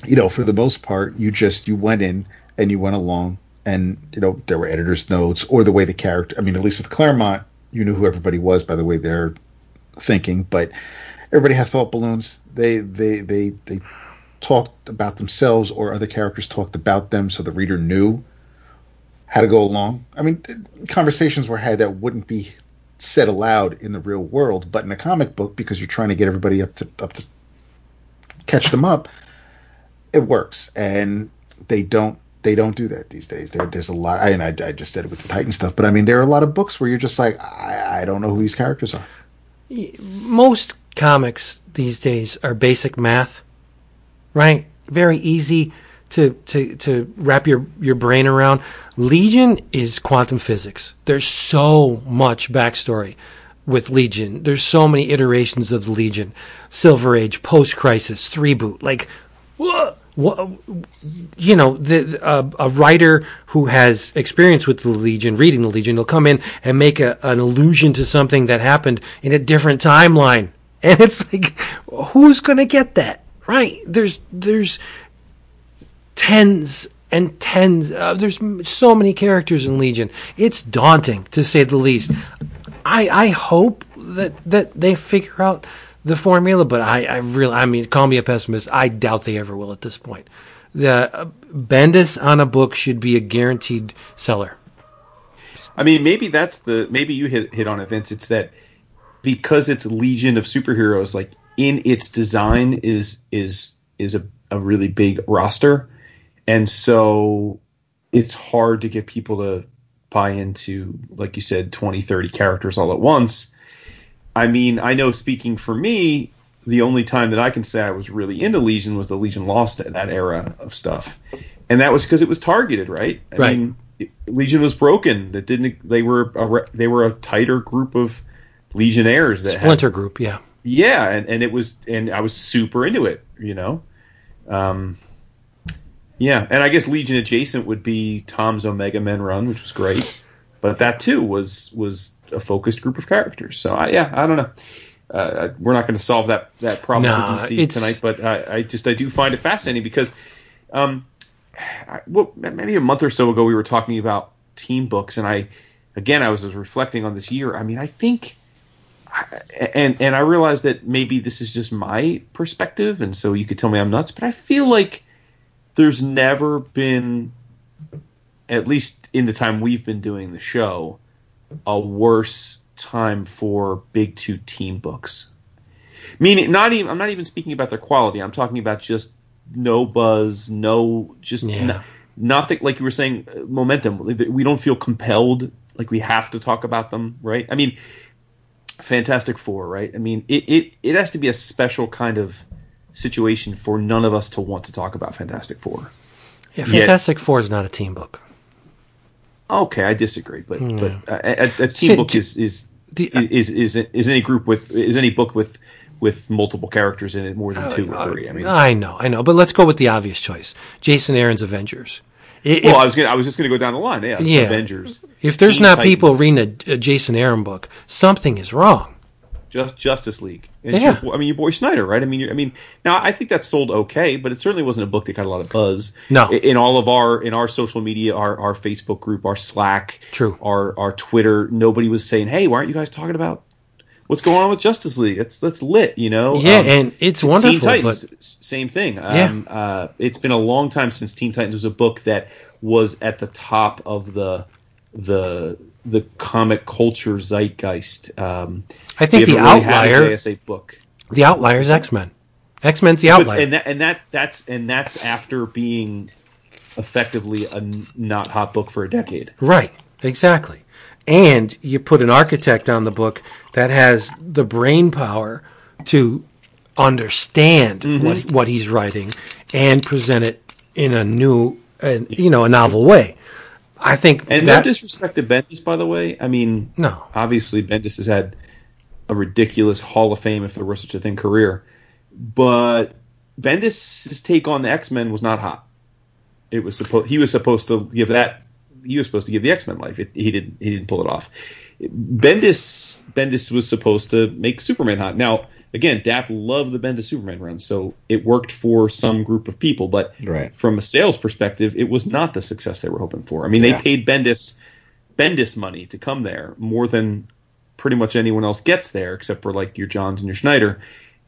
you know, for the most part, you just you went in and you went along, and you know, there were editor's notes or the way the character. I mean, at least with Claremont, you knew who everybody was by the way they're thinking, but everybody had thought balloons. They they they they talked about themselves or other characters talked about them so the reader knew how to go along. I mean, conversations were had that wouldn't be said aloud in the real world, but in a comic book, because you're trying to get everybody up to up to catch them up, it works. And they don't they don't do that these days. There, there's a lot, and I, I, just said it with the Titan stuff, but I mean, there are a lot of books where you're just like, I, I don't know who these characters are. Most comics these days are basic math, right? Very easy to, to, to wrap your, your brain around. Legion is quantum physics. There's so much backstory with Legion. There's so many iterations of the Legion. Silver Age, post crisis, three boot. Like, what? You know, the, a writer who has experience with the Legion, reading the Legion, will come in and make a, an allusion to something that happened in a different timeline. (laughs) And it's like, who's going to get that? Right? There's, there's, tens and tens. Uh, there's so many characters in Legion. It's daunting to say the least. I I hope that that they figure out the formula, but I I really I mean call me a pessimist. I doubt they ever will at this point. The uh, Bendis on a book should be a guaranteed seller. I mean, maybe that's the maybe you hit hit on Vince. It's that because it's legion of superheroes, like in its design is is is a, a really big roster and so it's hard to get people to buy into like you said 20 30 characters all at once i mean i know speaking for me the only time that I can say I was really into Legion was the Legion Lost that era of stuff, and that was because it was targeted, right? I Right. mean, Legion was broken. That didn't. They were a, they were a tighter group of Legionnaires that had Splinter Group, yeah. yeah and, and it was and i was super into it you know um yeah and i guess legion adjacent would be tom's omega men run which was great but that too was was a focused group of characters so I, yeah i don't know uh, we're not going to solve that that problem Nah, for DC it's- tonight, but I, I just I do find it fascinating because, um, I, well, maybe a month or so ago we were talking about team books, and I, again, I was reflecting on this year. I mean, I think and and I realize that maybe this is just my perspective, and so you could tell me I'm nuts, but I feel like there's never been, at least in the time we've been doing the show, a worse time for big two team books. Meaning, not even I'm not even speaking about their quality. I'm talking about just no buzz, no just Yeah. n- not that like you were saying uh, momentum. We don't feel compelled like we have to talk about them, right? I mean. Fantastic Four, right? I mean, it, it, it has to be a special kind of situation for none of us to want to talk about Fantastic Four. Yeah, Fantastic Four is not a team book. Okay, I disagree, but hmm. but uh, a, a, a team See, book is is, the- uh, is is is any group with is any book with with multiple characters in it more than oh, two or uh, three. I mean, I know, I know, but let's go with the obvious choice: Jason Aaron's Avengers. If, well, I was gonna I was just gonna go down the line. Yeah, Yeah. Avengers. if there's not people reading a, a Jason Aaron book, something is wrong. Just Justice League. And Yeah. your- I mean, your boy Snyder, right? I mean, I mean, now I think that sold okay, but it certainly wasn't a book that got a lot of buzz. No. I- in all of our in our social media, our our Facebook group, our Slack, True. our our Twitter, nobody was saying, "Hey, why aren't you guys talking about what's going on with Justice League?" It's that's lit, you know. Yeah, Um, and it's Teen wonderful, Titans, but same thing. Yeah. Um, uh, it's been a long time since Teen Titans was a book that was at the top of the the the comic culture zeitgeist. Um, I think the haven't really outlier, JSA book. the outlier is X Men. X Men's the But- outlier. and that and that that's and that's after being effectively a not hot book for a decade. Right, exactly. And you put an architect on the book that has the brain power to understand Mm-hmm. what what he's writing and present it in a new, and you know, a novel way. I think And that no disrespect to Bendis, by the way. I mean, No. Obviously, Bendis has had a ridiculous Hall of Fame, if there were such a thing, career. But Bendis' take on the X Men was not hot. It was supposed he was supposed to give that he was supposed to give the X Men life. It, he didn't he didn't pull it off. Bendis Bendis was supposed to make Superman hot. Now again, Dap loved the Bendis Superman run, so it worked for some group of people. But Right. from a sales perspective, it was not the success they were hoping for. I mean, Yeah. they paid Bendis Bendis money to come there more than pretty much anyone else gets there, except for like your Johns and your Snyder,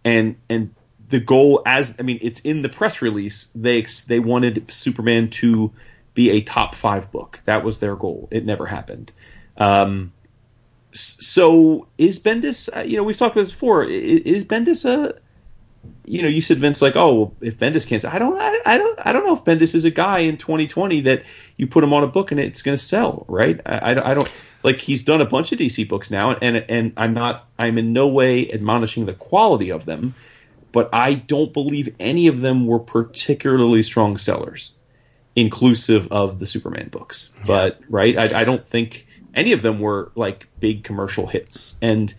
and and the goal as I mean, it's in the press release. They they wanted Superman to be a top five book. That was their goal. It never happened. Um, so is Bendis? Uh, you know, we've talked about this before. Is Bendis a you know, you said Vince like, oh, well, if Bendis can't, I don't, I, I don't, I don't know if Bendis is a guy in 2020 that you put him on a book and it's going to sell, right? I, I, I don't like he's done a bunch of DC books now, and and I'm not, I'm in no way admonishing the quality of them, but I don't believe any of them were particularly strong sellers, inclusive of the Superman books. But right, I, I don't think any of them were like big commercial hits, and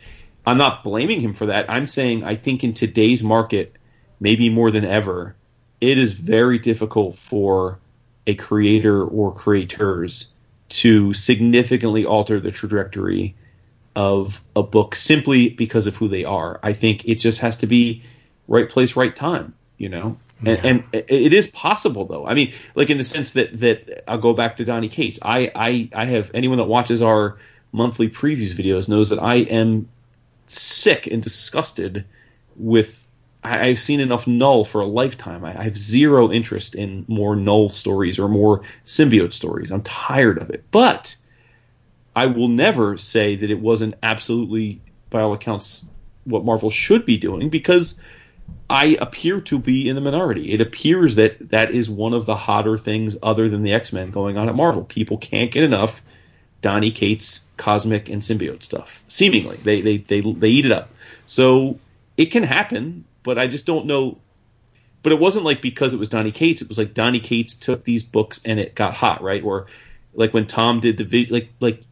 I'm not blaming him for that. I'm saying I think in today's market, maybe more than ever, it is very difficult for a creator or creators to significantly alter the trajectory of a book simply because of who they are. I think it just has to be right place, right time, you know? And, and it is possible though. I mean, like in the sense that, that I'll go back to Donny Cates. I, I, I have anyone that watches our monthly previews videos knows that I am sick and disgusted with I, I've seen enough Knull for a lifetime. I, I have zero interest in more Knull stories or more symbiote stories. I'm tired of it. But I will never say that it wasn't absolutely, by all accounts, what Marvel should be doing because I appear to be in the minority. It appears that that is one of the hotter things other than the X Men going on at Marvel. People can't get enough Donny Cates cosmic and symbiote stuff. Seemingly, they they they they eat it up. So it can happen. but I just don't know. But it wasn't like because it was Donny Cates. It was like Donny Cates took these books and it got hot, right? Or like when Tom did the vid, like like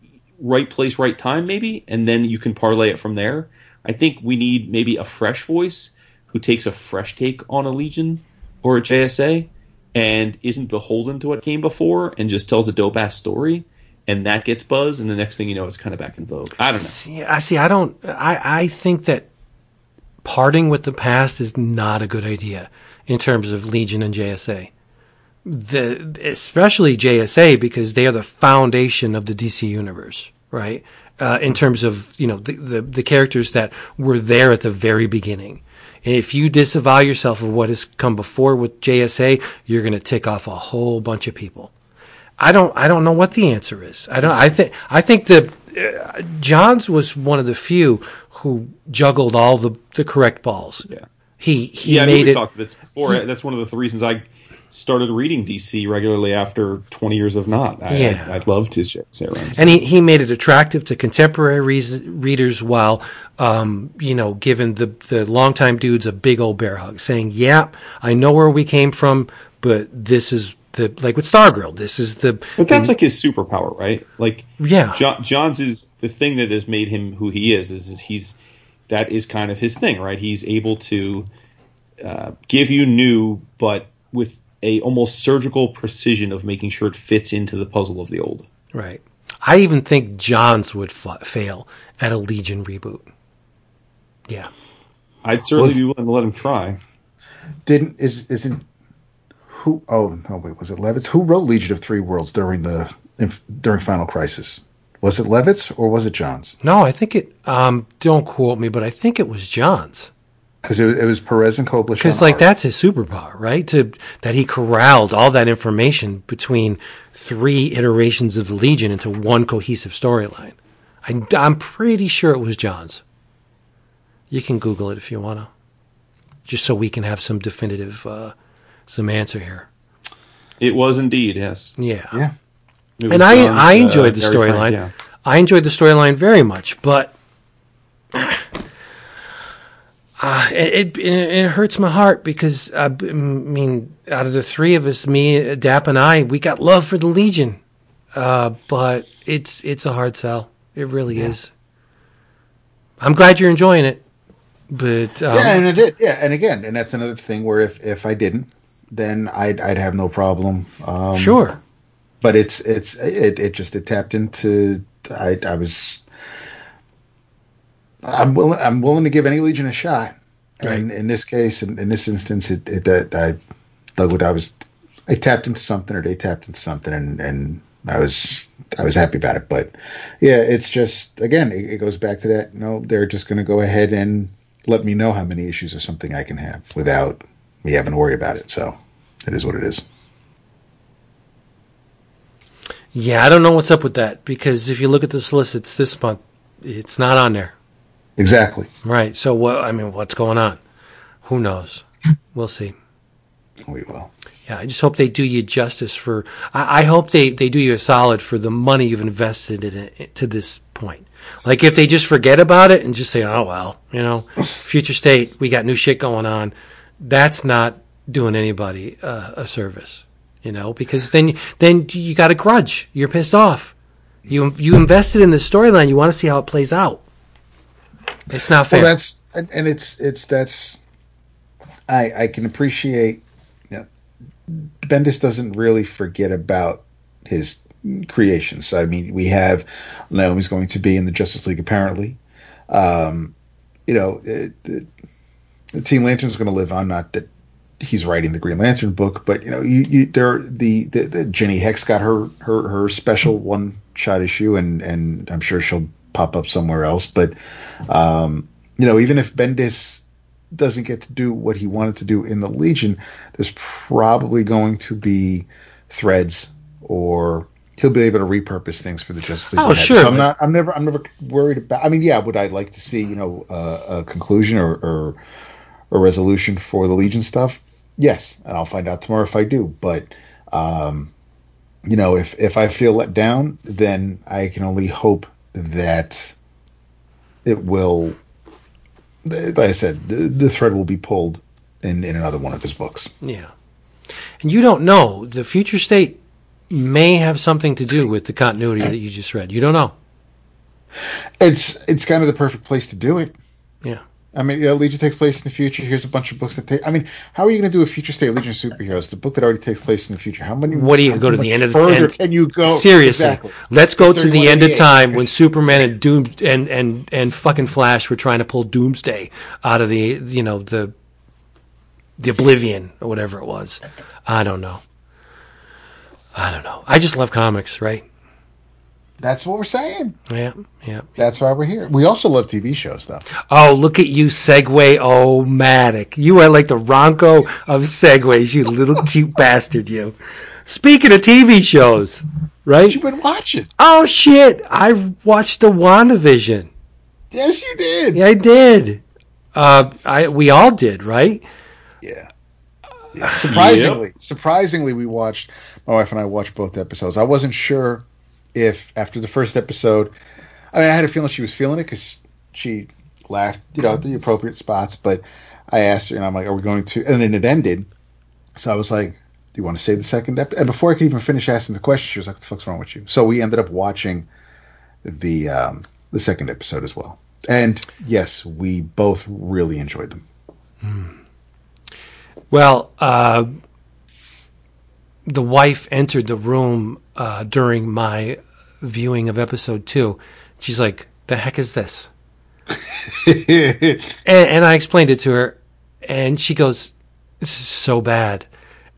right place, right time, maybe, and then you can parlay it from there. I think we need maybe a fresh voice who takes a fresh take on a Legion or a JSA and isn't beholden to what came before and just tells a dope ass story and that gets buzz and the next thing you know it's kind of back in vogue. I don't know. See, I see. I don't. I I think that parting with the past is not a good idea in terms of Legion and JSA. The especially JSA because they are the foundation of the DC universe, right? Uh, in terms of you know the, the the characters that were there at the very beginning. And if you disavow yourself of what has come before with JSA, you're going to tick off a whole bunch of people. I don't I don't know what the answer is. I don't I think I think that uh, Johns was one of the few who juggled all the the correct balls. Yeah. He he yeah, I mean, made we it talked about this before. That's one of the reasons I started reading DC regularly after 20 years of not. I, Yeah. I, I loved his runs. and he, he made it attractive to contemporary reas- readers while um, you know giving the the longtime dudes a big old bear hug saying yeah i know where we came from but this is the like with stargirl this is the But that's like his superpower, right? Like, Yeah. John, Johns is the thing that has made him who he is. Is, is he's that is kind of his thing, right? He's able to uh, give you new, but with a almost surgical precision of making sure it fits into the puzzle of the old. right i even think johns would fa- fail at a legion reboot yeah I'd certainly Was- be willing to let him try. Didn't is isn't who? Oh no, wait, was it Levitz? Who wrote Legion of Three Worlds during the in, during Final Crisis? Was it Levitz or was it Johns? no i think it um don't quote me but i think it was johns Because it, was- it was Perez and Koblish. Because like art. that's his superpower, right? To that he corralled all that information between three iterations of the Legion into one cohesive storyline. I, I'm pretty sure it was Johns. You can Google it if you want to, just so we can have some definitive uh, some answer here. It was indeed, yes. Yeah, Yeah. It was and I John's, I uh, enjoyed the storyline. yeah. I enjoyed the storyline very much, but uh, it, it it hurts my heart because uh, I mean, out of the three of us, me, Dap, and I, we got love for the Legion, uh, but it's it's a hard sell. It really is. I'm glad you're enjoying it, but um, yeah, and it did. Yeah, and again, and that's another thing where if if I didn't, then I'd I'd have no problem. Um, sure, but it's it's it, it just it tapped into I I was I'm willing I'm willing to give any legion a shot, and in this case, in, in this instance, it, it that I Doug I was I tapped into something or they tapped into something, and and I was I was happy about it. But yeah, it's just again it, it goes back to that. You know, they're just going to go ahead and let me know how many issues or something I can have without me having to worry about it. So it is what it is. yeah, I don't know what's up with that because if you look at the solicits this month, it's not on there. Exactly. Right. So what? I mean, what's going on? Who knows? We'll see. We will. Yeah, I just hope they do you justice for. I, I hope they, they do you a solid for the money you've invested in it to this point. Like if they just forget about it and just say, "Oh well," you know, future state, we got new shit going on. That's not doing anybody uh, a service, you know, because then then you got a grudge. You're pissed off. You you invested in the storyline. You want to see how it plays out. It's not fair. Well, that's and, and it's it's that's I I can appreciate. You know, Bendis doesn't really forget about his creations. I mean, we have Naomi's going to be in the Justice League apparently. Um, you know, it, it, the Teen Lantern's going to live on. Not that he's writing the Green Lantern book, but you know, you, you there the, the, the Jinny Hex got her her her special one shot issue, and and I'm sure she'll pop up somewhere else. But um, you know, even if Bendis doesn't get to do what he wanted to do in the Legion, there's probably going to be threads or he'll be able to repurpose things for the Justice League. Oh, ahead. sure, So I'm not. I'm never. I'm never worried about. I mean, yeah. Would I like to see you know uh, a conclusion or, or a resolution for the Legion stuff? Yes, and I'll find out tomorrow if I do. But um, you know, if if I feel let down, then I can only hope that it will like I said, the, the thread will be pulled in, in another one of his books. Yeah. And you don't know. The future state may have something to do with the continuity that you just read. You don't know. It's it's kind of the perfect place to do it. Yeah. I mean, yeah, Legion takes place in the future. Here's a bunch of books that take. I mean, how are you going to do a future state Legion of superheroes? The book that already takes place in the future. How many? What do you go to the end of the further end? Can you go? Seriously, Exactly. let's go to the end of time when Superman and Doom and and and fucking Flash were trying to pull Doomsday out of the you know the the Oblivion or whatever it was. I don't know. I don't know. I just love comics, right? That's what we're saying. Yeah, yeah. That's why we're here. We also love TV shows, though. Oh, look at you, Segway o matic. You are like the Ronco of Segways, you little (laughs) cute bastard, you. Speaking of TV shows, right? You've been watching. Oh shit! I watched the WandaVision. Yes, you did. Yeah, I did. Uh, I we all did, right? Yeah. Yeah. Surprisingly, surprisingly, we watched. My wife and I watched both episodes. I wasn't sure if after the first episode, I mean, I had a feeling she was feeling it because she laughed, you know, at the appropriate spots. But I asked her, and I'm like, "Are we going to?" And then it ended. So I was like, "Do you want to say the second episode?" And before I could even finish asking the question, she was like, "What the fuck's wrong with you?" So we ended up watching the um, the second episode as well. And yes, we both really enjoyed them. Well, uh, the wife entered the room uh, during my viewing of episode two. She's like, "The heck is this?" (laughs) and, and I explained it to her, and she goes, "This is so bad."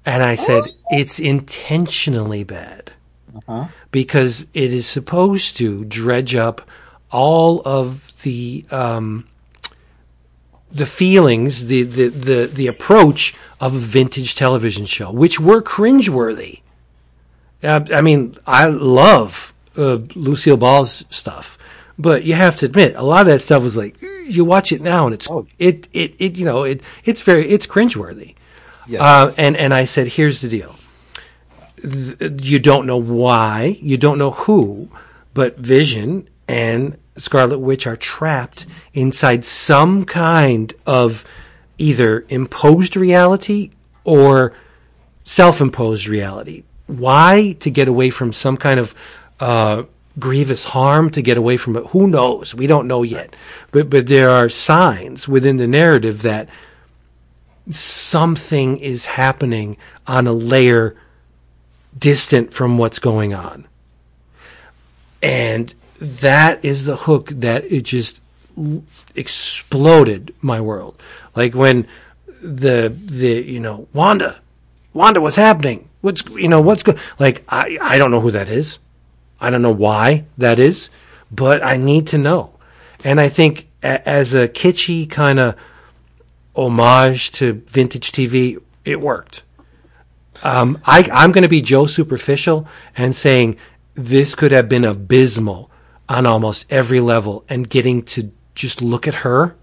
And I said, (gasps) "It's intentionally bad because it is supposed to dredge up all of the." Um, the feelings, the, the, the, the approach of a vintage television show, which were cringeworthy. Uh, I mean, I love uh, Lucille Ball's stuff, but you have to admit, a lot of that stuff was like, you watch it now and it's, Oh. it, it, it, you know, it, it's very, it's cringeworthy. Yes. Uh, and, and I said, here's the deal. Th- You don't know why, you don't know who, but Vision and Scarlet Witch are trapped inside some kind of either imposed reality or self-imposed reality. Why? To get away from some kind of uh, grievous harm, to get away from it. Who knows? We don't know yet. But but there are signs within the narrative that something is happening on a layer distant from what's going on. And that is the hook that it just exploded my world. Like when the the you know Wanda, Wanda, what's happening? What's you know what's good? Like I I don't know who that is. I don't know why that is, but I need to know. And I think a, as a kitschy kind of homage to vintage TV, it worked. Um, I, I'm going to be Joe Superficial and saying this could have been abysmal on almost every level, and getting to just look at her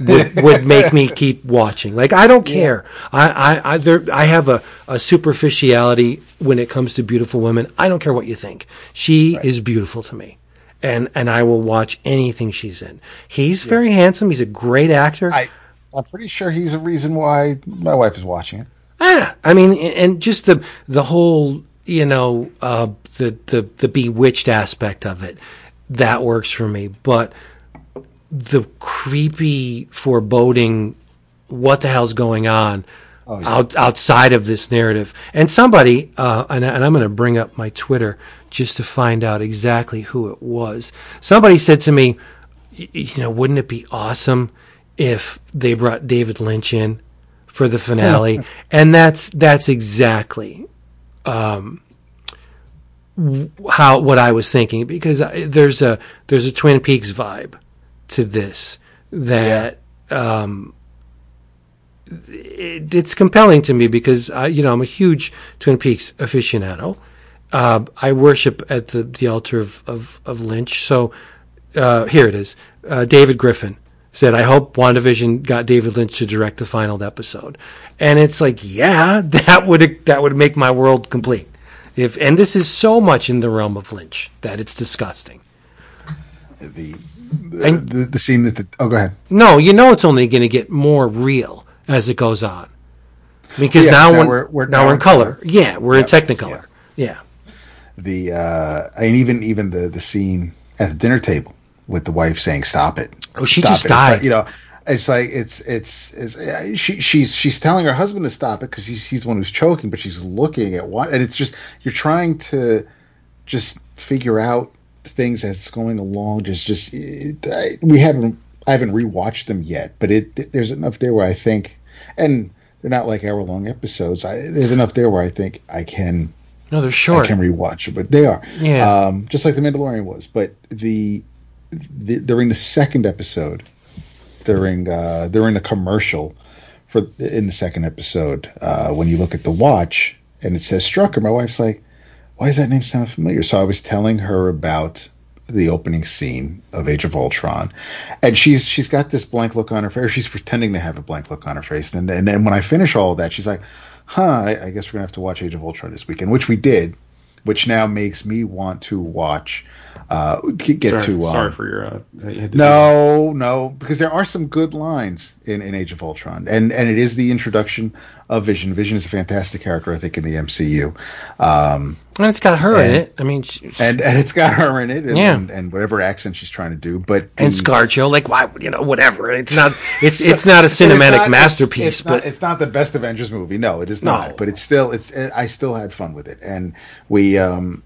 would, (laughs) would make me keep watching. Like I don't care. I I I, there, I have a, a superficiality when it comes to beautiful women. I don't care what you think. She is beautiful to me. And, and I will watch anything she's in. He's very handsome. He's a great actor. I, I'm pretty sure he's a reason why my wife is watching it. Ah, I mean, and just the the whole, you know, uh, the the the bewitched aspect of it, that works for me. But the creepy, foreboding, what the hell's going on out, outside of this narrative? And somebody, uh, and, and I'm going to bring up my Twitter just to find out exactly who it was. Somebody said to me, you know, wouldn't it be awesome if they brought David Lynch in for the finale? (laughs) and that's that's exactly um, how what I was thinking because I, there's a there's a Twin Peaks vibe to this that um, it, it's compelling to me because I, you know I'm a huge Twin Peaks aficionado. Uh, I worship at the, the altar of, of, of Lynch. So uh, here it is. Uh, David Griffin said, I hope WandaVision got David Lynch to direct the final episode. And it's like, yeah, (laughs) that would that would make my world complete. If and this is so much in the realm of Lynch that it's disgusting. the the, And- the, the scene that the oh go ahead No, you know it's only going to get more real as it goes on. Because Yes, now, now when, we're- we're- now now we're in in color. color. Yeah, we're in Yep, Technicolor. Yeah. the uh and even even the the scene at the dinner table with the wife saying stop it Oh, she just it." Died. like, you know it's like it's it's, it's uh, she she's she's telling her husband to stop it because he's he's the one who's choking but she's looking at what and it's just you're trying to just figure out things as it's going along just just it, I, we haven't I haven't rewatched them yet but it there's enough there where I think and they're not like hour long episodes I, there's enough there where I think I can No, they're short. I can rewatch it, but they are. Yeah. Um, just like the Mandalorian was. But the, the during the second episode, during uh, during the commercial for in the second episode, uh, when you look at the watch and it says Strucker, my wife's like, "Why does that name sound familiar?" So I was telling her about the opening scene of Age of Ultron, and she's she's got this blank look on her face. She's pretending to have a blank look on her face, and and then when I finish all of that, she's like, "Huh, I, I guess we're gonna have to watch Age of Ultron this weekend," which we did, which now makes me want to watch. Uh, get sorry, to um, sorry for your. Uh, you no, no, because there are some good lines in, in Age of Ultron, and and it is the introduction of Vision. Vision is a fantastic character, I think, in the MCU, um, and it's got her in it. I mean, she, and and it's got her in it, and, Yeah. and, and whatever accent she's trying to do, but and the- ScarJo, like why, you know, whatever. It's not. (laughs) It's it's not a It's cinematic not- masterpiece, it's, but not, it's not the best Avengers movie. No, it is No. not. But it's still it's I still had fun with it, and we um,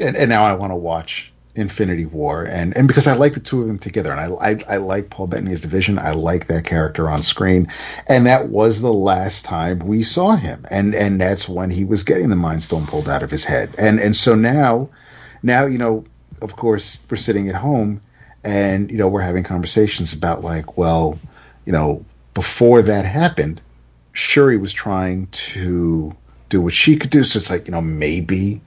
and, and now I want to watch Infinity War, and and because I like the two of them together, and I I, I like Paul Bettany's Division. I like that character on screen, and that was the last time we saw him, and and that's when he was getting the Mind Stone pulled out of his head, and and so now, now you know, of course, we're sitting at home, and you know we're having conversations about like, well, you know, before that happened, Shuri was trying to do what she could do. So it's like, you know, maybe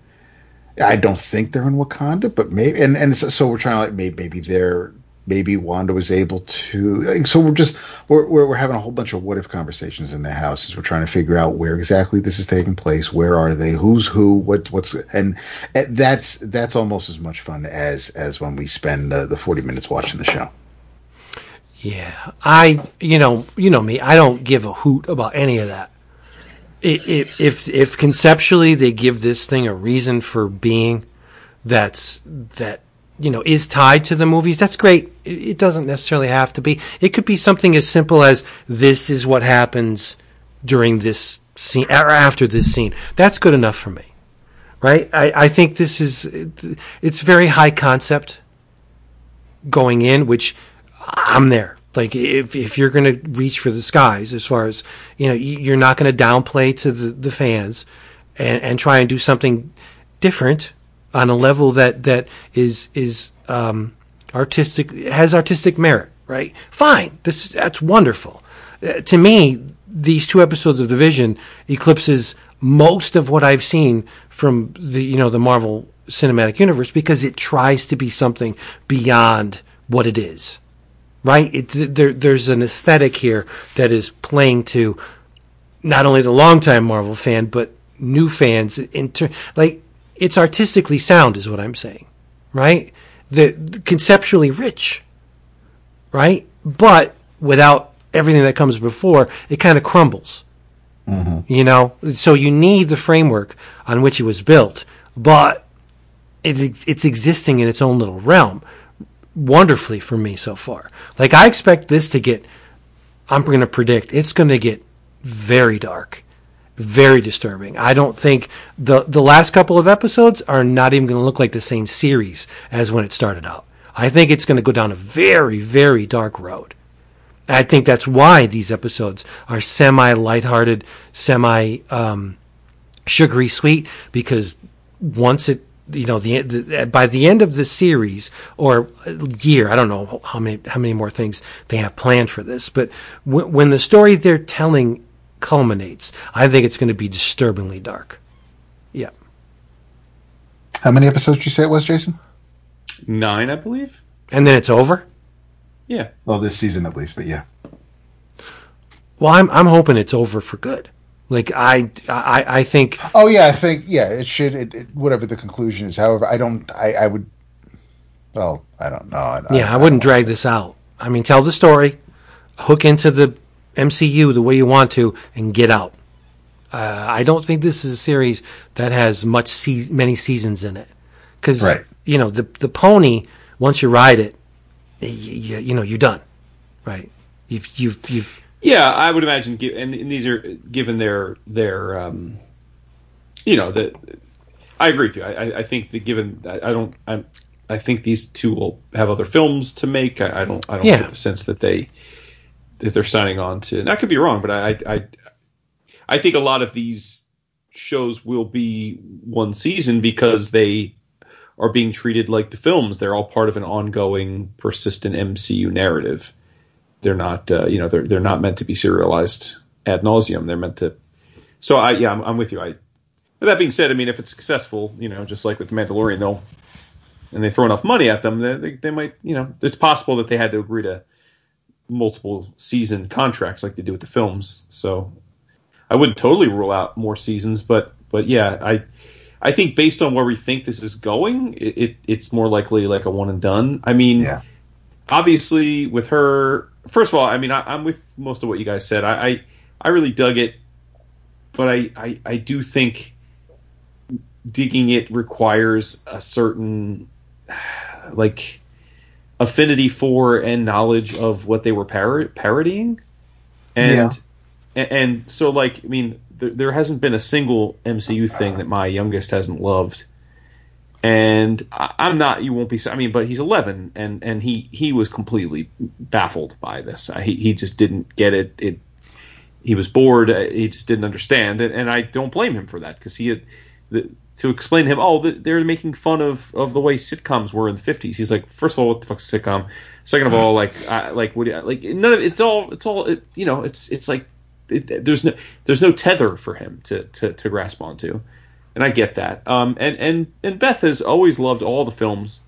I don't think they're in Wakanda, but maybe, and and so, we're trying to like maybe maybe they're maybe Wanda was able to. So we're just we're, we're having a whole bunch of what if conversations in the house as we're trying to figure out where exactly this is taking place. Where are they? Who's who? What what's and, and that's that's almost as much fun as as when we spend the the forty minutes watching the show. Yeah, I you know you know me. I don't give a hoot about any of that. If if conceptually they give this thing a reason for being, that's that you know is tied to the movies. That's great. It, it doesn't necessarily have to be. It could be something as simple as this is what happens during this scene or after this scene. That's good enough for me, right? I I think this is it's very high concept going in, which I'm there. Like if if you're going to reach for the skies, as far as you know, you- you're not going to downplay to the, the fans, and and try and do something different on a level that that is is um, artistic has artistic merit. Right? Fine. This that's wonderful. Uh, to me, these two episodes of The Vision eclipses most of what I've seen from the you know the Marvel Cinematic Universe because it tries to be something beyond what it is right? There. There's an aesthetic here that is playing to not only the longtime Marvel fan but new fans. In ter- like it's artistically sound, is what I'm saying, right? The, the conceptually rich, right? But without everything that comes before, it kind of crumbles. Mm-hmm. You know, so you need the framework on which it was built, but it's it's existing in its own little realm wonderfully for me so far. Like I expect this to get I'm going to predict it's going to get very dark, very disturbing. I don't think the the last couple of episodes are not even going to look like the same series as when it started out. I think it's going to go down a very very dark road. I think that's why these episodes are semi lighthearted, semi um, sugary sweet because once it you know the, the by the end of the series or year I don't know how many how many more things they have planned for this but w- when the story they're telling culminates I think it's going to be disturbingly dark yeah How many episodes did you say it was, Jason? Nine, I believe. and then it's over Yeah. Well, this season at least, but yeah. well I'm I'm hoping it's over for good like I I I think Oh yeah, I think yeah, it should. It, it, whatever the conclusion is. However, I don't. I, I would. Well, I don't know. I, Yeah, I wouldn't drag this out. I mean, tell the story, hook into the MCU the way you want to, and get out. Uh, I don't think this is a series that has much se- many seasons in it, because Right. you know the the pony. Once you ride it, you, you, you know you're done, right? You've you've you've Yeah, I would imagine, and, and these are given their their, um, you know, the. I agree with you. I, I- I think that given, I, I don't, I, I think these two will have other films to make. I, I don't, I don't Yeah. get the sense that they that they're signing on to. And I could be wrong, but I, I, I think a lot of these shows will be one season because they are being treated like the films. They're all part of an ongoing, persistent MCU narrative they're not uh, you know they're they're not meant to be serialized ad nauseum. They're meant to. So I yeah I'm, I'm with you. I. That being said, I mean if it's successful, you know, just like with Mandalorian, they'll and they throw enough money at them, they, they, they might you know it's possible that they had to agree to multiple season contracts like they do with the films. So I wouldn't totally rule out more seasons, but but yeah I. I think based on where we think this is going, it, it it's more likely like a one and done. I mean, Yeah. Obviously with her first of all i mean I, i'm with most of what you guys said. I, I i really dug it but I, I i do think digging it requires a certain (sighs) like affinity for and knowledge of what they were par- parodying. And, and and so like i mean there, there hasn't been a single mcu thing that my youngest hasn't loved and I'm not. You won't be. I mean, but he's 11, and and he he was completely baffled by this. He he just didn't get it. It he was bored. uh, He just didn't understand it, and I don't blame him for that because he had the, to explain to him. Oh, they're making fun of of the way sitcoms were in the 50s. He's like, first of all, what the fuck's a sitcom? Second of all, like I, like what do you, like none of it's all it's all it, you know. It's it's like it, there's no there's no tether for him to to, to grasp onto and I get that. Um, and and and Beth has always loved all the films.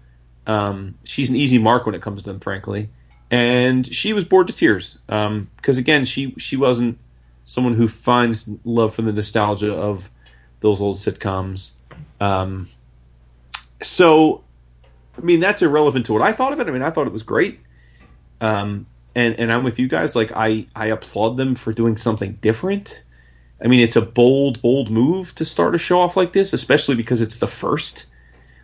Um, she's an easy mark when it comes to them, frankly. And she was bored to tears because again, she she wasn't someone who finds love for the nostalgia of those old sitcoms. Um, so, I mean, that's irrelevant to what I thought of it. I mean, I thought it was great. Um, and and I'm with you guys. Like, I I applaud them for doing something different. I mean, it's a bold, bold move to start a show off like this, especially because it's the first.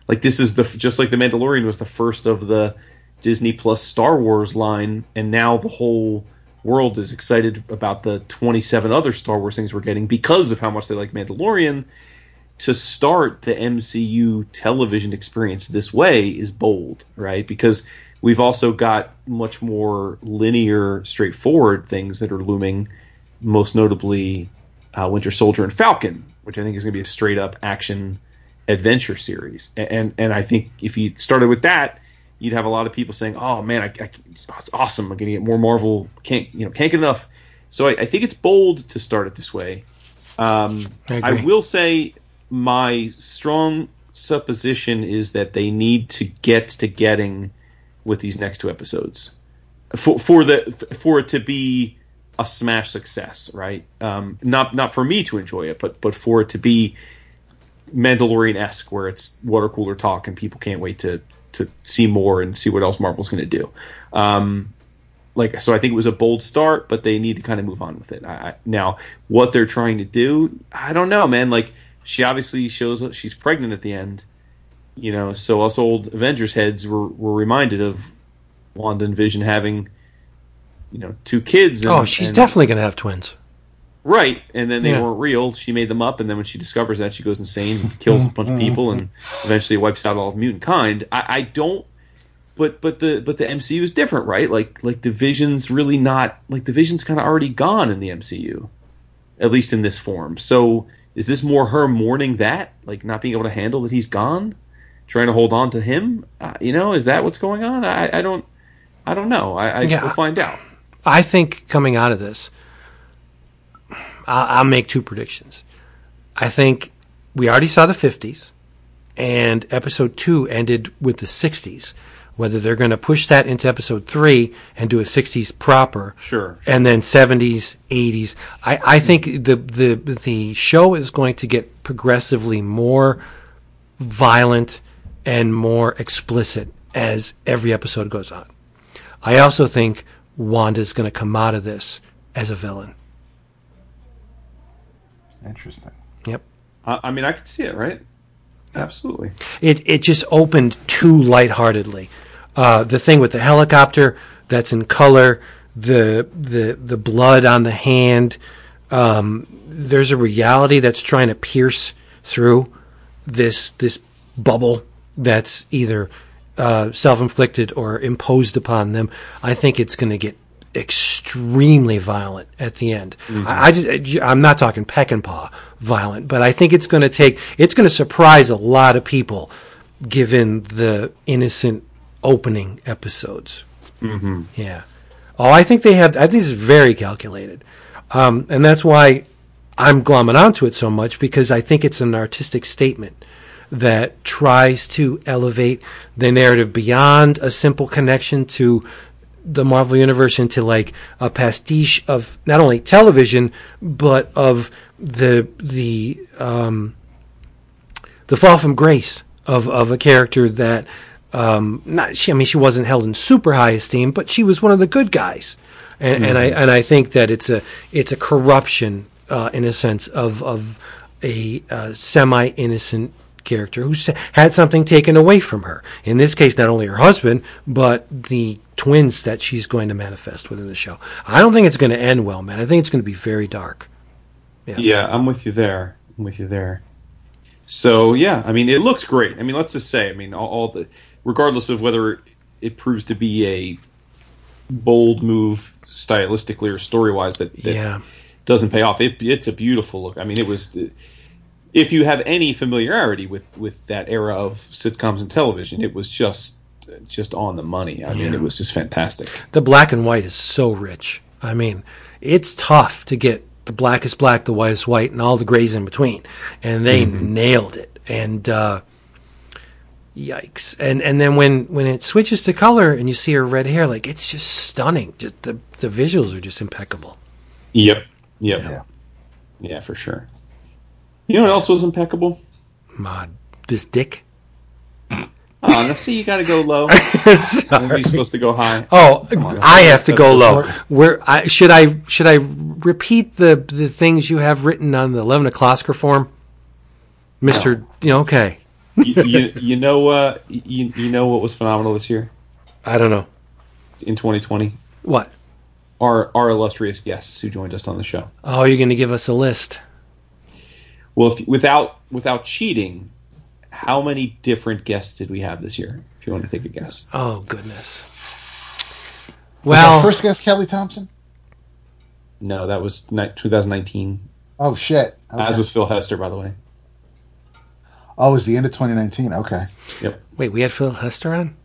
Like this is the just like the Mandalorian was the first of the Disney Plus Star Wars line, and now the whole world is excited about the 27 other Star Wars things we're getting because of how much they like Mandalorian. To start the MCU television experience this way is bold, right? Because we've also got much more linear, straightforward things that are looming, most notably uh, Winter Soldier and Falcon, which I think is going to be a straight up action adventure series. And, and and I think if you started with that, you'd have a lot of people saying, "Oh man, I, I, it's awesome! I'm going to get more Marvel. Can't you know? Can't get enough." So I, I think it's bold to start it this way. Um, I I, will say my strong supposition is that they need to get to getting with these next two episodes for for the for it to be a smash success, right? Um, not not for me to enjoy it, but but for it to be Mandalorian esque, where it's water cooler talk and people can't wait to to see more and see what else Marvel's going to do. Um, like so, I think it was a bold start, but they need to kind of move on with it. I, I, now, what they're trying to do, I don't know, man. Like she obviously shows she's pregnant at the end, you know. So us old Avengers heads were were reminded of Wanda and Vision having, you know, two kids. And, oh, she's and- definitely going to have twins. Right, and then they Yeah. weren't real. She made them up, and then when she discovers that, she goes insane, and kills a bunch of people, and eventually wipes out all of mutant kind. I, I don't, but but the but the MCU is different, right? Like like the Vision's really not like the Vision's kind of already gone in the MCU, at least in this form. So is this more her mourning that, like not being able to handle that he's gone, trying to hold on to him? Uh, you know, is that what's going on? I, I don't I don't know. I, I Yeah. we'll find out. I think coming out of this, I'll, I'll make two predictions. I think we already saw the 50s, and episode two ended with the 60s. Whether they're going to push that into episode three and do a 60s proper, Sure. and then 70s, 80s. I, I think the, the the show is going to get progressively more violent and more explicit as every episode goes on. I also think Wanda's going to come out of this as a villain. Interesting. Yep. I, I mean, I could see it, right? Absolutely. It it just opened too lightheartedly. Uh, the thing with the helicopter that's in color, the the the blood on the hand. Um, there's a reality that's trying to pierce through this this bubble that's either uh, self-inflicted or imposed upon them. I think it's going to get extremely violent at the end. I, I just I'm not talking Peckinpah violent, but I think it's going to take it's going to surprise a lot of people given the innocent opening episodes. Mm-hmm. Yeah. Oh, I think they have. I think it's very calculated, um, and that's why I'm glomming onto it so much because I think it's an artistic statement that tries to elevate the narrative beyond a simple connection to the Marvel Universe into like a pastiche of not only television but of the the um, the fall from grace of of a character that um, not she I mean she wasn't held in super high esteem but she was one of the good guys. And, and I and I think that it's a it's a corruption uh, in a sense of of a uh, semi innocent character who had something taken away from her. In this case, not only her husband, but the twins that she's going to manifest within the show. I don't think it's going to end well, man. I think it's going to be very dark. Yeah, I'm with you there. I'm with you there. So yeah, I mean, it looks great. I mean, let's just say, I mean, all, all the, regardless of whether it proves to be a bold move stylistically or story wise that, that Yeah. doesn't pay off, it, it's a beautiful look. I mean, it was. If you have any familiarity with with that era of sitcoms and television, it was just just on the money. I mean, it was just fantastic. The black and white is so rich. I mean, it's tough to get the blackest black, the whitest white, and all the grays in between. And they nailed it. And uh, yikes! And and then when when it switches to color and you see her red hair, like it's just stunning. Just the the visuals are just impeccable. Yep. Yep. Yeah. Yeah, for sure. You know what else was impeccable? My this dick. Oh, now see, you got to go low. (laughs) Sorry. you're supposed to go high. Oh, on. I have to go low. Where I, should I should I repeat the the things you have written on the eleven o'clock form, Mister? You know, okay. you, you, you know, uh, you, you know what was phenomenal this year I don't know in 2020? what. Our our illustrious guests who joined us on the show. Oh, you're going to give us a list. Well, if, without without cheating, how many different guests did we have this year? If you want to take a guess. Oh goodness. Was our Well, first guest Kelly Thompson? No, that was ni- 2019. Oh shit. Okay. As was Phil Hester, by the way. oh, it was the end of 2019. Okay. Yep. wait, we had Phil Hester on.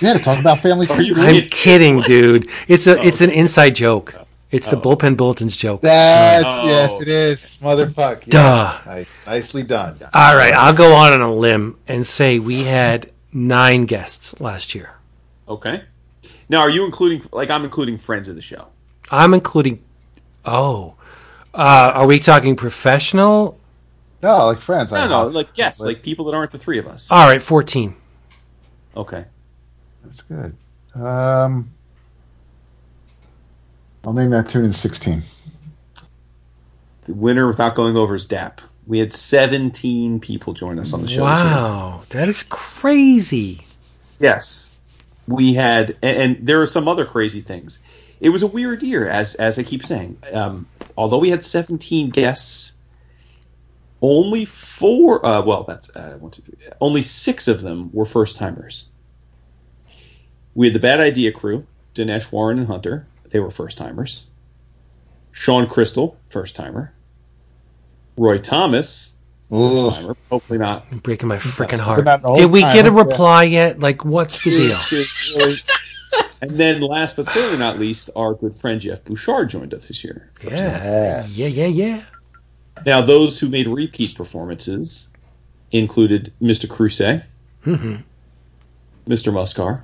Yeah, to talk about family oh, Are you feud. I'm kidding, dude. It's a oh. it's an inside joke. It's the bullpen bulletins joke. That's Oh. yes, it is. Motherfuck. Yes. Duh. Nice, nicely done. All right, I'll go on on a limb and say we had nine guests last year. Okay. Now, are you including like I'm including friends of the show? I'm including. Oh, uh, are we talking professional? No, like friends. I I don't know, know. like guests, like people that aren't the three of us. All right, fourteen. Okay. That's good. Um, I'll name that tune in 16. The winner without going over is DAP. We had 17 people join us on the show. Wow, that is crazy. Yes, we had, and, and there are some other crazy things. It was a weird year, as as I keep saying. Um, although we had 17 guests, only four. Uh, well, that's uh, one, two, three. Only six of them were first timers. We had the Bad Idea crew, Dinesh, Warren, and Hunter. They were first timers. Sean Crystal, first timer. Roy Thomas, first timer. Hopefully not I'm breaking my freaking heart. not the whole Did we time, get a huh? reply yet? Like, what's the deal? and then, last but certainly not least, our good friend Jeff Bouchard joined us this year. Yeah, yeah, yeah, yeah. Now, those who made repeat performances included Mr. Crusay, Mhm. Mr. Muscar,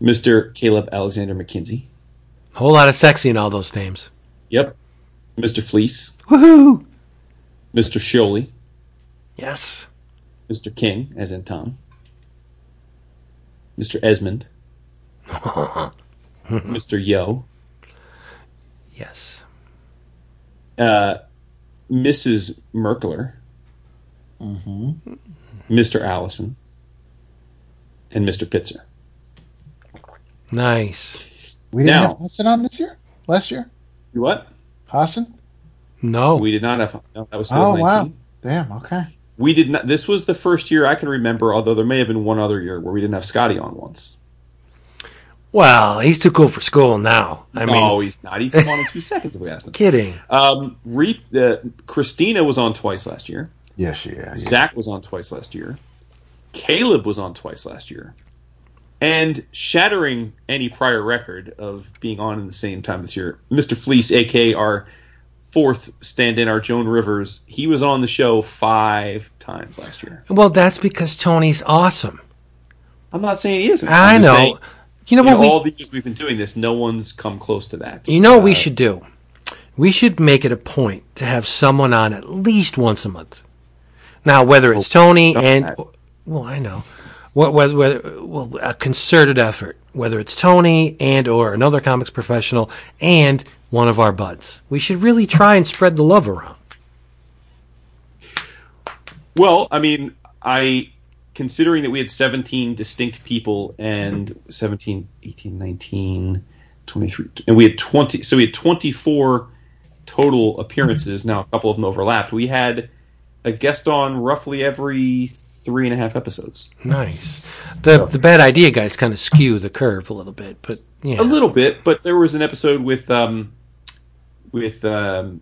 Mr. Caleb Alexander McKinsey, A Whole lot of sexy in all those names. yep, Mr. Fleece, Woohoo! Mr. Sholey, Yes. Mr. King, as in Tom, Mr. Esmond, (laughs) Mr. Yo, Yes. uh, Mrs. Merkler, Mr. Allison, and Mr. Pitzer. Nice. We didn't Now- have Hassan on this year? Last year? You what? Hassan? No. We did not have. No, that was Oh, 2019. wow. Damn, okay. We did not. This was the first year I can remember, although there may have been one other year where we didn't have Skottie on once. well, he's too cool for school now. I mean, no, he's not. He'd come on in two (laughs) seconds if we asked him. kidding. Um, Reap, uh, Christina was on twice last year. Yes, she, yeah. yeah. Zach was on twice last year. Caleb was on twice last year. And shattering any prior record of being on in the same time this year, Mr. Fleece, aka our fourth stand in, our Joan Rivers, he was on the show five times last year. Well, that's because Tony's awesome. I'm not saying he isn't. I I'm know. saying, you know what? We, all the years we've been doing this, no one's come close to that. You know what we Uh, should do? We should make it a point to have someone on at least once a month. Now, whether it's Tony and well, I know, whether, whether well, a concerted effort, whether it's Tony and or another comics professional and one of our buds, we should really try and spread the love around. Well, I mean, I considering that we had 17 distinct people and 17, 18, 19, 23, and we had 20, so we had 24 total appearances. Mm-hmm. Now, a couple of them overlapped. We had a guest on roughly every three and a half episodes. Nice. The the bad idea guys kind of skew the curve a little bit, but yeah, A little bit, but there was an episode with um, with um,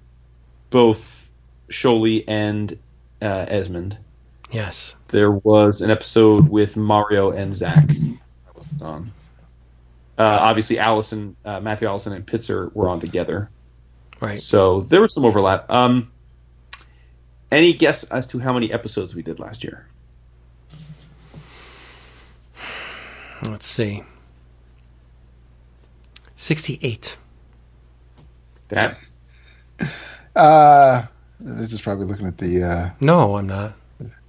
both Sholey and uh, Esmond. yes. there was an episode with Mario and Zach. I wasn't on. Uh, obviously, Allison, uh, Matthew Allison, and Pitzer were on together, Right. so there was some overlap. Um, any guess as to how many episodes we did last year? Let's see. 68. That Uh, this is probably looking at the. Uh, No, I'm not.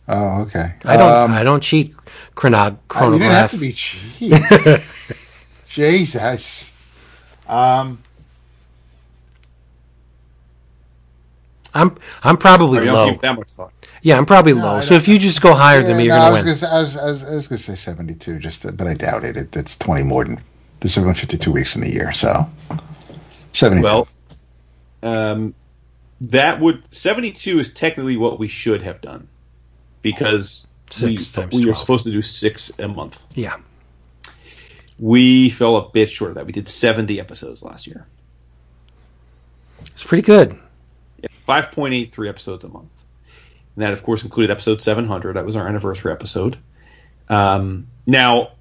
oh, okay. I don't. Um, I don't cheat chronog- I- you didn't have chronograph. to be cheap. (laughs) Jesus. Um, I'm. I'm probably Or you don't low. that much thought. Yeah, I'm probably No, low. So if you just go higher than me, you're no, gonna was win. Gonna I was, I was, I was gonna say seventy-two, just to, but I doubt it. it. It's twenty more than there's only fifty-two weeks in the year, so seventy-two. Well, um, that would seventy-two is technically what we should have done because Six we, times we were supposed to do six a month. Yeah. We fell a bit short of that. We did seventy episodes last year. It's pretty good. Five point eight three episodes a month. And that, of course, included episode 700. That was our anniversary episode. Um, now,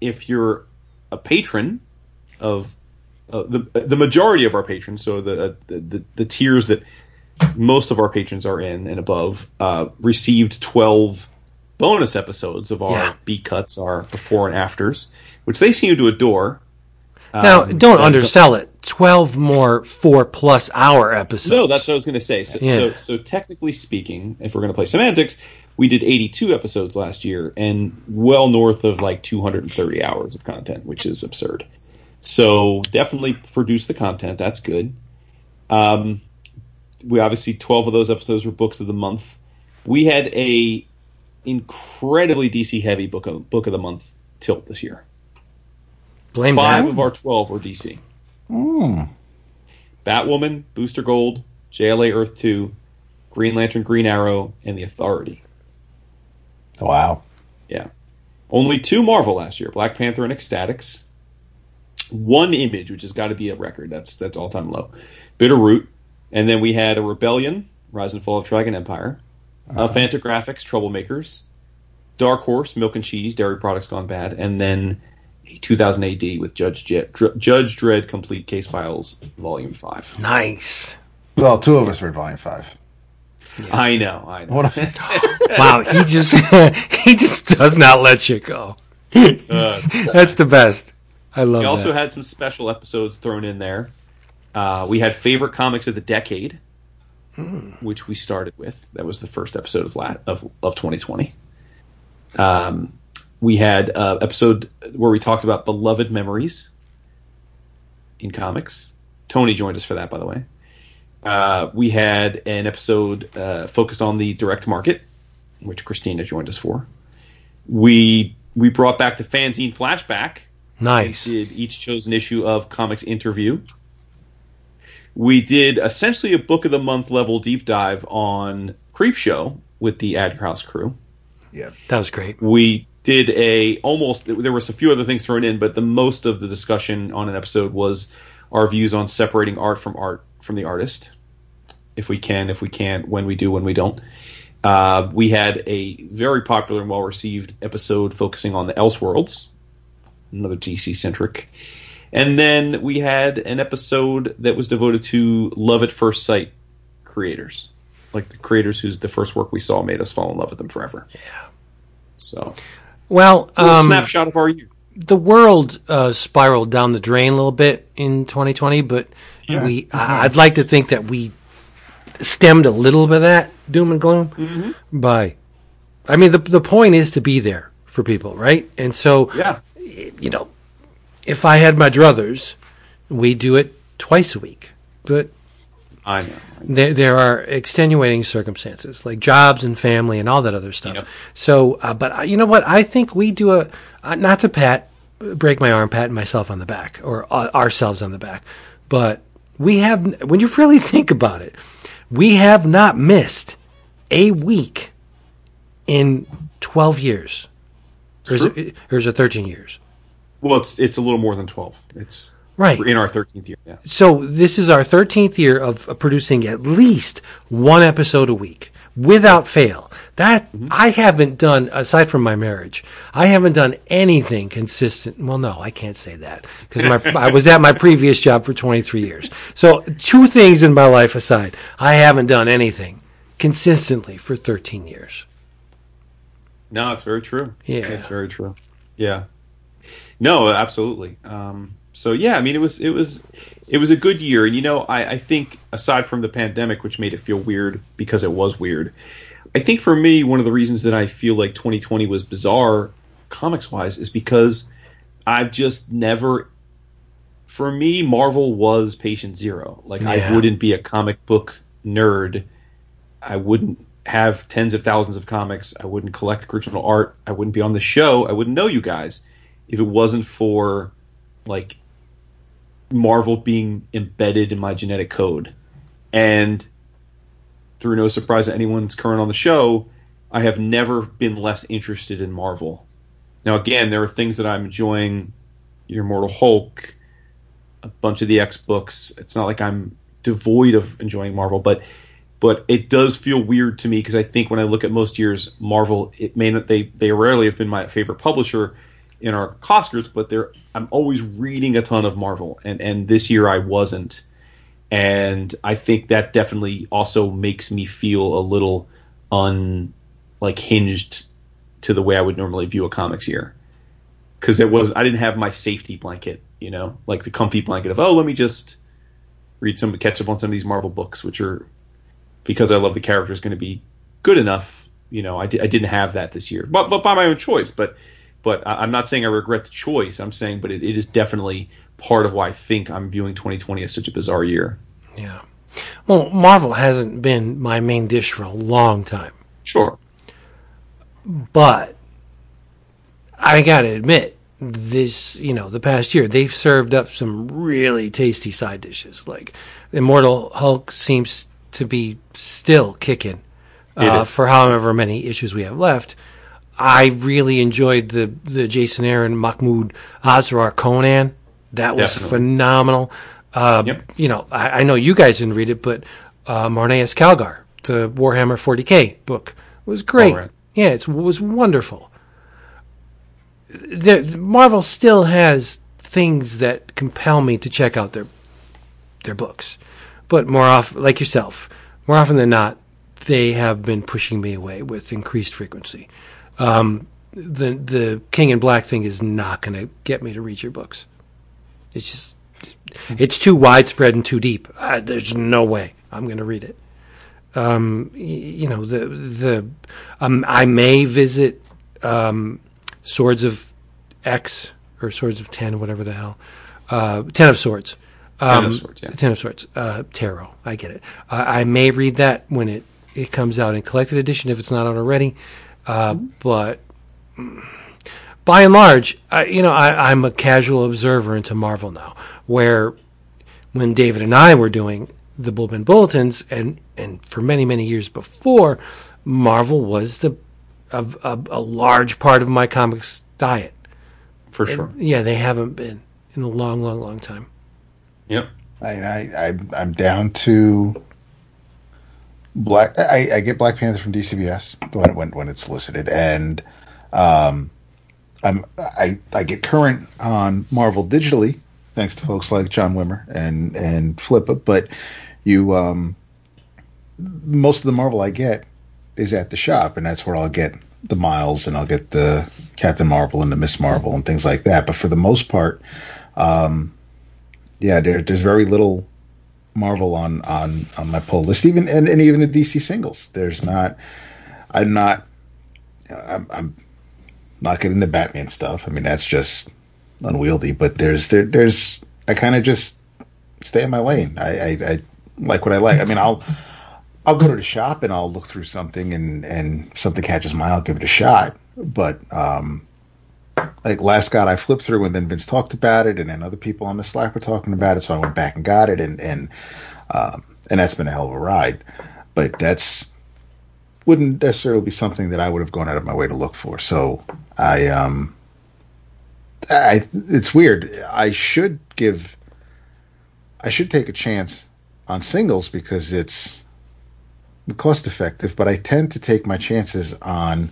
if you're a patron of uh, the the majority of our patrons, so the, the the the tiers that most of our patrons are in and above, uh, received 12 bonus episodes of our Yeah. B cuts, our before and afters, which they seem to adore. Now, Um, don't and so- undersell it. Twelve more four plus hour episodes. No, that's what I was going to say. So, Yeah. so, so technically speaking, if we're going to play semantics, we did 82 episodes last year and well north of like 230 hours of content, which is absurd. So definitely produce the content. That's good. Um, we obviously 12 of those episodes were books of the month. We had a incredibly DC heavy book of book of the month tilt this year. Blame Five that. of our 12 were DC. Mm. Batwoman, Booster Gold, JLA Earth 2, Green Lantern, Green Arrow, and The Authority. Wow. Yeah. Only two Marvel last year Black Panther and X-Statix. One image, which has got to be a record. That's that's all time low. Bitter Root. And then we had a Rebellion, Rise and Fall of Trigan Empire. Uh, Fantagraphics, Troublemakers. Dark Horse, Milk and Cheese, Dairy Products Gone Bad. And then a 2000 AD with Judge, Je- Dr- Judge Dredd Complete Case Files, Volume 5. Nice. Well, two of us were at volume five. I know, I know. What? (laughs) Wow, he just (laughs) he just does not let you go. Uh, (laughs) That's the best. I love it. We also that. had some special episodes thrown in there. Uh, we had favorite comics of the decade, which we started with. That was the first episode of la- of, of 2020. Um, we had uh, episode where we talked about beloved memories in comics. Tony joined us for that, by the way. Uh, we had an episode uh, focused on the direct market, which Christina joined us for. We we brought back the fanzine flashback. Nice. Did each chose an issue of Comics Interview. We did essentially a book of the month level deep dive on Creep Show with the Ad House crew. Yeah. That was great. We did a almost there was a few other things thrown in, but the most of the discussion on an episode was our views on separating art from art from the artist. If we can, if we can't, when we do, when we don't. Uh, we had a very popular and well received episode focusing on the Elseworlds, another DC centric. And then we had an episode that was devoted to love at first sight creators, like the creators whose the first work we saw made us fall in love with them forever. Yeah. So, Well, a um, snapshot of our year. the world uh, spiraled down the drain a little bit in 2020, but we I, I'd like to think that we stemmed a little bit of that doom and gloom by. I mean, the the point is to be there for people, right? And so, Yeah. you know, if I had my druthers, we do it twice a week, but I know. There, there are extenuating circumstances like jobs and family and all that other stuff. Yep. So, uh, but uh, you know what? I think we do a uh, not to pat break my arm, pat myself on the back or uh, ourselves on the back, but we have when you really (laughs) think about it, we have not missed a week in twelve years, or is, it, or is it thirteen years? Well, it's it's a little more than twelve. It's Right. We're in our thirteenth year. Yeah. So this is our 13th year of producing at least one episode a week without fail. That I haven't done aside from my marriage. I haven't done anything consistent. Well, no, I can't say that because my (laughs) I was at my previous job for 23 years. So two things in my life aside, I haven't done anything consistently for 13 years. No, it's very true. Yeah. it's very true. Yeah. No, absolutely. Um, so yeah, I mean, it was it was it was a good year, and you know, I, I think aside from the pandemic, which made it feel weird because it was weird, I think for me one of the reasons that I feel like 2020 was bizarre, comics wise, is because I've just never. For me, Marvel was patient zero. Like Yeah. I wouldn't be a comic book nerd. I wouldn't have tens of thousands of comics. I wouldn't collect original art. I wouldn't be on the show. I wouldn't know you guys if it wasn't for like Marvel being embedded in my genetic code. And through no surprise to anyone's current on the show, I have never been less interested in Marvel. Now, again, there are things that I'm enjoying. Your Immortal Hulk, a bunch of the X books. It's not like I'm devoid of enjoying Marvel, but but it does feel weird to me because I think when I look at most years, Marvel, it may not they they rarely have been my favorite publisher in our Costers, but they're I'm always reading a ton of Marvel, and and this year I wasn't, and I think that definitely also makes me feel a little un like hinged to the way I would normally view a comics year because there was I didn't have my safety blanket, you know, like the comfy blanket of oh let me just read some catch up on some of these Marvel books, which are because I love the characters going to be good enough. You know, I didn't have that this year, but but by my own choice. But but I- I'm not saying I regret the choice. I'm saying, but it, it is definitely part of why I think I'm viewing 2020 as such a bizarre year. Yeah. Well, Marvel hasn't been my main dish for a long time. Sure. But I got to admit, this, you know, the past year, they've served up some really tasty side dishes. Like Immortal Hulk seems to be still kicking uh, for however many issues we have left. I really enjoyed the, the Jason Aaron Mahmud Asrar Conan. That was Definitely. phenomenal. Uh, Yep. You know, I, I know you guys didn't read it, but uh, Marneus Calgar, the Warhammer 40k book, was great. Right. Yeah, it was wonderful. The, Marvel still has things that compel me to check out their their books, but more often, like yourself, more often than not, they have been pushing me away with increased frequency. Um, the the King in Black thing is not going to get me to read your books. It's just it's too widespread and too deep. Uh, there's no way I'm going to read it. Um, y- you know the the um, I may visit um, Swords of X or Swords of Ten, whatever the hell, uh, Ten of Swords. Ten of Um, Swords, yeah. Ten of Swords. Uh, tarot. I get it. Uh, I may read that when it, it comes out in collected edition if it's not out already. Uh, but mm, by and large, I, you know, I, I'm a casual observer into Marvel now, where when David and I were doing the Bullpen Bulletins, and and for many many years before, Marvel was the a, a, a large part of my comics diet. for sure. Yeah, they haven't been in a long, long, long time. Yep. I, I, I I'm down to Black. I, I get Black Panther from DCBS when when when it's listed, and um, I'm I I get current on Marvel digitally thanks to folks like John Wimmer and and Flippa. But you um, most of the Marvel I get is at the shop, and that's where I'll get the Miles and I'll get the Captain Marvel and the Miss Marvel and things like that. But for the most part, um, yeah, there, there's very little Marvel on on on my pull list, even and, and even the DC singles. There's not. I'm not. I'm, I'm not getting the Batman stuff. I mean, that's just unwieldy. But there's there there's I kind of just stay in my lane. I, I I like what I like. I mean, I'll I'll go to the shop and I'll look through something and and something catches my eye, I'll give it a shot. But um, like last God I flipped through and then Vince talked about it and then other people on the Slack were talking about it, so I went back and got it and and um, and that's been a hell of a ride. But that's wouldn't necessarily be something that I would have gone out of my way to look for. So I um I it's weird. I should give I should take a chance on singles because it's cost effective, but I tend to take my chances on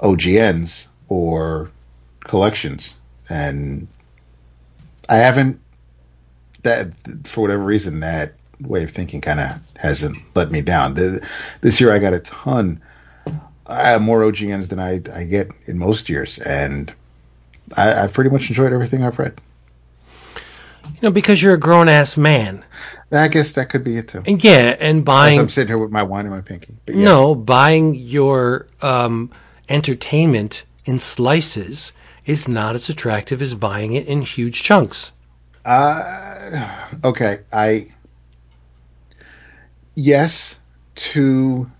OGNs or collections, and I haven't that for whatever reason that way of thinking kind of hasn't let me down. The, this year I got a ton. I have more OGNs than I I get in most years, and I, I've pretty much enjoyed everything I've read. You know, because you're a grown ass man. I guess that could be it too. And yeah, and As buying I'm sitting here with my wine and my pinky. But yeah. no, buying your um, entertainment in slices is not as attractive as buying it in huge chunks. Uh, okay, I yes to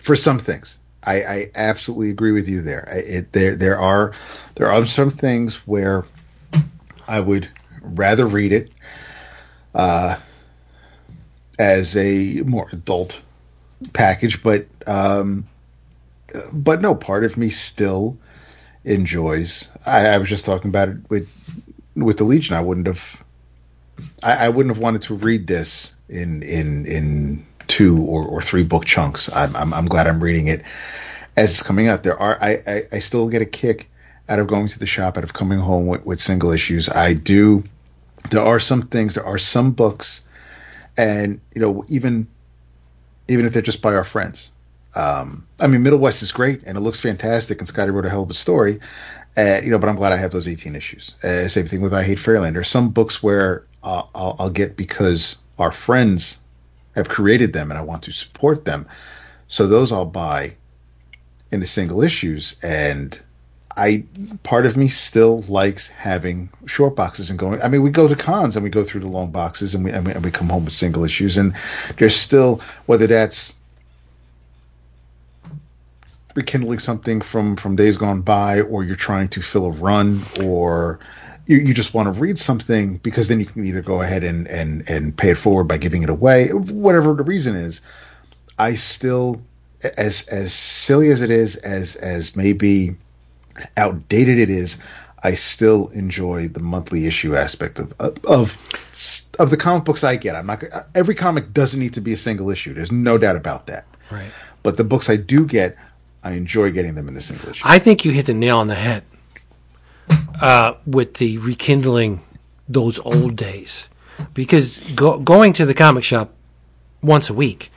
for some things. I, I absolutely agree with you there. It, there there are there are some things where I would rather read it uh, as a more adult package, but um, but no, part of me still enjoys. I, I was just talking about it with with the Legion. I wouldn't have I, I wouldn't have wanted to read this in in in two or, or three book chunks. I'm, I'm I'm glad I'm reading it as it's coming out. There are I, I, I still get a kick out of going to the shop, out of coming home with, with single issues. I do. There are some things. There are some books, and you know even even if they're just by our friends. Um, I mean, Middlewest is great and it looks fantastic, and Skottie wrote a hell of a story. Uh, you know, but I'm glad I have those 18 issues. Uh, same thing with I Hate Fairyland. There's some books where uh, I'll, I'll get because our friends have created them and I want to support them. So those I'll buy in the single issues. And I, part of me still likes having short boxes and going. I mean, we go to cons and we go through the long boxes and we, and we, and we come home with single issues. And there's still, whether that's rekindling something from from days gone by or you're trying to fill a run or you, you just want to read something because then you can either go ahead and and and pay it forward by giving it away. Whatever the reason is i still as as silly as it is as as maybe outdated it is i still enjoy the monthly issue aspect of of of the comic books i get. I'm not every comic doesn't need to be a single issue. There's no doubt about that. Right. but the books i do get I enjoy getting them in this English. I think you hit the nail on the head uh, with the rekindling those old days. Because go, going to the comic shop once a week,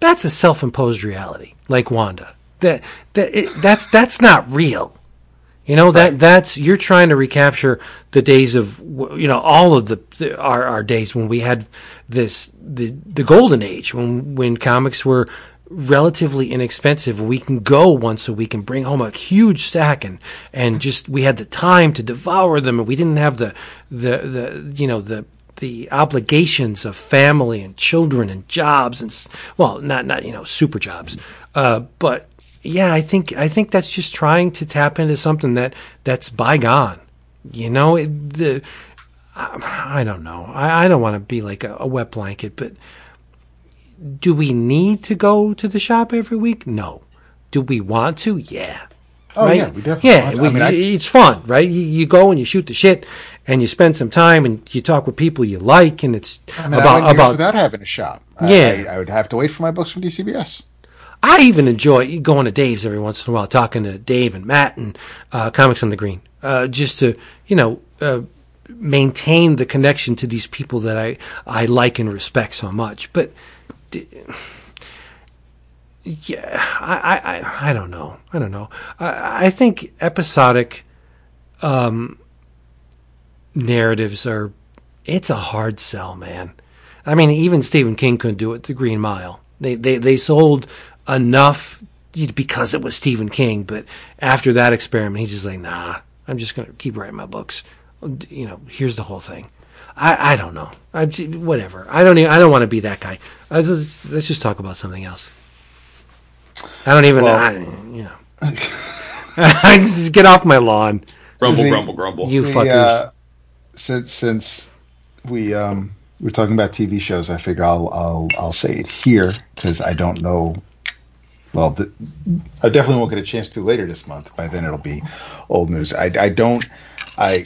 that's a self-imposed reality, like Wanda. That that it, that's that's not real. You know that that's you're trying to recapture the days of you know all of the, the our our days when we had this the the golden age when when comics were relatively inexpensive. We can go once a week and bring home a huge stack and, and just, we had the time to devour them and we didn't have the, the, the, you know, the, the obligations of family and children and jobs and, well, not, not, you know, super jobs. Uh, but yeah, I think, I think that's just trying to tap into something that, that's bygone. You know, it, the, I, I don't know. I, I don't want to be like a, a wet blanket, but, do we need to go to the shop every week? No. Do we want to? Yeah. Oh right? yeah, we definitely. Yeah, want to. we, I mean, I, it's fun, right? You, you go and you shoot the shit, and you spend some time, and you talk with people you like, and it's I mean, about about. without having a shop. I- Yeah. I, I would have to wait for my books from DCBS. I even enjoy going to Dave's every once in a while, talking to Dave and Matt and uh, Comics on the Green, uh, just to you know uh, maintain the connection to these people that I I like and respect so much. But yeah, I, I, I, don't know. I don't know. I, I think episodic um, narratives are. It's a hard sell, man. I mean, even Stephen King couldn't do it. The Green Mile. They they they sold enough because it was Stephen King, but after that experiment, he's just like, nah. I'm just gonna keep writing my books. You know, here's the whole thing. I, I don't know. I whatever. I don't even, I don't want to be that guy. I just, let's just talk about something else. I don't even. Well- I, you know. (laughs) I just get off my lawn, Grumble, The- grumble, grumble. you The, fuckers. uh, since since we um we're talking about TV shows, I figure I'll I'll I'll say it here because I don't know. Well, the, I definitely won't get a chance to later this month. By then, it'll be old news. I I don't I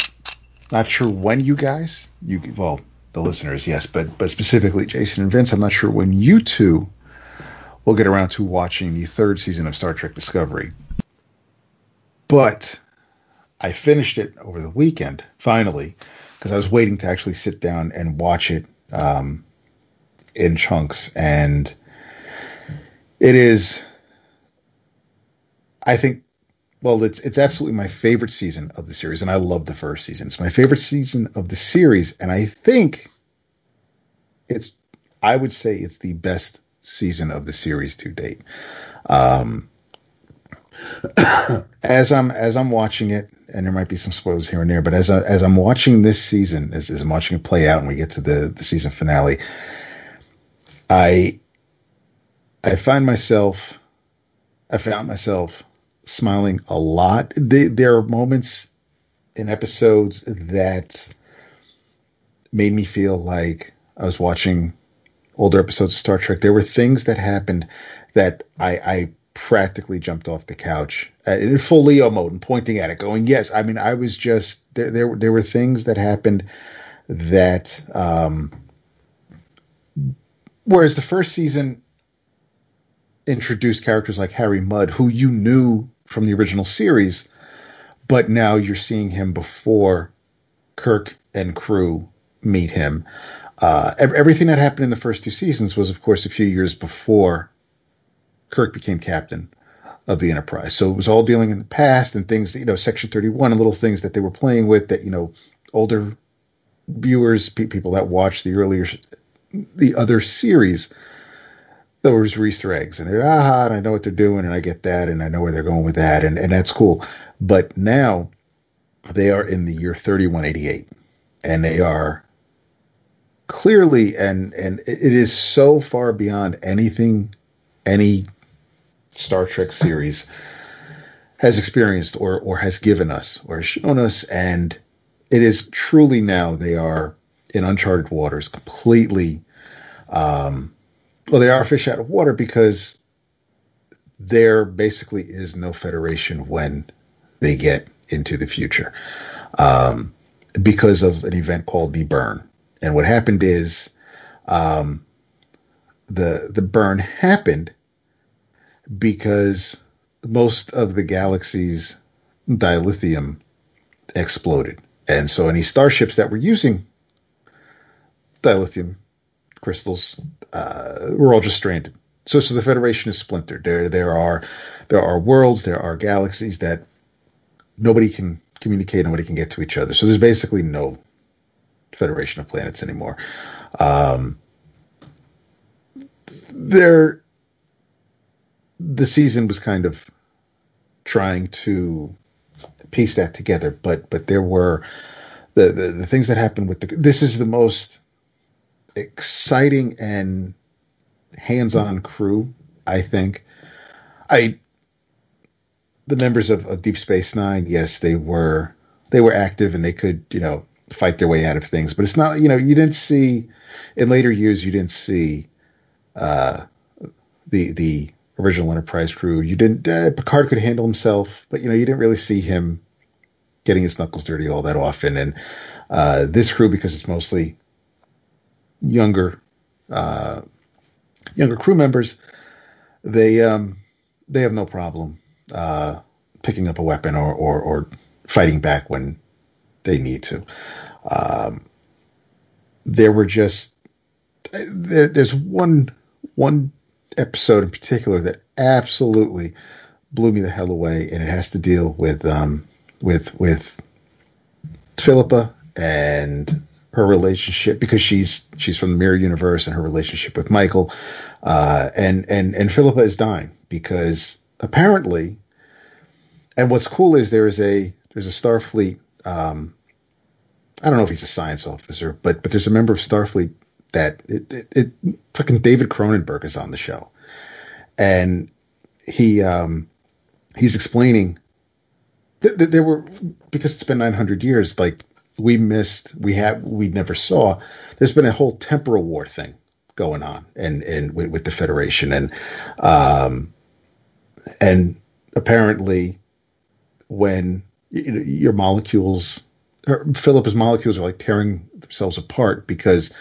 not sure when you guys you well the listeners yes, but but specifically Jason and Vince, I'm not sure when you two will get around to watching the third season of Star Trek Discovery. But I finished it over the weekend finally because I was waiting to actually sit down and watch it um, in chunks, and it is. I think, well, it's it's absolutely my favorite season of the series, and I love the first season. It's my favorite season of the series, and I think it's. I would say it's the best season of the series to date. Um, (coughs) as I'm as I'm watching it, and there might be some spoilers here and there, but as I, as I'm watching this season, as, as I'm watching it play out, and we get to the the season finale, I I find myself I found myself smiling a lot. The, there are moments in episodes that made me feel like I was watching older episodes of Star Trek. There were things that happened that I, I practically jumped off the couch uh, in full Leo mode and pointing at it, going, "Yes." I mean, I was just there. There, there were things that happened that, um, whereas the first season introduced characters like Harry Mudd, who you knew from the original series, but now you're seeing him before Kirk and crew meet him. Uh, everything that happened in the first two seasons was, of course, a few years before Kirk became captain of the Enterprise. So it was all dealing in the past and things that, you know, Section 31 and little things that they were playing with that, you know, older viewers, pe- people that watched the earlier, the other series, those Easter eggs. And they're, aha, and I know what they're doing and I get that and I know where they're going with that and, and that's cool. But now they are in the year 3188 and they are clearly and and it is so far beyond anything any Star Trek series has experienced or or has given us or shown us and it is truly now they are in uncharted waters completely um well they are fish out of water because there basically is no federation when they get into the future um because of an event called the burn and what happened is um the the burn happened because most of the galaxy's dilithium exploded. And so any starships that were using dilithium crystals uh, were all just stranded. So so the Federation is splintered. There there are there are worlds, there are galaxies that nobody can communicate, nobody can get to each other. So there's basically no Federation of Planets anymore. Um, there the season was kind of trying to piece that together, but but there were the the, the things that happened with the. This is the most exciting and hands-on crew, I think. I the members of, of Deep Space Nine, yes, they were they were active and they could, you know, fight their way out of things. But it's not, you know, you didn't see in later years, you didn't see uh, the the original Enterprise crew. You didn't. Uh, Picard could handle himself, but you know, you didn't really see him getting his knuckles dirty all that often. And uh, this crew, because it's mostly younger uh, younger crew members, they um, they have no problem uh, picking up a weapon or, or, or fighting back when they need to. Um, there were just there, there's one one episode in particular that absolutely blew me the hell away, and it has to deal with um, with with Philippa and her relationship because she's she's from the mirror universe and her relationship with Michael, uh, and and and Philippa is dying because apparently, and what's cool is there is a there's a Starfleet. Um, I don't know if he's a science officer, but but there's a member of Starfleet that it, it, it fucking David Cronenberg is on the show, and he um, he's explaining that, that there were because it's been 900 years, like we missed, we have, we never saw. There's been a whole temporal war thing going on, and and with, with the Federation, and um, and apparently when your molecules, Philippa's molecules are like tearing themselves apart because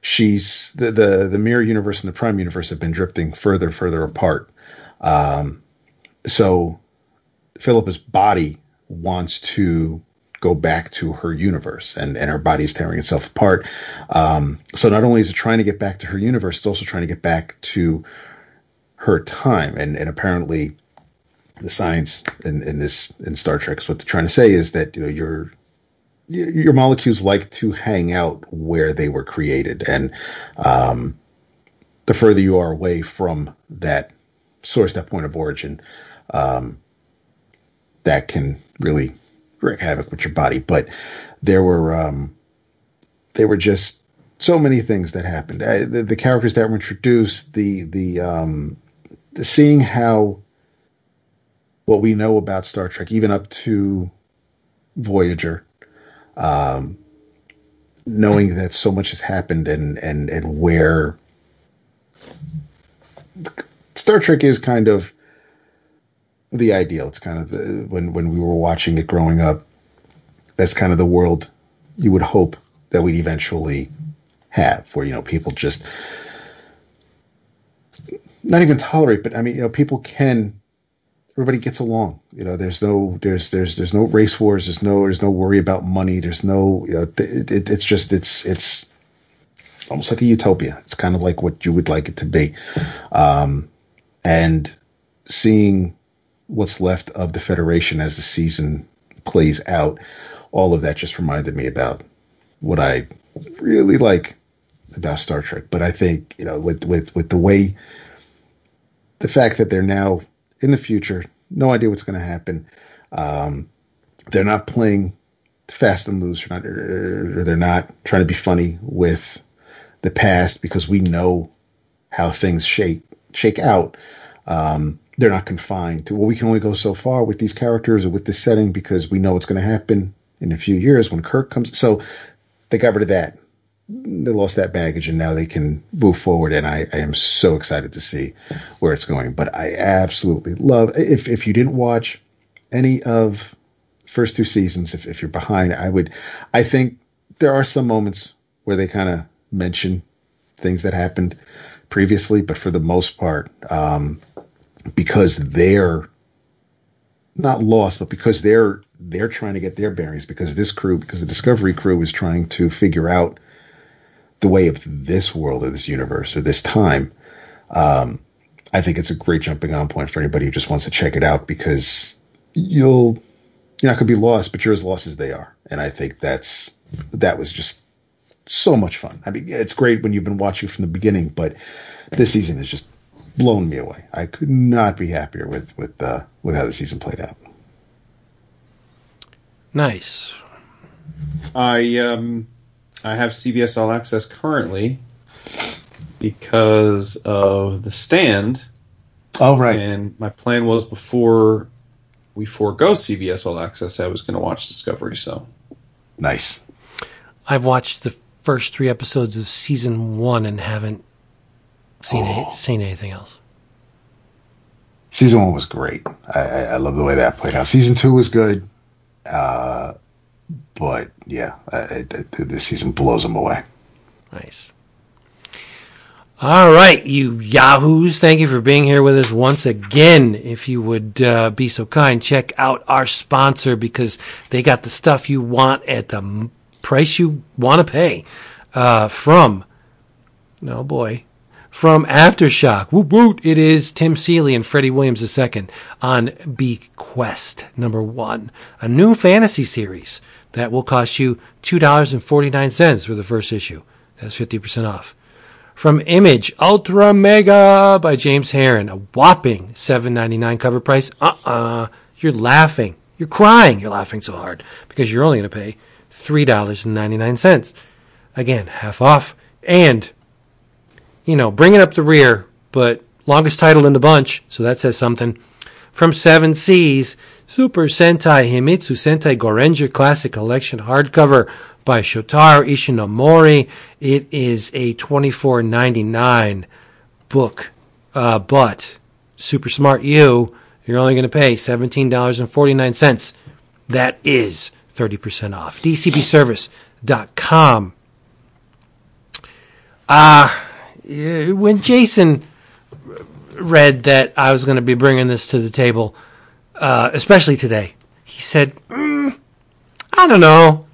she's the, the the mirror universe and the prime universe have been drifting further further apart. Um, so Philippa's body wants to go back to her universe and, and her body's tearing itself apart. Um, so not only is it trying to get back to her universe, it's also trying to get back to her time. And, and apparently the science in, in this, in Star Trek, is what they're trying to say is that, you know, your, your molecules like to hang out where they were created. And, um, the further you are away from that source, that point of origin, um, that can really wreak havoc with your body. But there were um, there were just so many things that happened. The, the, characters that were introduced, the the, um, the seeing how what we know about Star Trek, even up to Voyager, um, knowing that so much has happened and and and where Star Trek is kind of the ideal. It's kind of the, when when we were watching it growing up. That's kind of the world you would hope that we'd eventually have, where you know people just not even tolerate, but I mean, you know, people can. Everybody gets along. You know, there's no there's there's there's no race wars. There's no there's no worry about money. There's no you know, it, it, it's just it's it's almost like a utopia. It's kind of like what you would like it to be, um, and seeing what's left of the Federation as the season plays out, all of that just reminded me about what I really like about Star Trek. But I think you know with with with the way the fact that they're now in the future, no idea what's going to happen. Um, they're not playing fast and loose, or, not, or they're not trying to be funny with the past because we know how things shake shake out. Um, they're not confined to well we can only go so far with these characters or with this setting because we know what's going to happen in a few years when kirk comes so they got rid of that. They lost that baggage and now they can move forward and I, I am so excited to see where it's going but i absolutely love if, if you didn't watch any of first two seasons if, if you're behind i would i think there are some moments where they kind of mention things that happened previously but for the most part um, because they're not lost, but because they're they're trying to get their bearings. Because this crew, because the Discovery crew is trying to figure out the way of this world or this universe or this time. Um, I think it's a great jumping on point for anybody who just wants to check it out because you'll you're not going to be lost, but you're as lost as they are. And I think that's that was just so much fun. I mean, it's great when you've been watching from the beginning, but this season is just blown me away. I could not be happier with with uh, with how the season played out. Nice. I um I have CBS All Access currently because of the stand, Oh right, and my plan was before we forego CBS All Access, I was going to watch Discovery. So nice. I've watched the first three episodes of season one and haven't seen any, seen anything else. Season one was great. I, I, I love the way that played out. Season two was good, uh, but yeah, I, this season blows them away. Nice. All right, you yahoos, thank you for being here with us once again. If you would uh, be so kind, check out our sponsor because they got the stuff you want at the price you want to pay. Uh, from, oh boy, from Aftershock. Woot woot! It is Tim Seeley and Freddie Williams II on Bequest number one, a new fantasy series that will cost you two dollars and forty nine cents for the first issue. That's fifty percent off. From Image Ultra Mega by James Harren, a whopping seven ninety nine cover price. Uh uh-uh. uh, you are laughing, you're crying, you're laughing so hard because you're only going to pay three dollars and ninety nine cents. Again, half off and you know, bringing up the rear, but longest title in the bunch, so that says something. From Seven Seas, Super Sentai Himitsu Sentai Gorenger Classic Collection hardcover by Shotaro Ishinomori. It is a twenty four ninety nine book, uh, but super smart you, you're only going to pay seventeen dollars and forty nine cents. That is thirty percent off. DCBService.com. Ah. Uh, when Jason read that I was going to be bringing this to the table, uh, especially today, he said, mm, "I don't know.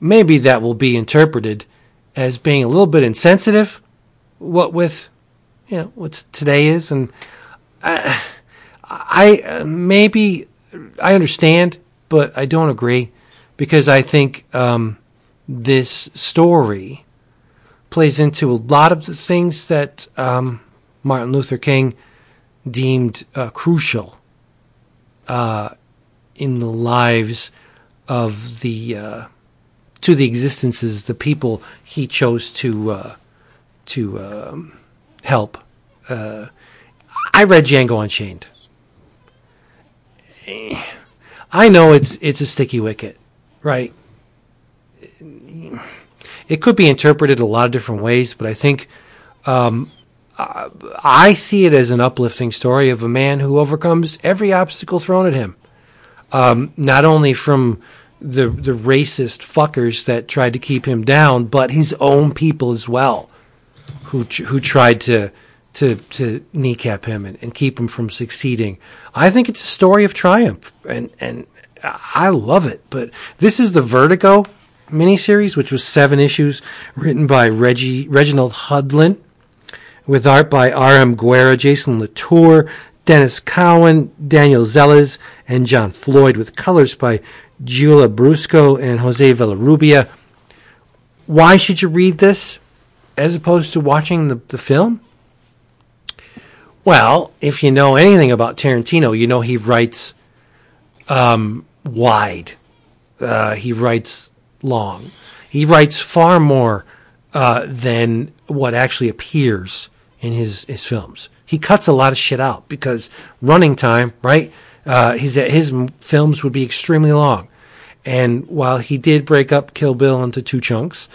Maybe that will be interpreted as being a little bit insensitive. What with, you know, what today is, and I, I uh, maybe I understand, but I don't agree because I think um, this story." Plays into a lot of the things that um, Martin Luther King deemed uh, crucial uh, in the lives of the uh, to the existences the people he chose to uh, to um, help. Uh, I read Django Unchained. I know it's it's a sticky wicket, right? It could be interpreted a lot of different ways, but I think um, I see it as an uplifting story of a man who overcomes every obstacle thrown at him. Um, not only from the the racist fuckers that tried to keep him down, but his own people as well, who who tried to to to kneecap him and, and keep him from succeeding. I think it's a story of triumph, and and I love it. But this is the Vertigo miniseries, which was seven issues, written by Reggie Reginald Hudlin, with art by R.M. Guéra, Jason Latour, Denys Cowan, Daniel Zellas, and John Floyd, with colors by Giulia Brusco and Jose Villarrubia. Why should you read this as opposed to watching the, the film? Well, if you know anything about Tarantino, you know he writes um, wide. Uh, he writes long. He writes far more uh, than what actually appears in his his films. He cuts a lot of shit out because running time, right? Uh, his his films would be extremely long, and while he did break up Kill Bill into two chunks,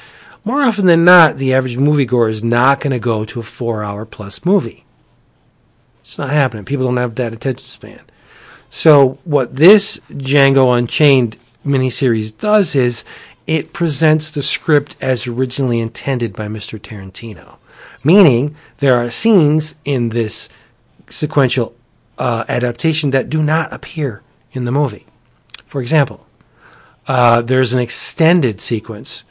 more often than not, the average moviegoer is not going to go to a four-hour plus movie. It's not happening. People don't have that attention span. So what this Django Unchained miniseries does is it presents the script as originally intended by Mr. Tarantino. Meaning, there are scenes in this sequential uh, adaptation that do not appear in the movie. For example, uh, there's an extended sequence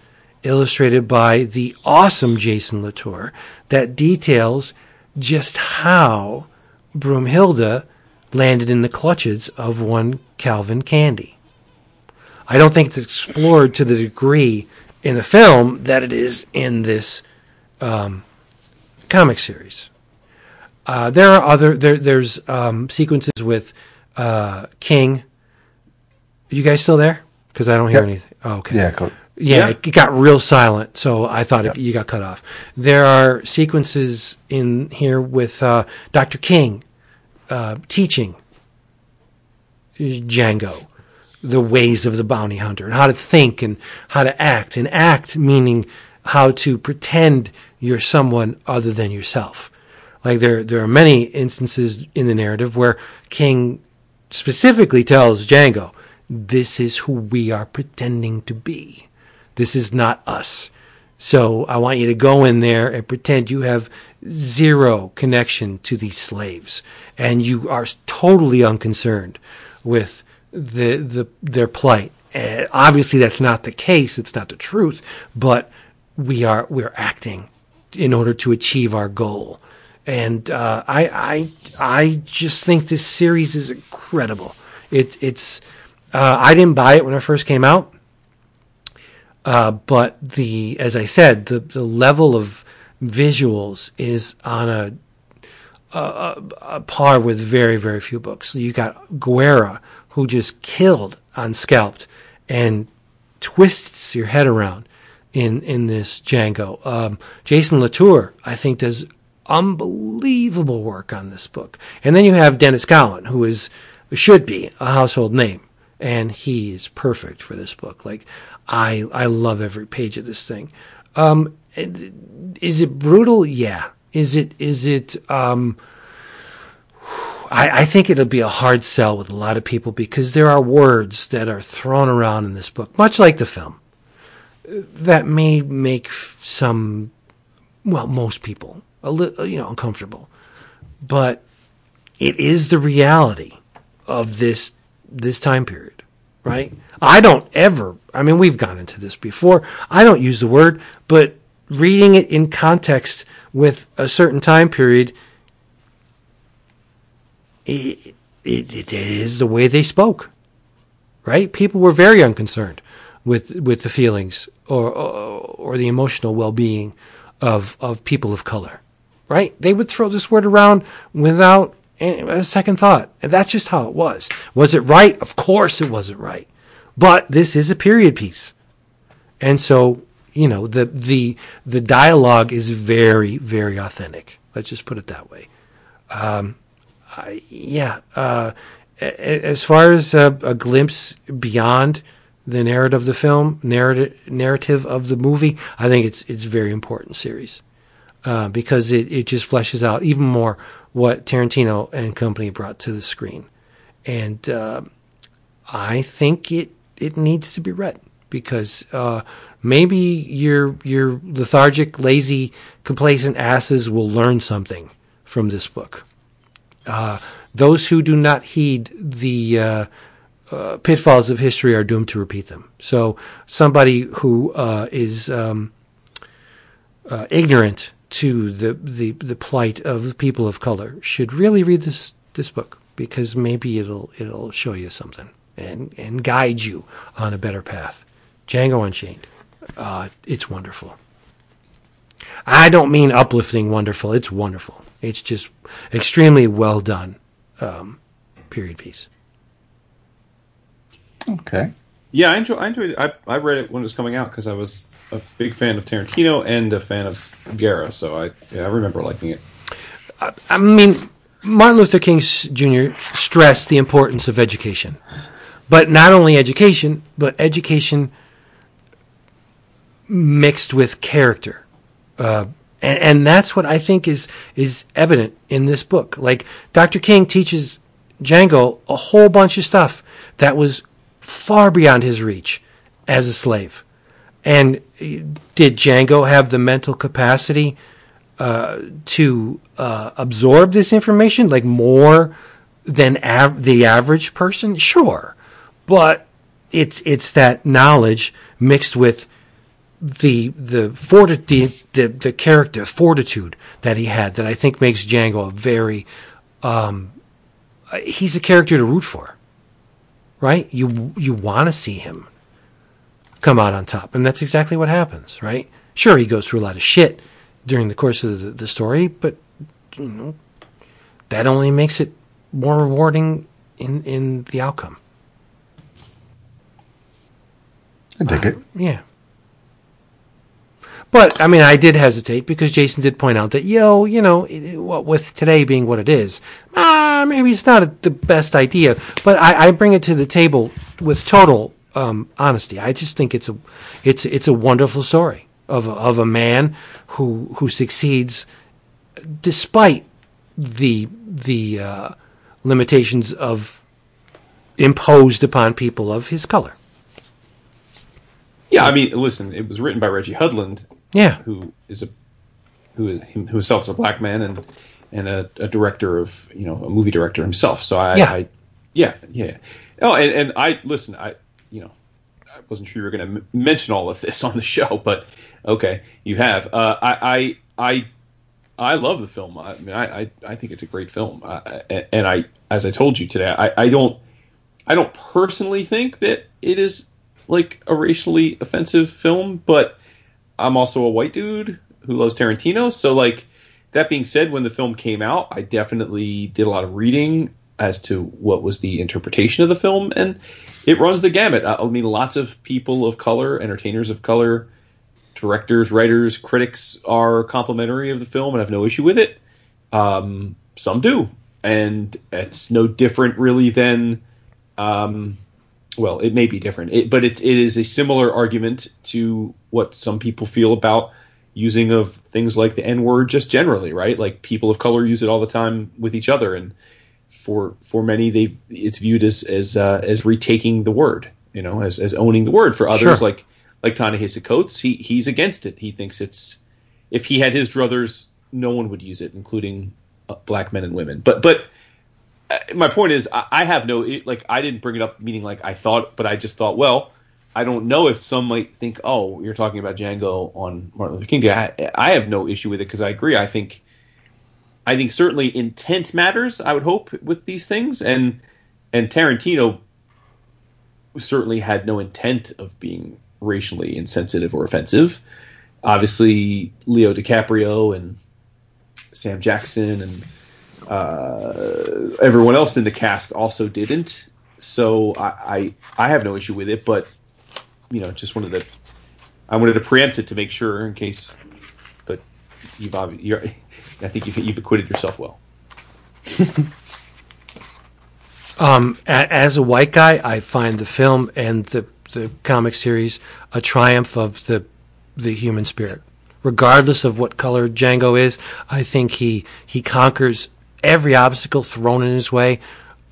illustrated by the awesome Jason Latour that details just how Broomhilda landed in the clutches of one Calvin Candie. I don't think it's explored to the degree in the film that it is in this um, comic series. Uh, there are other there. There's um, sequences with uh, King. you guys still there? Because I don't hear Yep. anything. Oh, okay. Yeah, co- Yeah, Yeah. it got real silent, so I thought it, you got cut off. There are sequences in here with uh, Dr. King uh, teaching Django the ways of the bounty hunter and how to think and how to act. And act meaning how to pretend you're someone other than yourself. Like there, there are many instances in the narrative where King specifically tells Django, "This is who we are pretending to be. This is not us." So I want you to go in there and pretend you have zero connection to these slaves, and you are totally unconcerned with the the their plight. Uh, obviously, that's not the case. It's not the truth, but we are we're acting in order to achieve our goal. And uh, I I I just think this series is incredible. It it's uh, I didn't buy it when it first came out. Uh, but the, as I said, the, the level of visuals is on a, a, a, a par with very, very few books. You got Guéra, who just killed on Scalped and twists your head around in, in this Django. Um, Jason Latour, I think, does unbelievable work on this book. And then you have Denys Cowan, who is, should be a household name and he is perfect for this book. Like I I love every page of this thing. Um, is it brutal? Yeah. Is it is it? Um, I, I think it'll be a hard sell with a lot of people because there are words that are thrown around in this book, much like the film, that may make some, well, most people a little, you know, uncomfortable. But it is the reality of this this time period, right? I don't ever, I mean, we've gone into this before. I don't use the word, but reading it in context with a certain time period, it, it, it is the way they spoke, right? People were very unconcerned with, with the feelings or, or, or the emotional well-being of, of people of color, right? They would throw this word around without a second thought. And that's just how it was. Was it right? Of course it wasn't right. But this is a period piece. And so, you know, the the the dialogue is very, very authentic. Let's just put it that way. Um, yeah. Uh, as far as a, a glimpse beyond the narrative of the film, narrative narrative of the movie, I think it's it's very important series uh, because it, it just fleshes out even more what Tarantino and company brought to the screen. And uh, I think it, it needs to be read because uh, maybe your your lethargic, lazy, complacent asses will learn something from this book. Uh, those who do not heed the uh, uh, pitfalls of history are doomed to repeat them. So somebody who uh, is um, uh, ignorant to the, the, the plight of people of color should really read this this book because maybe it'll it'll show you something and and guide you on a better path. Django Unchained, it's wonderful. I don't mean uplifting wonderful. It's wonderful. It's just extremely well done. Um, period piece. Okay. Yeah, I enjoy. I enjoyed. I, I read it when it was coming out because I was a big fan of Tarantino and a fan of Guéra. So I yeah, I remember liking it. I mean, Martin Luther King Jr. stressed the importance of education, but not only education, but education mixed with character, uh, and, and that's what I think is is evident in this book. Like Dr. King teaches Django a whole bunch of stuff that was far beyond his reach as a slave. And uh, did Django have the mental capacity uh, to uh, absorb this information, like more than av- the average person? Sure, but it's it's that knowledge mixed with the the fortitude, the, the the character fortitude that he had that I think makes Django a very um, he's a character to root for, right? You you want to see him come out on top, and that's exactly what happens, right? Sure, he goes through a lot of shit during the course of the, the story, but you know, that only makes it more rewarding in in the outcome. I dig it. Yeah. But I mean, I did hesitate because Jason did point out that yo, you know, with today being what it is, ah, maybe it's not the best idea. But I, I bring it to the table with total um, honesty. I just think it's a, it's it's a wonderful story of a, of a man who who succeeds despite the the uh, limitations of imposed upon people of his color. Yeah, I mean, listen, it was written by Reggie Hudlin, Yeah, who is a who is who himself is a black man and and a, a director of you know a movie director himself. So I, Yeah. I yeah, yeah. Oh, and, and I listen. I you know I wasn't sure you were going to m- mention all of this (laughs) on the show, but okay, you have. Uh, I I I I love the film. I mean, I I, I think it's a great film. Uh, and I as I told you today, I, I don't I don't personally think that it is like a racially offensive film, but I'm also a white dude who loves Tarantino. So, like, that being said, when the film came out, I definitely did a lot of reading as to what was the interpretation of the film, and it runs the gamut. I mean, lots of people of color, entertainers of color, directors, writers, critics are complimentary of the film and have no issue with it. Um, some do, and it's no different really than. Um, well, it may be different, it, but it, it is a similar argument to what some people feel about using of things like the N word just generally, right? Like people of color use it all the time with each other, and for for many, they it's viewed as as uh, as retaking the word, you know, as as owning the word. For others, Sure. like like Ta-Nehisi Coates, he he's against it. He thinks it's if he had his druthers, no one would use it, including uh, black men and women. But but my point is, I, have no like I didn't bring it up, meaning like I thought, but I just thought, well, I don't know if some might think, oh, you're talking about Django on Martin Luther King. I, I have no issue with it because I agree. I think, I think certainly intent matters. I would hope with these things, and and Tarantino certainly had no intent of being racially insensitive or offensive. Obviously, Leo DiCaprio and Sam Jackson and uh, everyone else in the cast also didn't. So I, I I have no issue with it, but you know, just wanted to I wanted to preempt it to make sure in case. But you've obvi- you're, (laughs) I think you've, you've acquitted yourself well. (laughs) Um, as a white guy, I find the film and the the comic series a triumph of the the human spirit. Regardless of what color Django is, I think he he conquers every obstacle thrown in his way.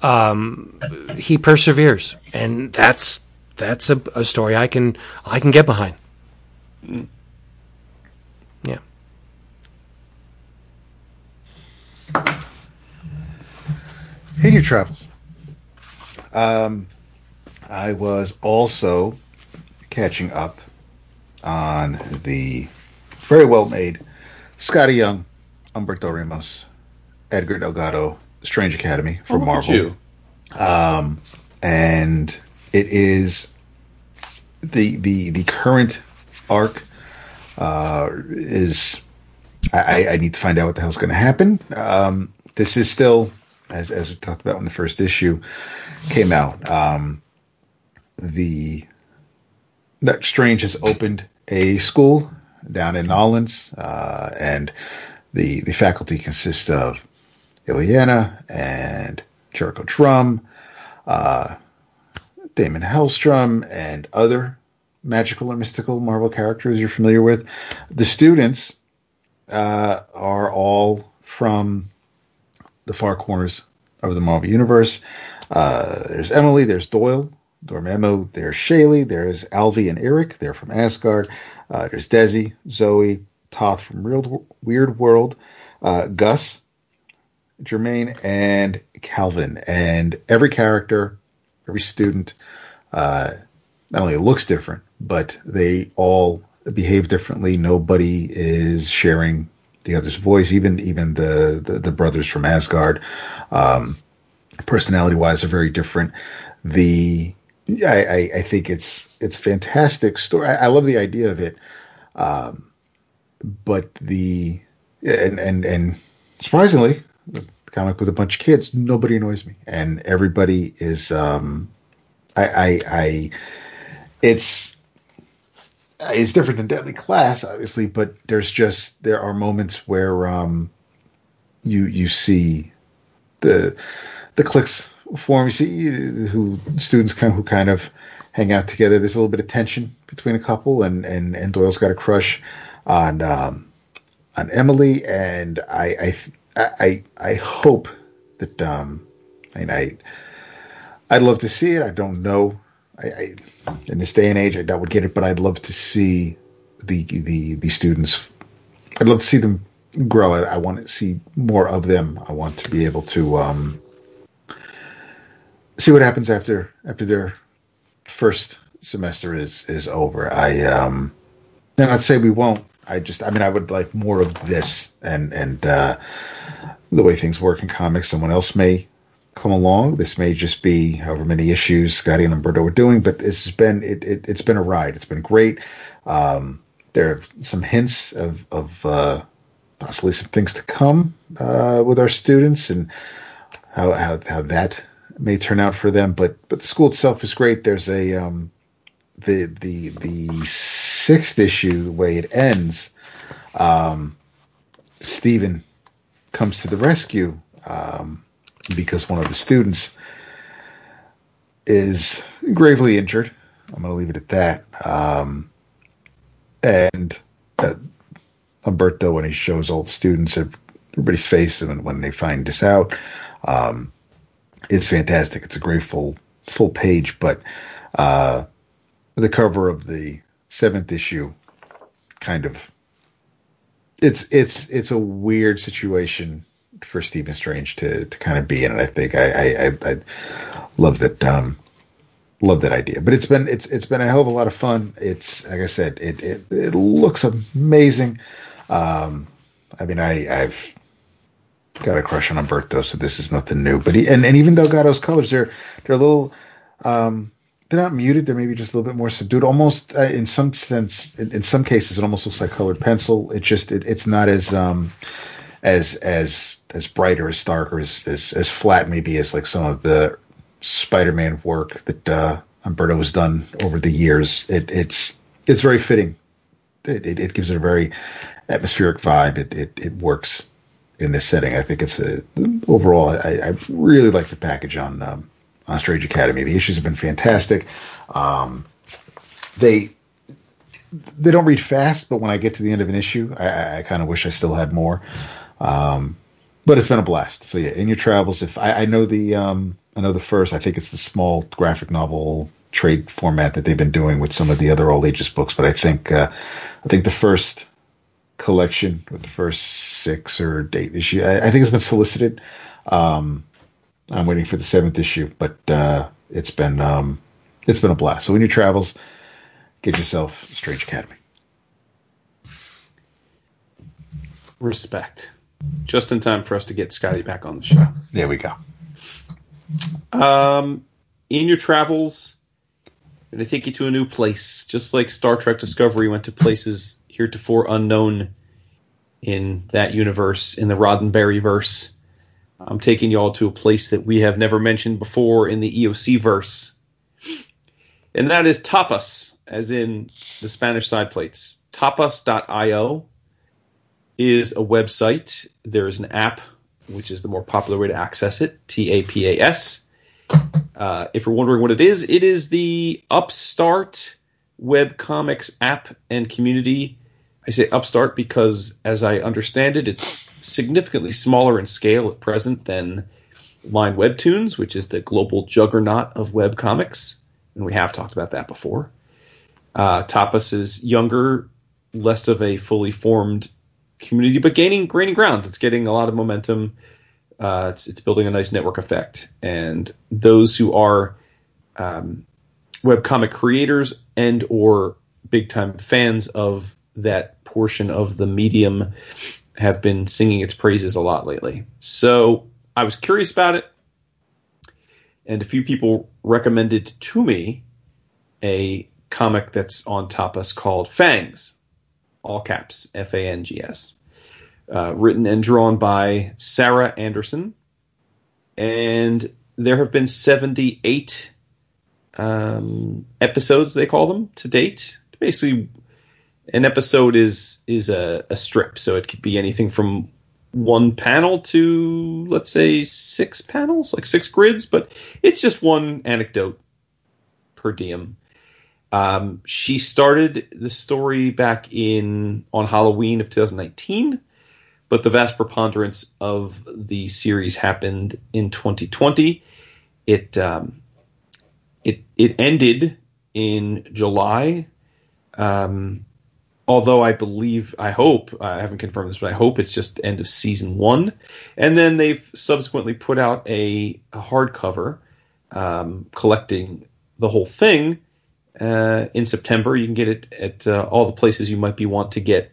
Um, he perseveres, and that's that's a, a story I can I can get behind. Yeah. In your travels, um, I was also catching up on the very well made Skottie Young, Humberto Ramos, Edgar Delgado, Strange Academy from Oh, Marvel. you. um, and it is the the the current arc uh, is I, I- I need to find out what the hell's going to happen. Um, this is still as as we talked about when the first issue came out. Um, the that Strange has opened a school down in Nolens, uh, and the the faculty consists of Illyana and Jericho Drumm, uh, Daimon Hellstrom, and other magical or mystical Marvel characters you're familiar with. The students uh, are all from the far corners of the Marvel Universe. Uh, there's Emily, there's Doyle, Dormammu, there's Shaylee, there's Alvi and Eric, they're from Asgard. Uh, there's Desi, Zoe, Toth from Weird, Weird World, uh, Gus, Jermaine, and Calvin. And every character, every student, uh, not only looks different, but they all behave differently. Nobody is sharing the other's voice. Even even the the, the brothers from Asgard, um, personality wise, are very different. The I, I, I think it's it's fantastic story. I, I love the idea of it, um, but the and and and surprisingly, the comic with a bunch of kids, nobody annoys me, and everybody is. Um, I, I, I, it's it's different than Deadly Class, obviously, but there's just there are moments where um, you you see the the clicks form. You see who students kind of, who kind of hang out together. There's a little bit of tension between a couple, and and and Doyle's got a crush on um, on Emily, and I I I I hope that um, and I I'd love to see it. I don't know. I, I in this day and age, I doubt would get it, but I'd love to see the the the students. I'd love to see them grow. I, I want to see more of them. I want to be able to um, see what happens after after their first semester is is over. I um, and I'd say we won't. I just, I mean, I would like more of this, and and uh, the way things work in comics. Someone else may come along. This may just be however many issues Skottie and Humberto are doing, but this has been it, it has been a ride. It's been great. Um, there are some hints of of uh, possibly some things to come uh, with our students and how, how how that may turn out for them. But but the school itself is great. There's a um, the the the sixth issue, the way it ends, um, Stephen comes to the rescue um, because one of the students is gravely injured. I'm going to leave it at that. Um, and uh, Humberto, when he shows all the students, everybody's face, and when they find this out, um, it's fantastic. It's a great full full page, but uh, the cover of the seventh issue kind of it's it's it's a weird situation for Stephen Strange to to kind of be in, it. I think I I, I, love that um love that idea. But it's been it's it's been a hell of a lot of fun. It's like I said, it it, it looks amazing. Um, I mean, I I've got a crush on Humberto, so this is nothing new. But he and, and even Delgado's colors, they're they're a little um they're not muted. They're maybe just a little bit more subdued. Almost uh, in some sense, in, in, some cases, it almost looks like colored pencil. It just it, it's not as um, as as as bright or as stark or as, as, as flat maybe as like some of the Spider-Man work that uh, Humberto has done over the years. It, it's it's very fitting. It, it, it gives it a very atmospheric vibe. It, it it works in this setting. I think it's a overall. I, I really like the package on. Um, on Strange Academy. The issues have been fantastic. Um, they they don't read fast, but when I get to the end of an issue, I, I kind of wish I still had more. Um, but it's been a blast. So yeah, in your travels, if I, I know the um, I know the first, I think it's the small graphic novel trade format that they've been doing with some of the other all ages books. But I think uh, I think the first collection with the first six or eight issue, I, I think it's been solicited. Um, I'm waiting for the seventh issue, but uh, it's been um, it's been a blast. So in your travels, get yourself Strange Academy. Respect. Just in time for us to get Skottie back on the show. There we go. Um, in your travels, to take you to a new place, just like Star Trek Discovery went to places heretofore unknown in that universe, in the Roddenberry verse. I'm taking y'all to a place that we have never mentioned before in the EOC verse. And that is Tapas, as in the Spanish side plates. Tapas.io is a website. There is an app, which is the more popular way to access it T A P A S. Uh, if you're wondering what it is, it is the upstart web comics app and community. I say upstart because, as I understand it, it's significantly smaller in scale at present than Line Webtoons, which is the global juggernaut of web comics, and we have talked about that before. Uh, Tapas is younger, less of a fully formed community, but gaining gaining ground. It's getting a lot of momentum. Uh, it's it's building a nice network effect, and those who are um, webcomic creators and or big time fans of that portion of the medium have been singing its praises a lot lately. So I was curious about it, and a few people recommended to me a comic that's on Tapas called Fangs, all caps, F A N G S, uh, written and drawn by Sarah Anderson and there have been 78 um, episodes, they call them, to date. Basically, an episode is is a, a strip, so it could be anything from one panel to let's say six panels, like six grids, but it's just one anecdote per diem. Um, she started the story back in on Halloween of 2019, but the vast preponderance of the series happened in 2020. It um, it it ended in July. Um, although I believe, I hope, I haven't confirmed this, but I hope it's just end of season one. And then they've subsequently put out a, a hardcover um, collecting the whole thing uh, in September. You can get it at uh, all the places you might be want to get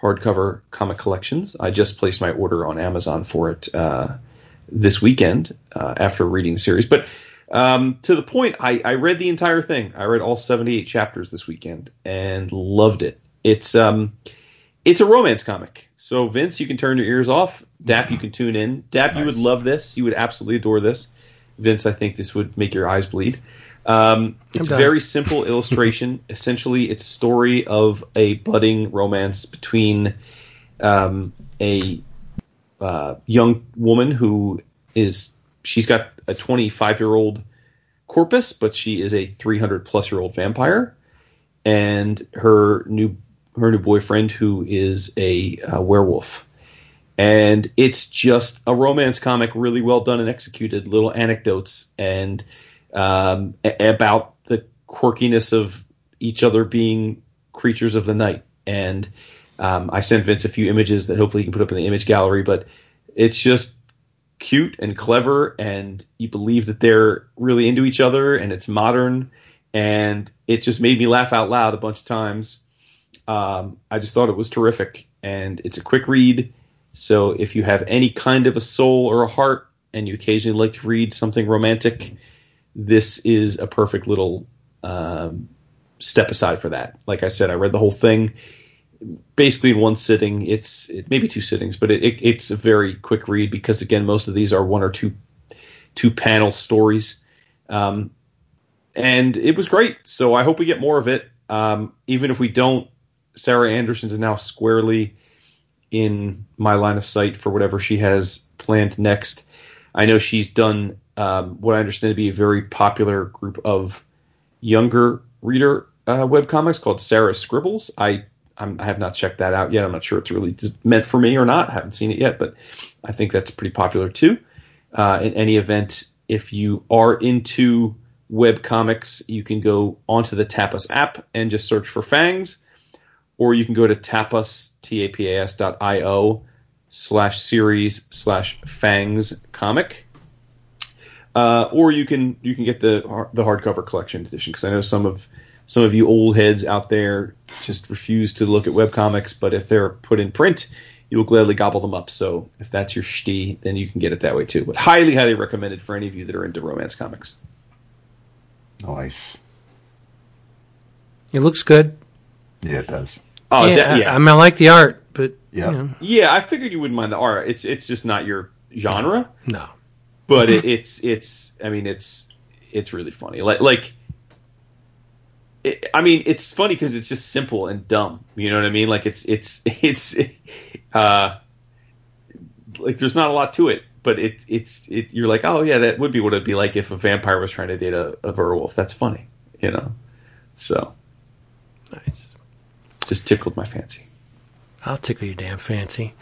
hardcover comic collections. I just placed my order on Amazon for it uh, this weekend uh, after reading the series. But um, to the point, I, I read the entire thing. I read all 78 chapters this weekend and loved it. It's um, it's a romance comic. So Vince, you can turn your ears off. Dap, you can tune in. Dap, nice. you would love this. You would absolutely adore this. Vince, I think this would make your eyes bleed. Um, it's a very simple illustration. (laughs) Essentially, it's a story of a budding romance between um, a uh, young woman who is she's got a 25 year old corpus, but she is a 300 plus year old vampire, and her new her new boyfriend who is a, a werewolf. And it's just a romance comic, really well done and executed. Little anecdotes and um, a- about the quirkiness of each other being creatures of the night. And um, I sent Vince a few images that hopefully you can put up in the image gallery, but it's just cute and clever, and you believe that they're really into each other, and it's modern, and it just made me laugh out loud a bunch of times. Um, I just thought it was terrific, and it's a quick read. So if you have any kind of a soul or a heart, and you occasionally like to read something romantic, this is a perfect little um, step aside for that. Like I said, I read the whole thing basically in one sitting. It's it, maybe two sittings, but it, it, it's a very quick read because again, most of these are one or two two panel stories, um, and it was great. So I hope we get more of it. Um, even if we don't, Sarah Anderson is now squarely in my line of sight for whatever she has planned next. I know she's done um, what I understand to be a very popular group of younger reader uh, web comics called Sarah Scribbles. I I'm, i have not checked that out yet. I'm not sure it's really meant for me or not. I haven't seen it yet, but I think that's pretty popular too. Uh, in any event, if you are into web comics, you can go onto the Tapas app and just search for Fangs or you can go to tapas, T-A-P-A-S dot I-O slash series slash fangs comic. Uh, or you can you can get the the hardcover collection edition because I know some of some of you old heads out there just refuse to look at web comics, but if they're put in print, you will gladly gobble them up. So if that's your shti, then you can get it that way too. But highly, highly recommended for any of you that are into romance comics. Nice. It looks good. Yeah, it does. Oh, yeah, de- yeah. I, I, mean, I like the art, but yeah, you know. yeah. I figured you wouldn't mind the art. It's it's just not your genre. No, but it, it's it's. I mean, it's it's really funny. Like like. It, I mean, it's funny because it's just simple and dumb. You know what I mean? Like it's it's (laughs) it's, uh, like there's not a lot to it, but it's it's it. You're like, oh yeah, that would be what it'd be like if a vampire was trying to date a, a werewolf. That's funny, you know. So nice just tickled my fancy. I'll tickle your damn fancy.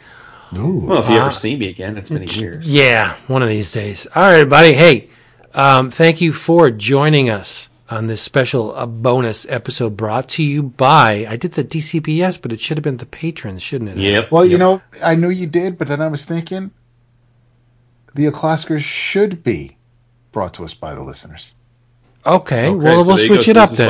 Ooh. Well, if you uh, ever see me again, it's been years. Yeah, one of these days. All right, buddy. Hey, um, thank you for joining us on this special uh, bonus episode brought to you by. I did the DCBS, but it should have been the patrons, shouldn't it? Yeah. Well, yep. you know, I knew you did, but then I was thinking the O'Clockers should be brought to us by the listeners. Okay, okay well, so we'll switch it up then.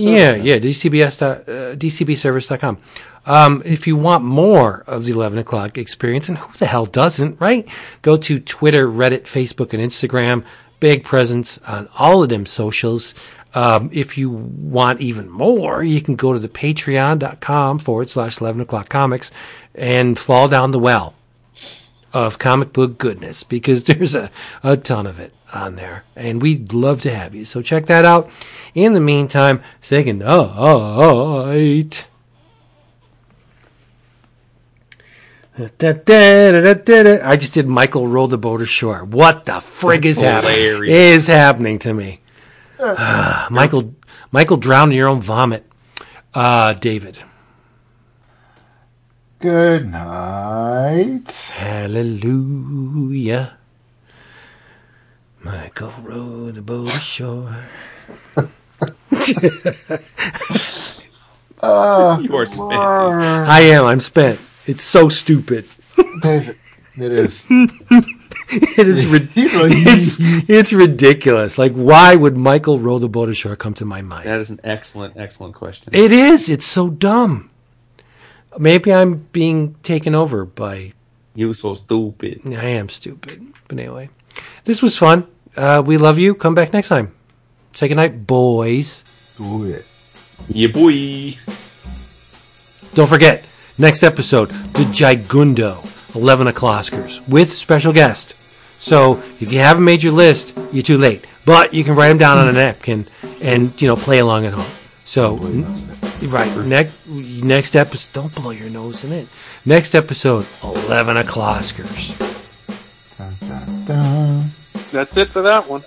Yeah, yeah, DCBS, uh, DCBservice.com. Um, if you want more of the 11 o'clock experience, and who the hell doesn't, right? Go to Twitter, Reddit, Facebook, and Instagram. Big presence on all of them socials. Um, if you want even more, you can go to the patreon.com forward slash 11 o'clock comics and fall down the well. Of comic book goodness because (laughs) there's a, a ton of it on there. And we'd love to have you. So check that out. In the meantime, say goodnight. I just did Michael roll the boat ashore. What the frig is happening? Is happening to me? Michael, Michael drowned in your own vomit. Uh, David. Good night. Hallelujah. Michael rowed the boat ashore. (laughs) Ah. You are spent. I am. I'm spent. It's so stupid. David, it is. (laughs) It is. rid- (laughs) it's it's ridiculous. Like, why would Michael row the boat ashore come to my mind? That is an excellent, excellent question. It is. It's so dumb. Maybe I'm being taken over by. You so stupid. I am stupid. But anyway, this was fun. Uh, we love you. Come back next time. Say goodnight, boys. Do it. Yeah, boy. Don't forget, next episode, the Gigundo 11 o'clockers with special guest. So if you haven't made your list, you're too late. But you can write them down on a napkin and, you know, play along at home. So, right, next, next episode, don't blow your nose in it. Next episode, 11 o'clockers. Dun, dun, dun. That's it for that one.